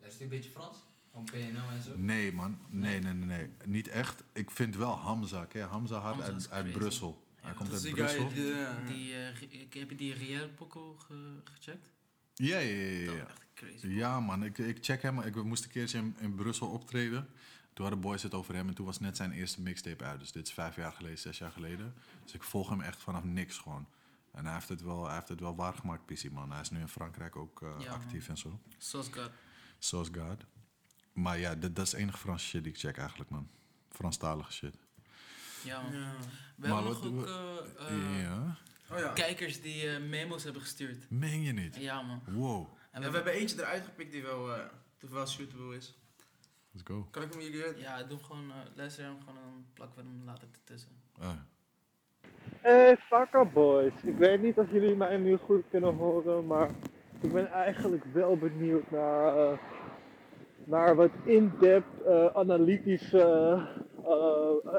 S4: Luister je een beetje Frans? Van PNO en zo?
S3: Nee, man. Nee, nee, nee, nee. Niet echt. Ik vind wel Hamza. Je Hamza hard
S1: is
S3: uit, uit. Brussel. Hij komt uit Brussel.
S2: die.
S1: Die, eh, re- heb je die Riel Poco ge- gecheckt?
S3: Ja, ja, ja. ja,
S1: Dat
S3: ja.
S1: is echt crazy.
S3: Ja, man. Ik, ik check hem. Ik moest een keertje in, in Brussel optreden. Toen hadden boys het over hem. En toen was net zijn eerste mixtape uit. Dus dit is vijf jaar geleden, zes jaar geleden. Dus ik volg hem echt vanaf niks gewoon. En hij heeft het wel, hij heeft het wel waargemaakt, PC man. Hij is nu in Frankrijk ook eh,
S1: Ja, man.
S3: actief en zo.
S1: Zoals God.
S3: Zoals God. Maar ja, dat, dat is enige Franse shit die ik check eigenlijk, man. Franstalige shit.
S1: Ja, man.
S2: Ja.
S1: We
S3: Maar
S1: hebben nog ook eh, eh,
S3: ja.
S2: Oh ja.
S1: kijkers die eh, memo's hebben gestuurd.
S3: Meen je niet?
S1: Ja, man.
S3: Wow.
S1: En
S2: Ja, we hebben eentje eruit gepikt die wel, eh, die wel suitable is.
S3: Let's go.
S2: Kan ik hem hier
S1: Ja, doe hem gewoon, eh, luister hem gewoon en dan plakken we hem later ertussen.
S3: Ah.
S6: Hey, Fakka Boys. Ik weet niet of jullie mij nu goed kunnen horen, maar ik ben eigenlijk wel benieuwd naar, eh, naar wat in-depth eh, analytische, eh,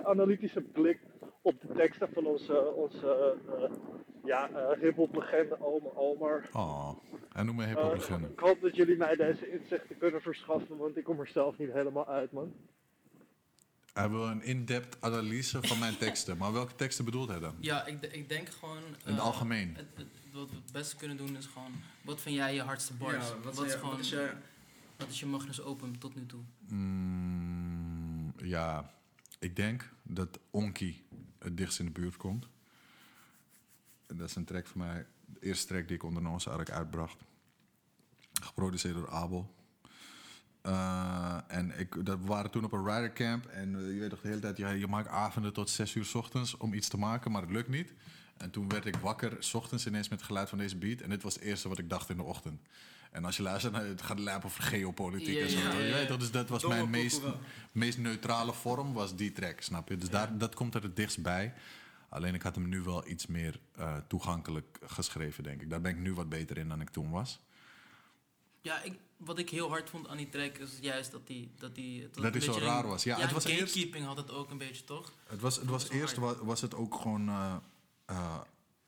S6: analytische blik op de teksten van onze, onze eh, ja, eh hip-hop legende Omer Omer.
S3: Oh. En noem me
S6: Eh,
S3: hip-hop legende.
S6: ik hoop dat jullie mij deze inzichten kunnen verschaffen, want ik kom er zelf niet helemaal uit, man.
S3: Hij wil een in-depth analyse van mijn teksten. Maar welke teksten bedoelt hij dan?
S1: Ja, ik, ik denk gewoon...
S3: In het
S1: eh,
S3: algemeen.
S1: Het, het- wat we het beste kunnen doen is gewoon... Wat vind jij je hardste bars?
S2: Ja, wat,
S1: wat, is
S2: is
S1: gewoon,
S2: wat is je...
S1: wat is je magnus open tot nu toe?
S3: Mm, ja, ik denk dat Onky het dichtst in de buurt komt. Dat is een track van mij. De eerste track die ik onder Noze Ark uitbracht. Geproduceerd door Abel. Eh, en ik, dat, we waren toen op een rider camp. En eh, je weet toch de hele tijd, je maakt avonden tot 6 uur 's ochtends om iets te maken, maar het lukt niet. En toen werd ik wakker, 's ochtends ineens met het geluid van deze beat. En dit was het eerste wat ik dacht in de ochtend. En als je luistert, naar, het gaat lijp over geopolitiek en zo. weet
S1: ja.
S3: toch, dus dat was
S2: Domme
S3: mijn meest, meest neutrale vorm, was die track, snap je? Dus daar, dat komt er het dichtst bij. Alleen ik had hem nu wel iets meer eh, toegankelijk geschreven, denk ik. Daar ben ik nu wat beter in dan ik toen was.
S1: Ja, ik, wat ik heel hard vond aan die track is juist dat die... Dat, die, dat,
S3: Dat die zo raar
S1: een-
S3: was. Ja,
S1: Ja,
S3: het was eerst-
S1: gatekeeping had het ook een beetje, toch?
S3: Het was, het was
S1: Dat is
S3: eerst wa- was het ook gewoon eh eh,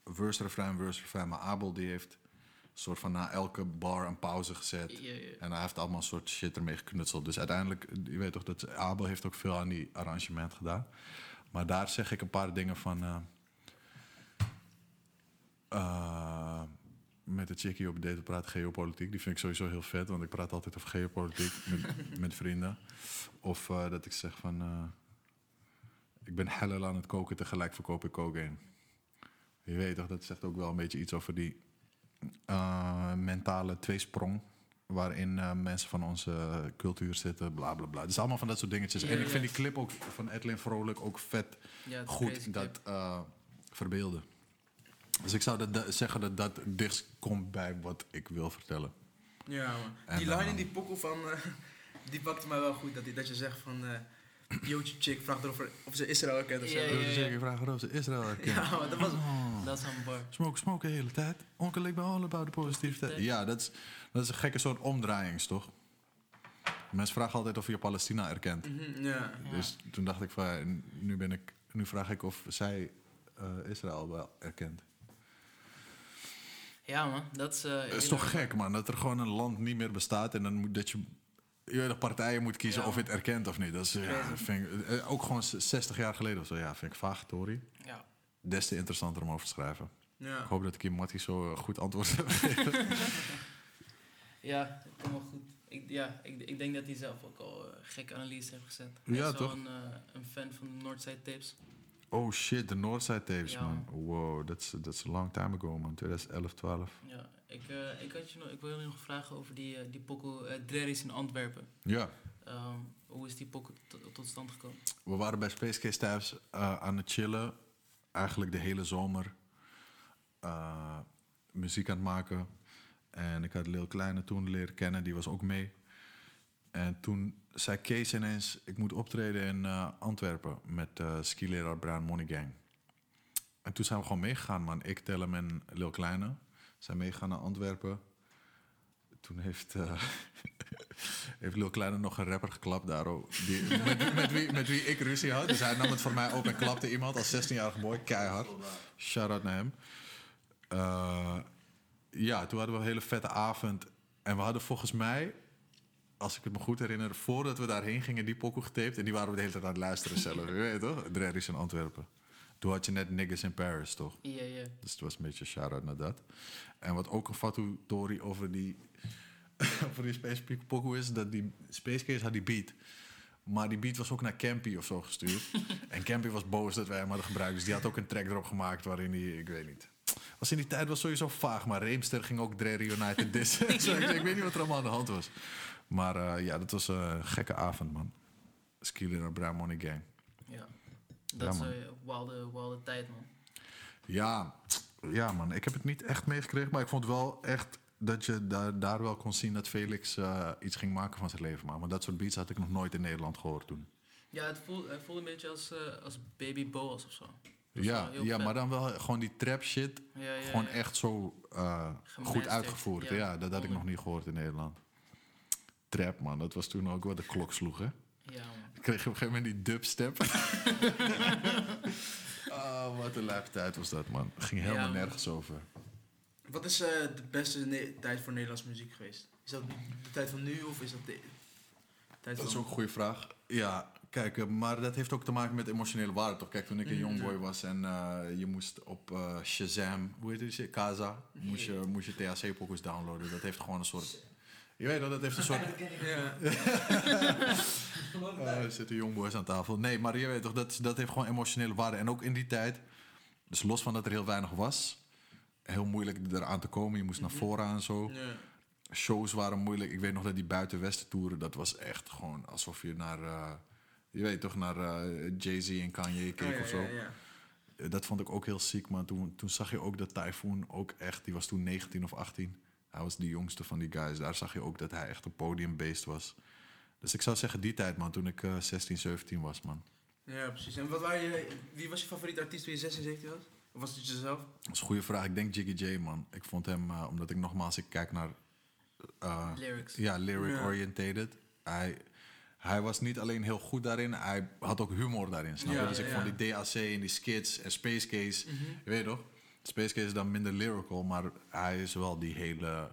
S3: verse, refrein, verse, refrein. Maar Abel die heeft een soort van na elke bar een pauze gezet.
S1: Ja, ja.
S3: En hij heeft allemaal een soort shit ermee geknutseld. Dus uiteindelijk, je weet toch, dat Abel heeft ook veel aan die arrangement gedaan. Maar daar zeg ik een paar dingen van. eh, eh, met de chickie op date praat geopolitiek. Die vind ik sowieso heel vet, want ik praat altijd over geopolitiek met, met vrienden. Of dat ik zeg van. ik ben halal aan het koken, tegelijk verkoop ik cocaine. Je weet toch, dat zegt ook wel een beetje iets over die eh, mentale tweesprong. Waarin eh, mensen van onze cultuur zitten, bla bla bla. Het is allemaal van dat soort dingetjes. En ik vind die clip ook van Edwin Vrolijk ook vet goed dat eh, verbeelden. Dus ik zou dat, dat- zeggen dat dat dichtst komt bij wat ik wil vertellen.
S2: Ja, man.
S3: En
S2: die line in die pokoe van... eh, die pakte mij wel goed. Dat, die, dat je zegt van... eh Jootje chick vraagt er of, ze Israël kent of zo.
S3: Zeker vragen of ze Israël herkennen.
S2: Ja, maar dat was...
S1: Dat is een bar.
S3: Smoke, smoke de hele tijd. Onkel, ik ben all about de positiviteit. Ja, dat is, dat is een gekke soort omdraaiings, toch? Mensen vragen altijd of je Palestina erkent.
S2: Mhm, ja.
S1: Ja.
S3: Dus toen dacht ik van, nu, ben ik, nu vraag ik of zij eh, Israël wel erkent.
S1: Ja, man. Dat is... eh,
S3: Het is toch gek, man, dat er gewoon een land niet meer bestaat en dan moet dat je... Toch, partijen moet kiezen
S1: Ja.
S3: of je het erkent of niet. Dat is, ja, dat vind ik, eh, ook gewoon 60 jaar geleden of zo. Ja, vind ik vaag, Tori.
S1: Ja.
S3: Des te interessanter om over te schrijven.
S2: ja.
S3: Ik hoop dat ik hier Mattie zo eh, goed antwoord heb gegeven.
S1: Ja, dat komt wel goed. Ik, ja, ik, ik denk dat hij zelf ook al eh, gekke analyse heeft gezet.
S3: Ja,
S1: hij is wel
S3: toch?
S1: Een, eh, een fan van de Northside Tapes.
S3: Oh shit, de Northside tapes,
S1: Ja,
S3: man. Wow, that's, that's a long time ago, man. 2011, 12.
S1: Ja, ik, eh, ik, had je nog, ik wil je nog vragen over die, eh, die pokoe uh, Drerries in Antwerpen.
S3: Ja,
S1: Ehm, hoe is die pokoe tot, stand gekomen?
S3: we waren bij Space Case thuis eh, aan het chillen. Eigenlijk de hele zomer. eh, muziek aan het maken. En ik had Lil Kleine toen leren kennen, die was ook mee. En toen zei Kees ineens, ik moet optreden in eh, Antwerpen met uh, skileraar Bruin Money Gang. En toen zijn we gewoon meegegaan, man. Ik, Tellem en Lil Kleine zijn meegegaan naar Antwerpen. Toen heeft, eh, heeft Lil Kleine nog een rapper geklapt daar. met, wie, met wie ik ruzie had. Dus hij nam het voor mij op en klapte iemand als 16-jarige boy. Keihard. Shout-out naar hem. Uh, ja, toen hadden we een hele vette avond. En we hadden volgens mij, als ik het me goed herinner... voordat we daarheen gingen, die pokoe getaped. En die waren we de hele tijd aan het luisteren zelf. Je weet toch? Drerries in Antwerpen. Toen had je net Niggas in Paris, toch?
S1: Ja, ja.
S3: Dus het was een beetje shout-out naar dat. En wat ook een fatu story over die, over die specifieke pokoe is... dat die Space Case had die beat... Maar die beat was ook naar Campy of zo gestuurd. en Campy was boos dat wij hem hadden gebruikt. Dus die had ook een track erop gemaakt waarin hij, ik weet niet. Was in die tijd was sowieso vaag, maar Reemster ging ook Dre United dissen. Ik, ik, weet niet wat er allemaal aan de hand was. Maar uh, ja, dat was een gekke avond, man. Skiller naar Brown Money Gang.
S1: Ja, dat ja, is een wilde, wilde tijd, man.
S3: Ja, ja, man. Ik heb het niet echt meegekregen, maar ik vond wel echt dat je daar, daar wel kon zien dat Felix uh, iets ging maken van zijn leven. Maar, maar dat soort beats had ik nog nooit in Nederland gehoord toen.
S1: Ja, het voelde, het voelde een beetje als, uh, als Baby Boas of zo.
S3: Ja, ja maar dan wel gewoon die trap shit.
S1: Ja, ja,
S3: gewoon echt zo uh, goed uitgevoerd. Ja, ja dat had ik nog niet gehoord in Nederland. Trap, man. Dat was toen ook wat de klok sloeg, hè?
S1: Ja, man.
S3: Ik kreeg op een gegeven moment die dubstep. oh, wat een lijpe tijd was dat, man. Het ging helemaal nergens over.
S2: Wat is uh, de beste tijd voor Nederlandse muziek geweest? Is dat de tijd van nu of is dat de tijd
S3: Dat is
S2: van...
S3: ook een goede vraag. Ja, kijk, uh, maar dat heeft ook te maken met emotionele waarde, toch? Kijk, toen ik een
S2: Mhm.
S3: jongboy was en uh, je moest op Shazam, hoe heet het, Kaza, moest je, moest je THC-pokus downloaden. Dat heeft gewoon een soort... Je weet dat, dat heeft een soort...
S2: Ja.
S3: Uh, er zitten jongboys aan tafel. Nee, maar je weet toch, dat, dat heeft gewoon emotionele waarde. En ook in die tijd, dus los van dat er heel weinig was, heel moeilijk eraan te komen. Je moest naar voren en zo.
S2: Ja.
S3: Shows waren moeilijk. Ik weet nog dat die buitenwesten toeren, dat was echt gewoon alsof je naar, uh, je weet toch, naar uh, Jay-Z en Kanye keek
S2: Oh, ja,
S3: of zo.
S2: ja, ja.
S3: Dat vond ik ook heel ziek, maar toen, toen zag je ook dat Typhoon ook echt, die was toen 19 of 18. Hij was de jongste van die guys. Daar zag je ook dat hij echt een podiumbeest was. Dus ik zou zeggen die tijd, man, toen ik uh, 16, 17 was, man.
S2: Ja, precies. En wat waren je, wie was je favoriete artiest toen je 16, 17 was? Of was het jezelf?
S3: Dat is een goede vraag. Ik denk Jiggy J, man. Ik vond hem, uh, omdat ik nogmaals, ik kijk naar... Uh,
S1: Lyrics.
S3: Ja, lyric-orientated. Hij, hij was niet alleen heel goed daarin, hij had ook humor daarin, snap je?
S2: Ja,
S3: dus ik vond die DAC en die skits en Space Case,
S2: Mhm.
S3: je weet toch? Space Case is dan minder lyrical, maar hij is wel die hele,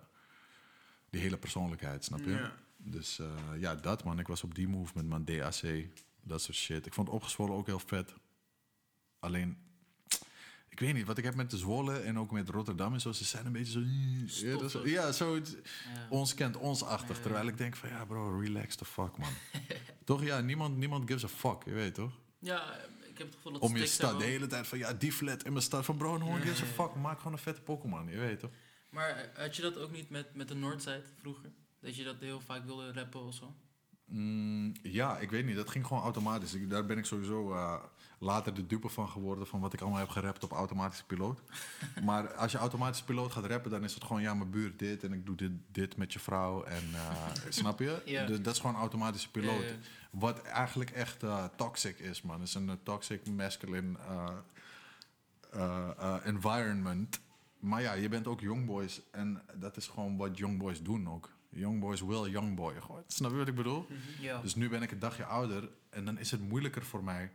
S3: die hele persoonlijkheid, snap je?
S2: Ja.
S3: Dus uh, ja, dat man. Ik was op die move met mijn DAC, dat soort shit. Ik vond Opgezwollen ook heel vet. Alleen, ik weet niet, wat ik heb met de Zwolle en ook met Rotterdam en zo, ze zijn een beetje zo... Ja,
S1: Stoffig.
S3: ja zo het-
S1: Ja.
S3: ons kent ons-achtig. Terwijl ik denk van, ja bro, relax the fuck, man. toch? Ja, niemand, niemand gives a fuck, je weet toch?
S1: Ja, ik heb het gevoel dat
S3: Om je stad de hele tijd van, ja, die flat in mijn stad. Van bro, gives a fuck. Maak gewoon een vette Pokémon, je weet toch?
S1: Maar had je dat ook niet met, met de Noordside vroeger? Dat je dat heel vaak wilde rappen of zo?
S3: Mm, ja, ik weet niet. Dat ging gewoon automatisch. Ik, daar ben ik sowieso eh, later de dupe van geworden... van wat ik allemaal heb gerapt op automatische piloot. maar als je automatische piloot gaat rappen... dan is het gewoon, ja, mijn buurt dit... en ik doe dit, dit met je vrouw. En eh, snap je? Dus dat is gewoon automatische piloot. Wat eigenlijk echt eh, toxic is, man. Het is een toxic masculine environment. Maar ja, je bent ook youngboys. En dat is gewoon wat youngboys doen ook. Youngboys will youngboy. Gewoon. Snap je wat ik bedoel?
S1: Ja.
S3: Dus nu ben ik een dagje ouder en dan is het moeilijker voor mij.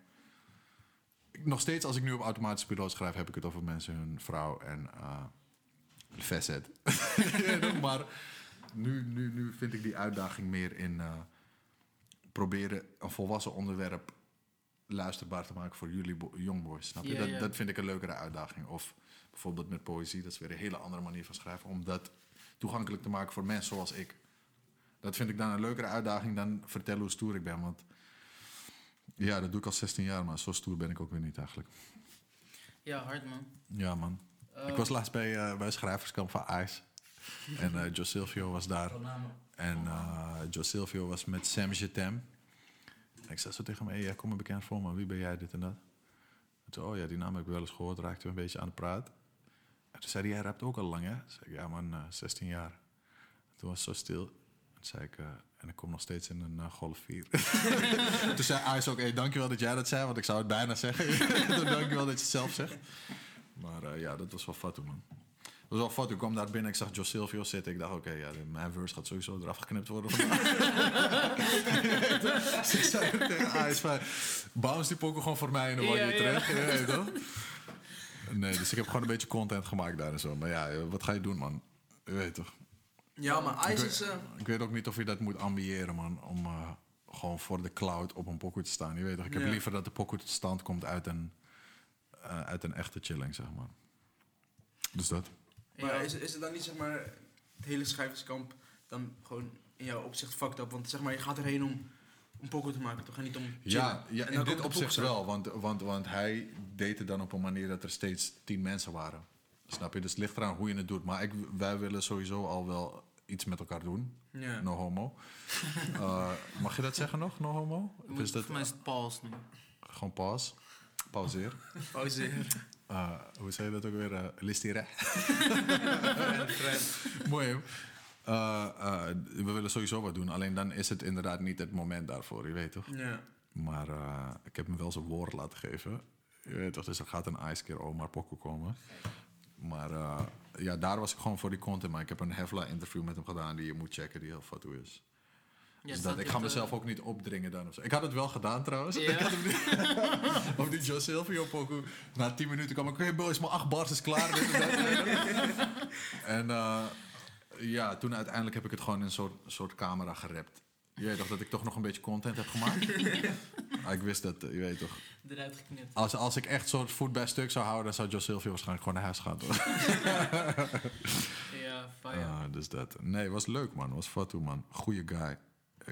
S3: Ik- nog steeds als ik nu op automatische piloot schrijf, heb ik het over mensen, hun vrouw en uh, facet. maar nu, nu, nu vind ik die uitdaging meer in eh, proberen een volwassen onderwerp luisterbaar te maken voor jullie bo- youngboys. Snap je?
S1: Ja,
S3: dat,
S1: ja.
S3: dat vind ik een leukere uitdaging. Of bijvoorbeeld met poëzie, dat is weer een hele andere manier van schrijven. Om dat toegankelijk te maken voor mensen zoals ik. Dat vind ik dan een leukere uitdaging dan vertellen hoe stoer ik ben. Want ja, dat doe ik al 16 jaar, maar zo stoer ben ik ook weer niet eigenlijk.
S1: Ja, hard man.
S3: Ja, man. ik was laatst bij, eh bij schrijverskamp van IJs. En eh Joe Silvio was daar. En eh Joe Silvio was met Sam Jetem. En ik zei zo tegen hem, hey, jij komt me bekend voor, maar wie ben jij, dit en dat? En toen, oh ja, die naam heb ik wel eens gehoord, raakte een beetje aan het praten. En toen zei hij, jij rapt ook al lang, hè? Toen zei ik, ja man, eh, 16 jaar. En toen was het zo stil. Toen zei ik, eh, en ik kom nog steeds in een eh, Golf 4. toen zei Ice ook, hey, dankjewel dat jij dat zei, want ik zou het bijna zeggen. Dankjewel dat je het zelf zegt. Maar eh, ja, dat was wel fatu, man. Dat was wel fatu. Ik kwam daar binnen, ik zag Joe Silvio zitten. Ik dacht, oké, ja, mijn verse gaat sowieso eraf geknipt worden. dus ik zei tegen van, bounce die pokken gewoon voor mij en dan word je
S1: Ja, ja.
S3: terug. Je weet toch? Nee, dus ik heb gewoon een beetje content gemaakt daar en zo. Maar ja, wat ga je doen, man? Je weet toch?
S2: Ja, maar
S3: Ik
S2: Ice is... eh,
S3: Ik weet ook niet of je dat moet ambiëren, man. Om eh, gewoon voor de cloud op een pokoe te staan. Je weet toch? Ik heb
S2: Ja.
S3: liever dat de pokoe tot stand komt uit een, eh, uit een echte chilling, zeg maar. Dus dat.
S2: Maar
S1: ja.
S2: is, is het dan niet, zeg maar, het hele schrijverskamp dan gewoon in jouw opzicht fucked up? Want zeg maar, je gaat erheen om een pokoe te maken, toch? En niet om chillen.
S3: Ja, ja
S2: En
S3: in dit opzicht wel. Want, want, want hij deed het dan op een manier dat er steeds tien mensen waren. Snap je? Dus het ligt eraan hoe je het doet. Maar ik, wij willen sowieso al wel iets met elkaar doen.
S2: Ja.
S3: No homo. Eh, mag je dat zeggen nog? No homo? Of is dat
S1: Voor mij is het Pauls nu.
S3: gewoon pauze? Pauzeer.
S2: Pauzeer.
S3: Eh, hoe zei je dat ook weer? Uh, listeren. Mooi, Eh, eh, we willen sowieso wat doen. Alleen dan is het inderdaad niet het moment daarvoor, je weet toch?
S2: Ja.
S3: Maar eh, ik heb hem wel zijn woord laten geven. Je weet toch, dus er gaat een ice keer Omar Poco komen. Maar ja, daar was ik gewoon voor die content. Maar ik heb een Hevla-interview met hem gedaan die je moet checken, die heel fatu is.
S1: Ja,
S3: dus dat, ik ga mezelf ook niet opdringen dan of zo. Ik had het wel gedaan trouwens.
S1: Ja.
S3: Ik had hem niet, of die Joe Silvio Poco. Na tien minuten kwam ik, oké boys, maar acht bars is klaar. en dat." Ja, toen uiteindelijk heb ik het gewoon in een soort, soort camera gerept. Je weet toch dat ik toch nog een beetje content heb gemaakt? Ah, ik wist dat, je weet toch.
S1: Eruit geknipt.
S3: Als, als ik echt soort voet bij stuk zou houden, dan zou Joe Silvio waarschijnlijk gewoon naar huis gaan.
S1: Ja, fire.
S3: Ah, dus dat. Nee, was leuk man. Was fatu man. Goeie guy.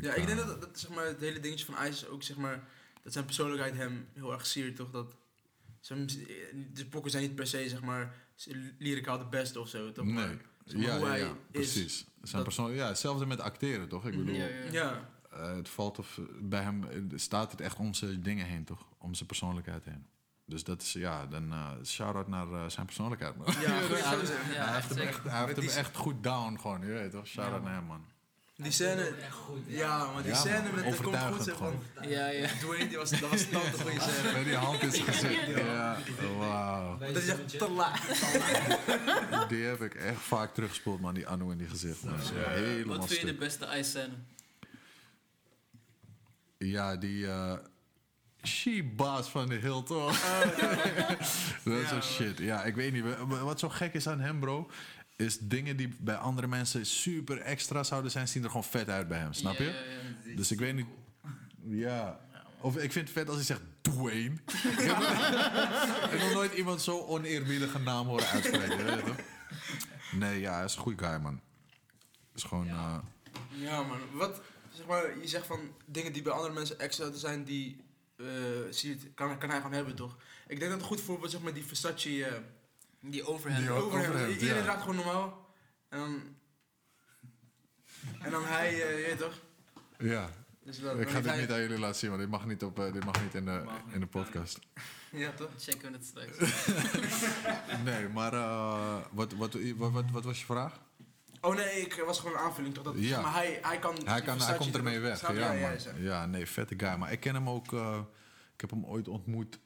S2: ja, ik denk
S3: eh,
S2: dat, dat zeg maar, het hele dingetje van Ice ook, zeg maar, dat zijn persoonlijkheid hem heel erg siert, toch? Dat zijn, de pokken zijn niet per se, zeg maar, lyricaal de beste of zo, toch? Maar,
S3: Nee.
S2: Zeg maar,
S3: Ja,
S2: hoe
S3: ja,
S2: hij
S3: ja,
S2: is,
S3: precies. Zijn
S2: dat-
S3: persoon, ja, hetzelfde met acteren, toch? Ik bedoel,
S1: Ja, ja.
S2: Ja,
S3: eh, het valt of bij hem eh, staat het echt om zijn dingen heen, toch? Om zijn persoonlijkheid heen. Dus dat is, ja, dan eh shout-out naar eh, zijn persoonlijkheid, man.
S2: ja, goed
S1: Ja,
S2: zo zeggen.
S1: ja,
S3: hij heeft hem echt, hij heeft hem echt goed down, gewoon. Je weet toch? Shout-out naar hem, man.
S2: Die scène,
S4: Echt goed.
S2: ja, maar die
S3: Ja,
S2: scène met de komt goed, zeg van,
S1: Ja, ja.
S2: Dwayne, die was, dat was een tante goede scène.
S3: Met die hand in zijn gezicht. Ja, wauw.
S2: Dat is echt te laat.
S3: Die heb ik echt vaak teruggespoeld, man. Die Anu in die gezicht. Man. Helemaal
S1: Wat vind je de beste ijsscène?
S3: Ja, die eh she-baas van de hill, toch? dat is shit. Ja, ik weet niet. wa- Wat zo gek is aan hem, bro... is dingen die bij andere mensen super extra zouden zijn... zien er gewoon vet uit bij hem, snap je?
S1: Ja, ja, ja.
S3: Dus ik weet niet... Ja. Of ik vind het vet als hij zegt Dwayne. ik nog nooit iemand zo oneerbiedige naam horen uitspreken. weet je toch? Nee, ja, hij is een goede guy, man. Is gewoon... eh,
S2: Ja, man. Wat, zeg maar, je zegt van dingen die bij andere mensen extra zijn, die eh, zie het, kan, kan hij gewoon hebben, toch? Ik denk dat een goed voorbeeld, zeg maar, die Versace eh
S1: Die.
S3: Die
S2: overhemd.
S3: overhemd,
S2: Iedereen
S3: ja.
S2: draagt gewoon normaal. En dan... En dan hij, eh, je weet toch?
S3: ja,
S2: Dus dat,
S3: ik ga dit
S2: hij-
S3: niet aan jullie laten zien, want dit mag niet, op, eh, dit mag niet in de,
S1: Mag niet.
S3: in de podcast.
S2: Ja, toch?
S1: Checken we het straks.
S3: Nee, maar eh, wat, wat, wat, wat, wat was je vraag?
S2: Oh nee, ik was gewoon een aanvulling, toch? Dat,
S3: Ja.
S2: Maar hij, hij kan...
S3: Hij,
S2: die
S3: kan, hij komt ermee weg. Ja,
S2: ja,
S3: man.
S2: ja,
S3: Ja, nee, vette guy. Maar ik ken hem ook... eh, ik heb hem ooit ontmoet,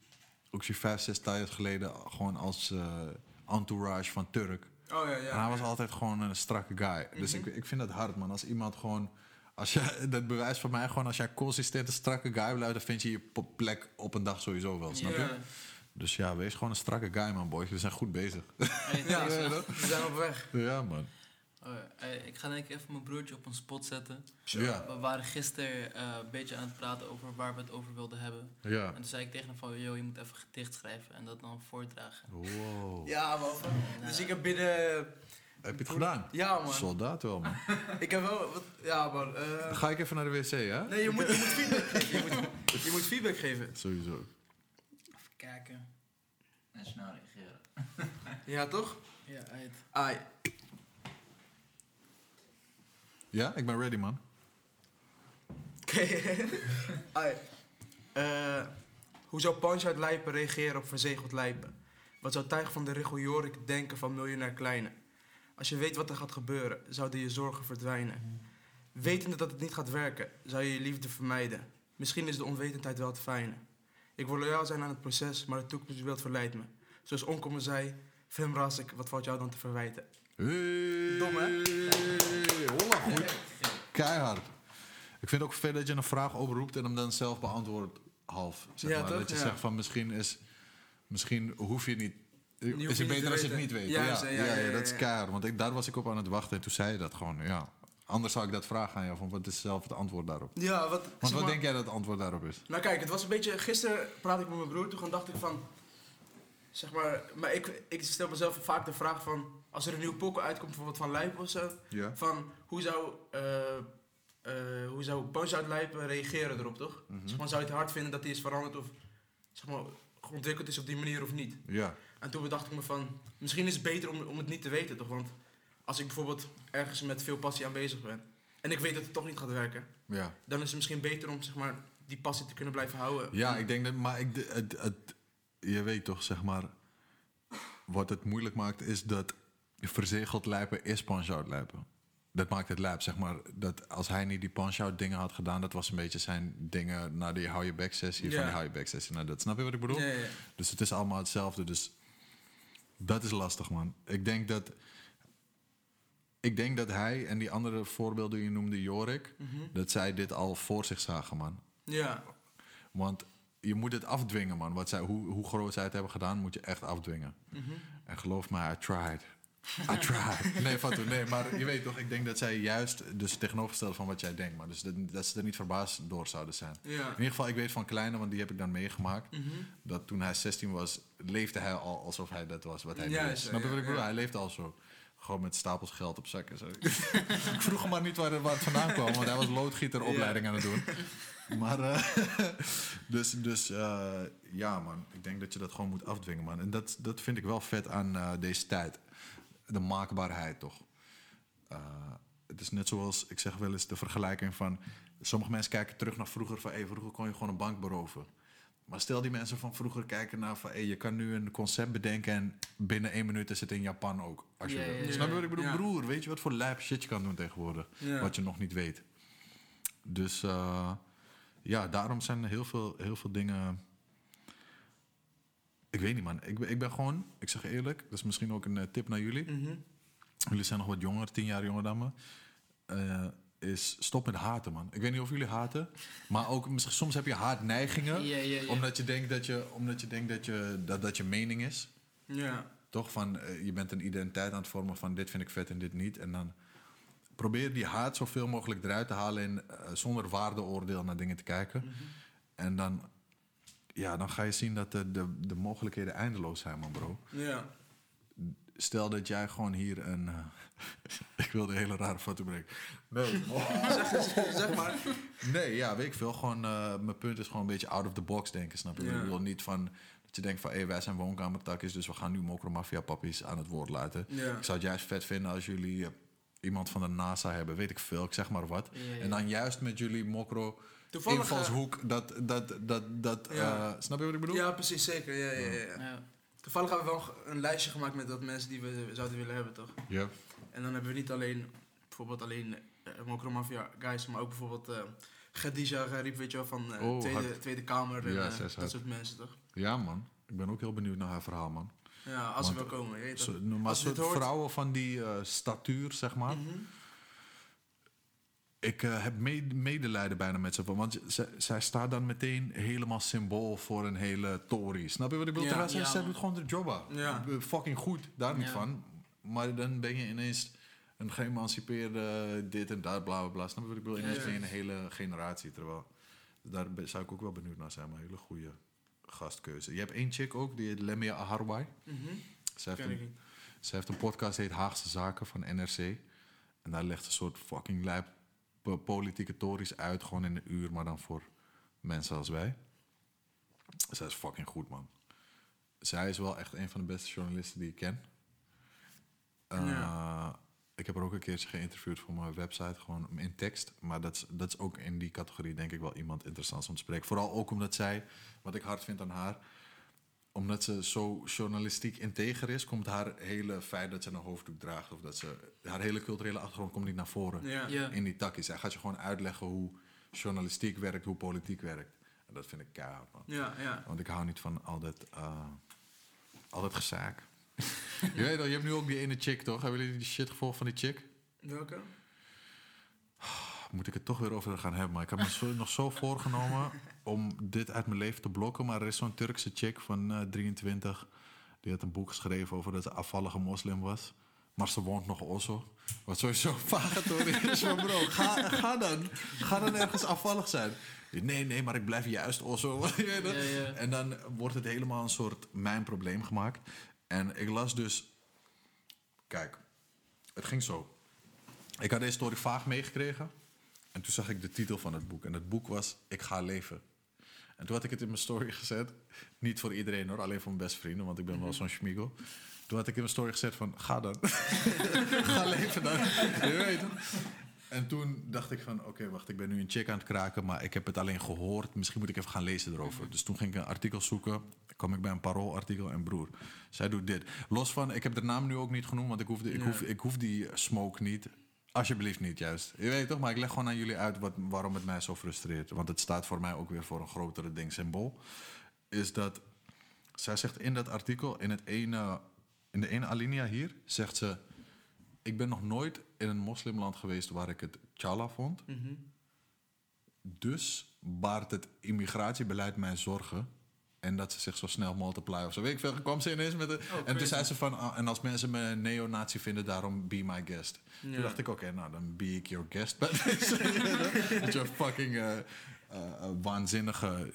S3: ook zo'n vijf, zes tijd geleden... gewoon als eh, entourage van Turk.
S2: Oh ja, ja.
S3: en hij was altijd gewoon een strakke guy. Dus ik, ik vind dat hard, man. Als iemand gewoon... Als je, dat bewijst voor mij gewoon... als jij consistent een strakke guy blijft... dan vind je je plek op een dag sowieso wel, snap je? Dus ja, wees gewoon een strakke guy, man, boys. We zijn goed bezig.
S2: Ja, we zijn op weg.
S3: ja, man.
S1: Oh, ik ga denk ik even mijn broertje op een spot zetten.
S3: Ja,
S1: We waren gisteren eh, een beetje aan het praten over waar we het over wilden hebben.
S3: ja.
S1: En toen zei ik tegen hem van, yo, je moet even gedicht schrijven en dat dan voordragen.
S3: Wow.
S2: Ja, man. Dus ik heb binnen,
S3: Heb je het gedaan?
S2: Ja, man.
S3: Soldaat wel, man.
S2: Ik heb wel... Wat, ja, man. eh,
S3: Dan ga ik even naar de wc, hè?
S2: nee, je moet, je moet feedback geven. Je moet, je moet feedback geven.
S3: Sowieso.
S1: Even kijken.
S4: En snel reageren.
S2: Ja, toch?
S1: Ja, uit.
S2: Ai.
S3: Ja, ik ben ready, man.
S2: Oké. Ai. Eh, hoe zou Punch-Out Lijpen reageren op verzegeld Lijpen? Wat zou Tijg van de Richel Jorik denken van miljonair Kleine? Als je weet wat er gaat gebeuren, zouden je zorgen verdwijnen. Wetende dat het niet gaat werken, zou je je liefde vermijden. Misschien is de onwetendheid wel te fijne. Ik wil loyaal zijn aan het proces, maar het toekomstbeeld verleidt me. Zoals Onkomen zei, Fem Rasik, wat valt jou dan te verwijten?
S3: Hey.
S2: Dom, hè?
S3: Goed. Keihard. Ik vind het ook vet dat je een vraag oproept en hem dan zelf beantwoordt half. Zeg
S2: Ja,
S3: maar.
S2: toch?
S3: Dat je
S2: Ja.
S3: zegt van misschien is... Misschien hoef je niet...
S2: hoef je
S3: is het beter
S2: te
S3: als je het niet weet. Ja,
S2: ja,
S3: ja, dat is keihard. Want ik, daar was ik op aan het wachten en toen zei je dat gewoon. Ja. Anders zou ik dat vragen aan jou. Van wat is zelf het antwoord daarop?
S2: Ja, wat...
S3: Want wat
S2: maar-
S3: denk jij dat het antwoord daarop is?
S2: Nou kijk, het was een beetje... Gisteren praatte ik met mijn broer, toen dacht ik van... Zeg maar... Maar ik, ik stel mezelf vaak de vraag van... Als er een nieuwe pokken uitkomt, bijvoorbeeld van Lijp of zo...
S3: Ja.
S2: Van, hoe zou... eh hoe zou Punch-Out Lijpen reageren erop, toch? Zeg maar, zou je het hard vinden dat hij is veranderd of... Zeg maar, ontwikkeld is op die manier of niet?
S3: Ja.
S2: En toen bedacht ik me van... Misschien is het beter om, om het niet te weten, toch? Want als ik bijvoorbeeld ergens met veel passie aan bezig ben... En ik weet dat het toch niet gaat werken...
S3: Ja.
S2: Dan is het misschien beter om, zeg maar... Die passie te kunnen blijven houden.
S3: Ja, ik denk dat, maar ik, het, het, je weet toch, zeg maar, wat het moeilijk maakt is dat verzegeld lijpen is punch-out lijpen. Dat maakt het lijp, zeg maar. Dat als hij niet die punch-out dingen had gedaan, dat was een beetje zijn dingen naar die hou je back sessie, van die hou je back sessie naar dat. Snap je wat ik bedoel?
S2: Ja, ja, ja.
S3: Dus het is allemaal hetzelfde. Dus dat is lastig, man. Ik denk dat. Ik denk dat hij en die andere voorbeelden die je noemde, Jorik,
S2: Mhm.
S3: dat zij dit al voor zich zagen, man.
S2: Ja,
S3: Want je moet het afdwingen, man. Wat zij, hoe, hoe groot zij het hebben gedaan, moet je echt afdwingen.
S2: Mhm.
S3: En geloof me, I tried. I tried. nee, Fatou, nee, maar je weet toch, ik denk dat zij juist dus tegenovergestelde van wat jij denkt, maar dus dat, dat ze er niet verbaasd door zouden zijn.
S2: ja.
S3: In ieder geval, ik weet van Kleine, want die heb ik dan meegemaakt,
S2: Mhm.
S3: dat toen hij 16 was, leefde hij al alsof hij dat was wat hij nu
S2: Juist,
S3: is. Snap je
S2: ja,
S3: wat ik bedoel?
S2: ja.
S3: Hij leefde al zo. Gewoon met stapels geld op zak en zo. ik vroeg hem maar niet waar, waar het vandaan kwam, want hij was loodgieteropleiding aan het doen. Maar, eh, dus, dus eh, ja man, ik denk dat je dat gewoon moet afdwingen man. En dat, dat vind ik wel vet aan eh, deze tijd. De maakbaarheid toch. Eh, het is net zoals, ik zeg wel eens de vergelijking van... Sommige mensen kijken terug naar vroeger van... Hey, vroeger kon je gewoon een bank beroven. Maar stel die mensen van vroeger kijken naar van... Hey, je kan nu een concept bedenken en binnen één minuut is het in Japan ook. Als je wil. Snap wat ik bedoel? Broer, weet je wat voor lijp shit je kan doen tegenwoordig? Wat je nog niet weet. Dus eh, ja, daarom zijn er heel veel, heel veel dingen... Ik weet niet man, ik ben, ik ben gewoon... Ik zeg eerlijk, dat is misschien ook een eh, tip naar jullie.
S2: Mhm.
S3: Jullie zijn nog wat jonger, tien jaar jonger dan me. Eh, is stop met haten, man. Ik weet niet of jullie haten. Maar ook misschien- soms heb je haatneigingen. Omdat je denkt dat je, omdat je, denkt dat, je dat, dat je mening is.
S2: Ja.
S3: Toch van eh, je bent een identiteit aan het vormen van dit vind ik vet en dit niet. En dan probeer die haat zoveel mogelijk eruit te halen en zonder waardeoordeel naar dingen te kijken.
S2: Mhm.
S3: En dan, ja, dan ga je zien dat de, de, de mogelijkheden eindeloos zijn, man, bro.
S2: Ja.
S3: Stel dat jij gewoon hier een. eh, ik wil de hele rare foto breken. Nee.
S2: zeg maar.
S3: nee, ja, weet ik veel. Gewoon, eh, mijn punt is gewoon een beetje out of the box denken, snap je?
S2: Ja.
S3: Ik wil niet van dat je denkt van, hé, wij zijn woonkamertakjes, dus we gaan nu Mokro Mafia pappies aan het woord laten.
S2: Ja.
S3: Ik zou het juist vet vinden als jullie eh, iemand van de NASA hebben, weet ik veel, ik zeg maar wat.
S1: Ja.
S3: En dan juist met jullie Mokro
S2: Toevallig, eh,
S3: invalshoek, dat, dat, dat, dat,
S2: Ja.
S3: eh, snap je wat ik bedoel?
S2: Ja, precies, zeker. Ja, ja, ja.
S1: Ja.
S2: Toevallig hebben we wel een lijstje gemaakt met wat mensen die we zouden willen hebben, toch?
S3: Ja.
S2: En dan hebben we niet alleen, bijvoorbeeld alleen uh, Mokro Mafia guys, maar ook bijvoorbeeld eh Khadija Gharib, weet je wel, van eh,
S3: Oh,
S2: tweede, tweede Kamer en eh, dat soort mensen, toch?
S3: Ja, man. Ik ben ook heel benieuwd naar haar verhaal, man.
S2: Ja, als ze wel komen, je weet
S3: maar
S2: Als
S3: soort
S2: hoort-
S3: vrouwen van die eh, statuur, zeg maar.
S2: Mhm.
S3: Ik eh, heb me- medelijden bijna met ze. Want zij, zij staat dan meteen helemaal symbool voor een hele Tory. Snap je wat ik bedoel?
S2: Ja.
S3: Terwijl zij,
S1: Ja,
S3: zij
S1: man.
S3: doet gewoon de job.
S2: Ja.
S3: Eh, Fucking goed, daar niet van. Maar dan ben je ineens een geëmancipeerde dit en dat, bla bla bla. Snap je wat ik bedoel? Ineens ben je een hele generatie. Terwijl, daar zou ik ook wel benieuwd naar zijn. Maar een hele goede gastkeuze. Je hebt één chick ook, die heet Lemia Aharwai.
S2: Mhm.
S3: Zij heeft een- heeft een podcast, heet Haagse Zaken van NRC. En daar legt een soort fucking lijp politieke tories uit, gewoon in een uur, maar dan voor mensen als wij. Zij is fucking goed, man. Zij is wel echt een van de beste journalisten die ik ken. Eh,
S2: Ja.
S3: Ik heb haar ook een keertje geïnterviewd voor mijn website, gewoon in tekst. Maar dat is, dat is ook in die categorie, denk ik, wel iemand interessants om te spreken. Vooral ook omdat zij, wat ik hard vind aan haar, omdat ze zo journalistiek integer is, komt haar hele feit dat ze een hoofddoek draagt of dat ze haar hele culturele achtergrond komt niet naar voren
S2: Ja.
S1: Ja.
S3: in die takjes. Zij gaat je gewoon uitleggen hoe journalistiek werkt, hoe politiek werkt. En dat vind ik keihard, man.
S2: Ja, ja.
S3: Want ik hou niet van al dat, eh, al dat gezaak. je weet al, je hebt nu ook die ene chick, toch? Hebben jullie die shit gevolgd van die chick?
S2: Welke?
S3: Moet ik het toch weer over gaan hebben. Maar ik heb me zo, nog zo voorgenomen om dit uit mijn leven te blokken. Maar er is zo'n Turkse chick van eh, 23. Die had een boek geschreven over dat ze afvallige moslim was. Maar ze woont nog Oslo. Wat sowieso vagatorie is. Maar bro, ga, ga dan. Ga dan ergens afvallig zijn. Nee, nee, maar ik blijf juist Oslo.
S1: Ja, ja.
S3: En dan wordt het helemaal een soort mijn probleem gemaakt. En ik las dus... Kijk, het ging zo. Ik had deze story vaag meegekregen. En toen zag ik de titel van het boek. En het boek was Ik ga leven. En toen had ik het in mijn story gezet. Niet voor iedereen hoor, alleen voor mijn beste vrienden. Want ik ben wel zo'n schmiegel. Toen had ik in mijn story gezet van, ga dan. ga leven dan. Je weet het. En toen dacht ik van, oké, wacht, ik ben nu een chick aan het kraken, maar ik heb het alleen gehoord. Misschien moet ik even gaan lezen erover. Dus toen ging ik een artikel zoeken. Kwam ik bij een paroolartikel en broer, zij doet dit. Los van, ik heb de naam nu ook niet genoemd, want ik hoef, de, ik hoef, ik hoef die smoke niet. Alsjeblieft niet, juist. Je weet toch, maar ik leg gewoon aan jullie uit wat, waarom het mij zo frustreert. Want het staat voor mij ook weer voor een grotere ding symbool. Is dat, zij zegt in dat artikel, in, het ene, in de ene alinea hier, zegt ze... Ik ben nog nooit in een moslimland geweest waar ik het chala vond.
S2: Mhm.
S3: Dus baart het immigratiebeleid mij zorgen. En dat ze zich zo snel multiplyen of zo. Weet ik veel, kwam ze ineens met de... en toen zei ze van... ah, en als mensen me een neonazi vinden, daarom be my guest.
S2: Ja.
S3: Toen dacht ik, oké, nou dan be ik your guest. deze. Dat je fucking eh, eh, eh, waanzinnige...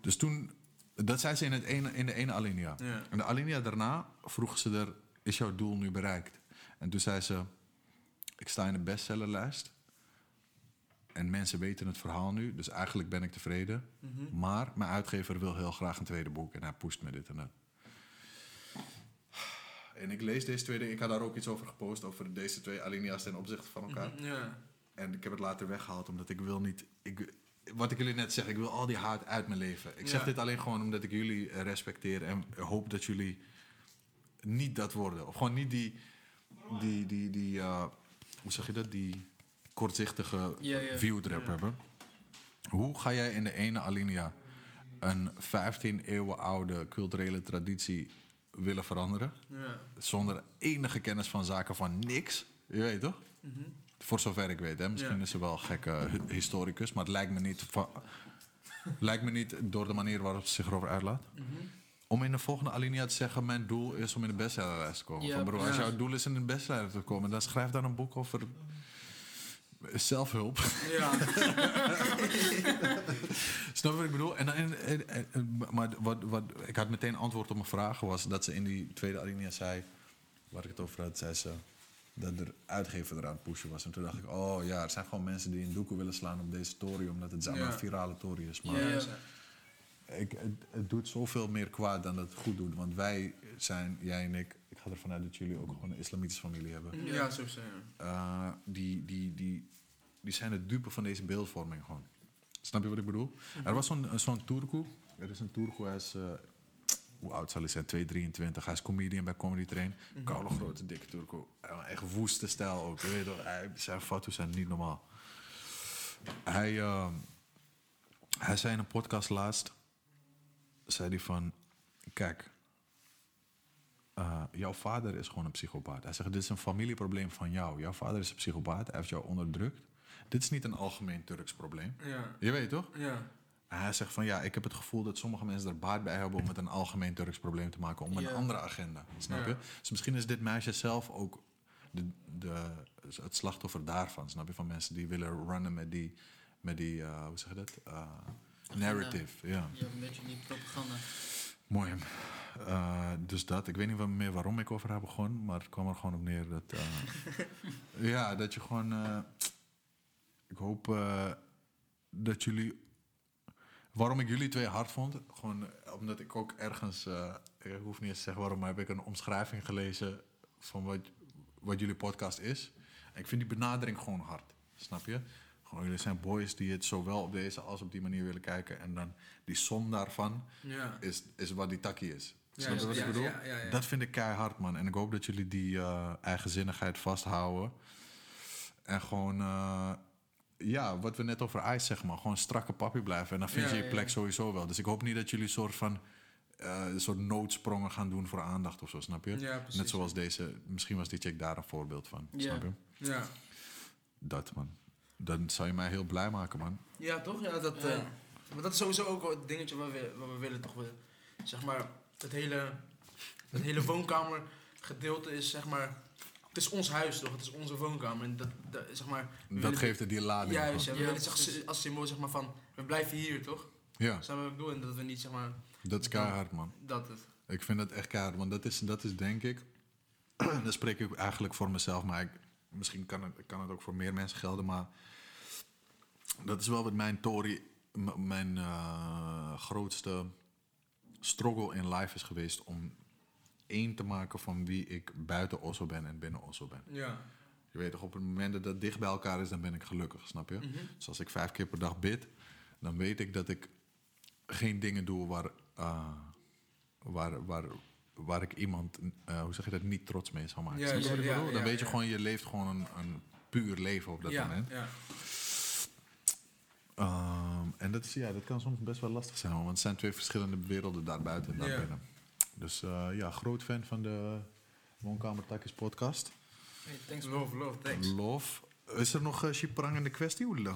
S3: Dus toen... Dat zei ze in, het ene, in de ene alinea.
S2: Ja.
S3: En de alinea daarna vroeg ze er... Is jouw doel nu bereikt? En toen zei ze... Ik sta in de bestsellerlijst. En mensen weten het verhaal nu, dus eigenlijk ben ik tevreden.
S2: Mhm.
S3: Maar mijn uitgever wil heel graag een tweede boek en hij pusht me dit en dat. En ik lees deze twee dingen. Ik had daar ook iets over gepost, over deze twee alinea's ten opzichte van elkaar.
S2: Ja.
S3: En ik heb het later weggehaald, omdat ik wil niet... Ik, wat ik jullie net zeg, ik wil al die haat uit mijn leven. Ik zeg dit alleen gewoon omdat ik jullie respecteer en hoop dat jullie niet dat worden. Of gewoon niet die, die, die, die eh, hoe zeg je dat, die kortzichtige
S1: Ja, ja.
S3: viewtrap hebben. Hoe ga jij in de ene alinea een 15 eeuwen oude culturele traditie willen veranderen?
S2: Ja.
S3: Zonder enige kennis van zaken van niks. Je weet toch?
S2: Mhm.
S3: Voor zover ik weet. Hè? Misschien is ze wel een gekke hi- historicus. Maar het lijkt me niet, van, lijkt me niet door de manier waarop ze zich erover uitlaat.
S2: Mhm.
S3: Om in de volgende alinea te zeggen... mijn doel is om in de bestsellerlijst te komen.
S1: Ja,
S3: Van, als jouw doel is in de bestseller te komen... dan schrijf dan een boek over zelfhulp.
S2: Ja.
S3: Snap je wat ik bedoel? En, en, en- maar wat, wat, ik had meteen antwoord op mijn vraag... was dat ze in die tweede alinea zei... waar ik het over had, zei ze... dat de uitgever eraan pushen was. En toen dacht ik, oh ja, er zijn gewoon mensen die een doeken willen slaan op deze tory... omdat het
S2: Ja.
S3: een virale tory is. Maar
S1: Ja, ja.
S3: ik, het, het doet zoveel meer kwaad dan dat het goed doet. Want wij zijn, jij en ik... ga ervan uit dat jullie ook gewoon een islamitische familie hebben.
S2: Ja, sowieso. Ja.
S3: Eh, die, die, die, die zijn het dupe van deze beeldvorming gewoon. Snap je wat ik bedoel? Er was zo'n zo'n Turku. Er is een Turku, hij is... eh, hoe oud zal hij zijn? 223. Hij is comedian bij Comedy Train. Koude, grote, dikke Turku. Echt woeste stijl ook. Je weet wel, hij, zijn foto's zijn niet normaal. Hij, eh, hij zei in een podcast laatst... zei hij van... Kijk, eh, jouw vader is gewoon een psychopaat. Hij zegt, dit is een familieprobleem van jou. Jouw vader is een psychopaat, hij heeft jou onderdrukt. Dit is niet een algemeen Turks probleem.
S2: Ja.
S3: Je weet toch?
S2: Ja.
S3: En hij zegt van, ja, ik heb het gevoel dat sommige mensen er baat bij hebben... om het een algemeen Turks probleem te maken, om
S1: Ja.
S3: een andere agenda. Snap je? Dus misschien is dit meisje zelf ook de, de, het slachtoffer daarvan. Snap je? Van mensen die willen runnen met die, met die eh, hoe zeg je dat? Eh, narrative, ja.
S1: Ja, een beetje die propaganda.
S3: Mooi. Eh, dus dat, ik weet niet meer waarom ik over heb begonnen, maar het kwam er gewoon op neer dat. eh, ja, dat je gewoon. eh, ik hoop dat jullie. Waarom ik jullie twee hard vond, gewoon omdat ik ook ergens. ik hoef niet eens te zeggen waarom, maar heb ik een omschrijving gelezen van wat, wat jullie podcast is. En ik vind die benadering gewoon hard, snap je? Gewoon, jullie zijn boys die het zowel op deze als op die manier willen kijken. En dan die som daarvan
S2: Ja.
S3: is, is wat die takkie is.
S2: Ja,
S3: Snap je wat ik bedoel? Dat vind ik keihard, man. En ik hoop dat jullie die eh, eigenzinnigheid vasthouden. En gewoon, eh, ja, wat we net over ijs zeg maar. Gewoon strakke papi blijven. En dan vind je je plek sowieso wel. Dus ik hoop niet dat jullie soort van... eh, een soort noodsprongen gaan doen voor aandacht of zo, snap je?
S2: Ja.
S3: Net zoals deze, misschien was die chick daar een voorbeeld van,
S1: Ja.
S3: snap je?
S2: Ja.
S3: Dat, man. Dan zou je mij heel blij maken, man.
S2: Ja, toch? Ja, dat,
S1: Ja.
S2: eh, maar dat is sowieso ook het dingetje wat we, wat we willen, toch? We, zeg maar, het hele, het hele woonkamer gedeelte is, zeg maar... Het is ons huis, toch? Het is onze woonkamer. En dat, dat zeg maar... we
S3: Dat geeft het die lading.
S2: Juist, ja, we
S1: Ja,
S2: willen het als, symbool, zeg maar, van... We blijven hier, toch?
S3: Ja,
S2: wat ik bedoel? En dat we niet, zeg maar...
S3: dat is keihard, man.
S2: Dat het.
S3: Ik vind het echt keihard, want dat is, dat is denk ik... dan spreek ik eigenlijk voor mezelf, maar ik, misschien kan het, kan het ook voor meer mensen gelden, maar... Dat is wel wat mijn Tory, mijn eh, grootste struggle in life is geweest... om één te maken van wie ik buiten Oslo ben en binnen Oslo ben.
S2: Ja.
S3: Je weet toch, op het moment dat dat dicht bij elkaar is, dan ben ik gelukkig, snap je? Dus als ik vijf keer per dag bid, dan weet ik dat ik geen dingen doe waar, eh, waar, waar, waar ik iemand, eh, hoe zeg je dat, niet trots mee zou maken.
S2: Ja?
S3: Dan weet je gewoon, je leeft gewoon een, een puur leven op dat
S2: ja,
S3: moment.
S2: ja.
S3: Ehm, en dat, is, ja, dat kan soms best wel lastig zijn, want het zijn twee verschillende werelden daarbuiten en
S2: Ja.
S3: daarbinnen. Dus eh, ja, groot fan van de Woonkamer Takjes podcast.
S1: Hey, thanks man.
S2: Love, love, thanks.
S3: Love. Is er nog uh, prangende kwestie, Oela?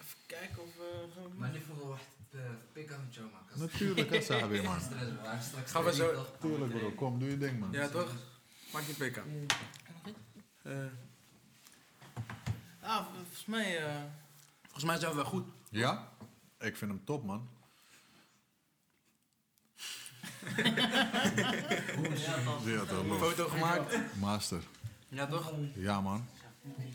S1: Even kijken of we...
S4: Maar nu voel ik echt pik aan het show maken.
S3: Natuurlijk, hè, Sabi, man.
S4: Stress, maar straks
S2: Gaan we zo-
S4: toch.
S3: Tuurlijk, bro. Kom, doe je ding, man.
S2: Ja, toch? Maak je pk. Eh,
S1: Ah, volgens mij... eh,
S2: volgens mij zijn we wel goed.
S3: Ja? Ik vind hem top, man. Ja, toch.
S2: Foto gemaakt.
S3: Master.
S2: Ja, toch?
S3: Ja, man.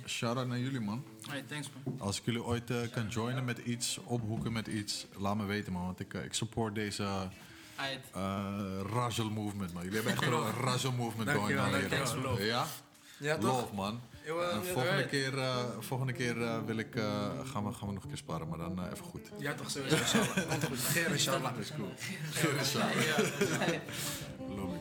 S3: Shout-out naar jullie, man.
S1: hey, thanks man.
S3: Als ik jullie ooit eh, kan joinen met iets, ophoeken met iets, laat me weten, man. Want ik, eh, ik support deze
S1: Aight.
S3: eh Rajal movement, man. Jullie hebben echt een Rajal movement going on hier. Ja?
S2: Ja, toch?
S3: Love, man.
S2: Eh, eh,
S3: volgende keer, volgende keer wil ik, gaan, we, gaan we nog een keer sparen, maar dan even goed.
S2: Ja, toch sowieso. Goed, inshallah.
S3: is cool.
S1: Lobby.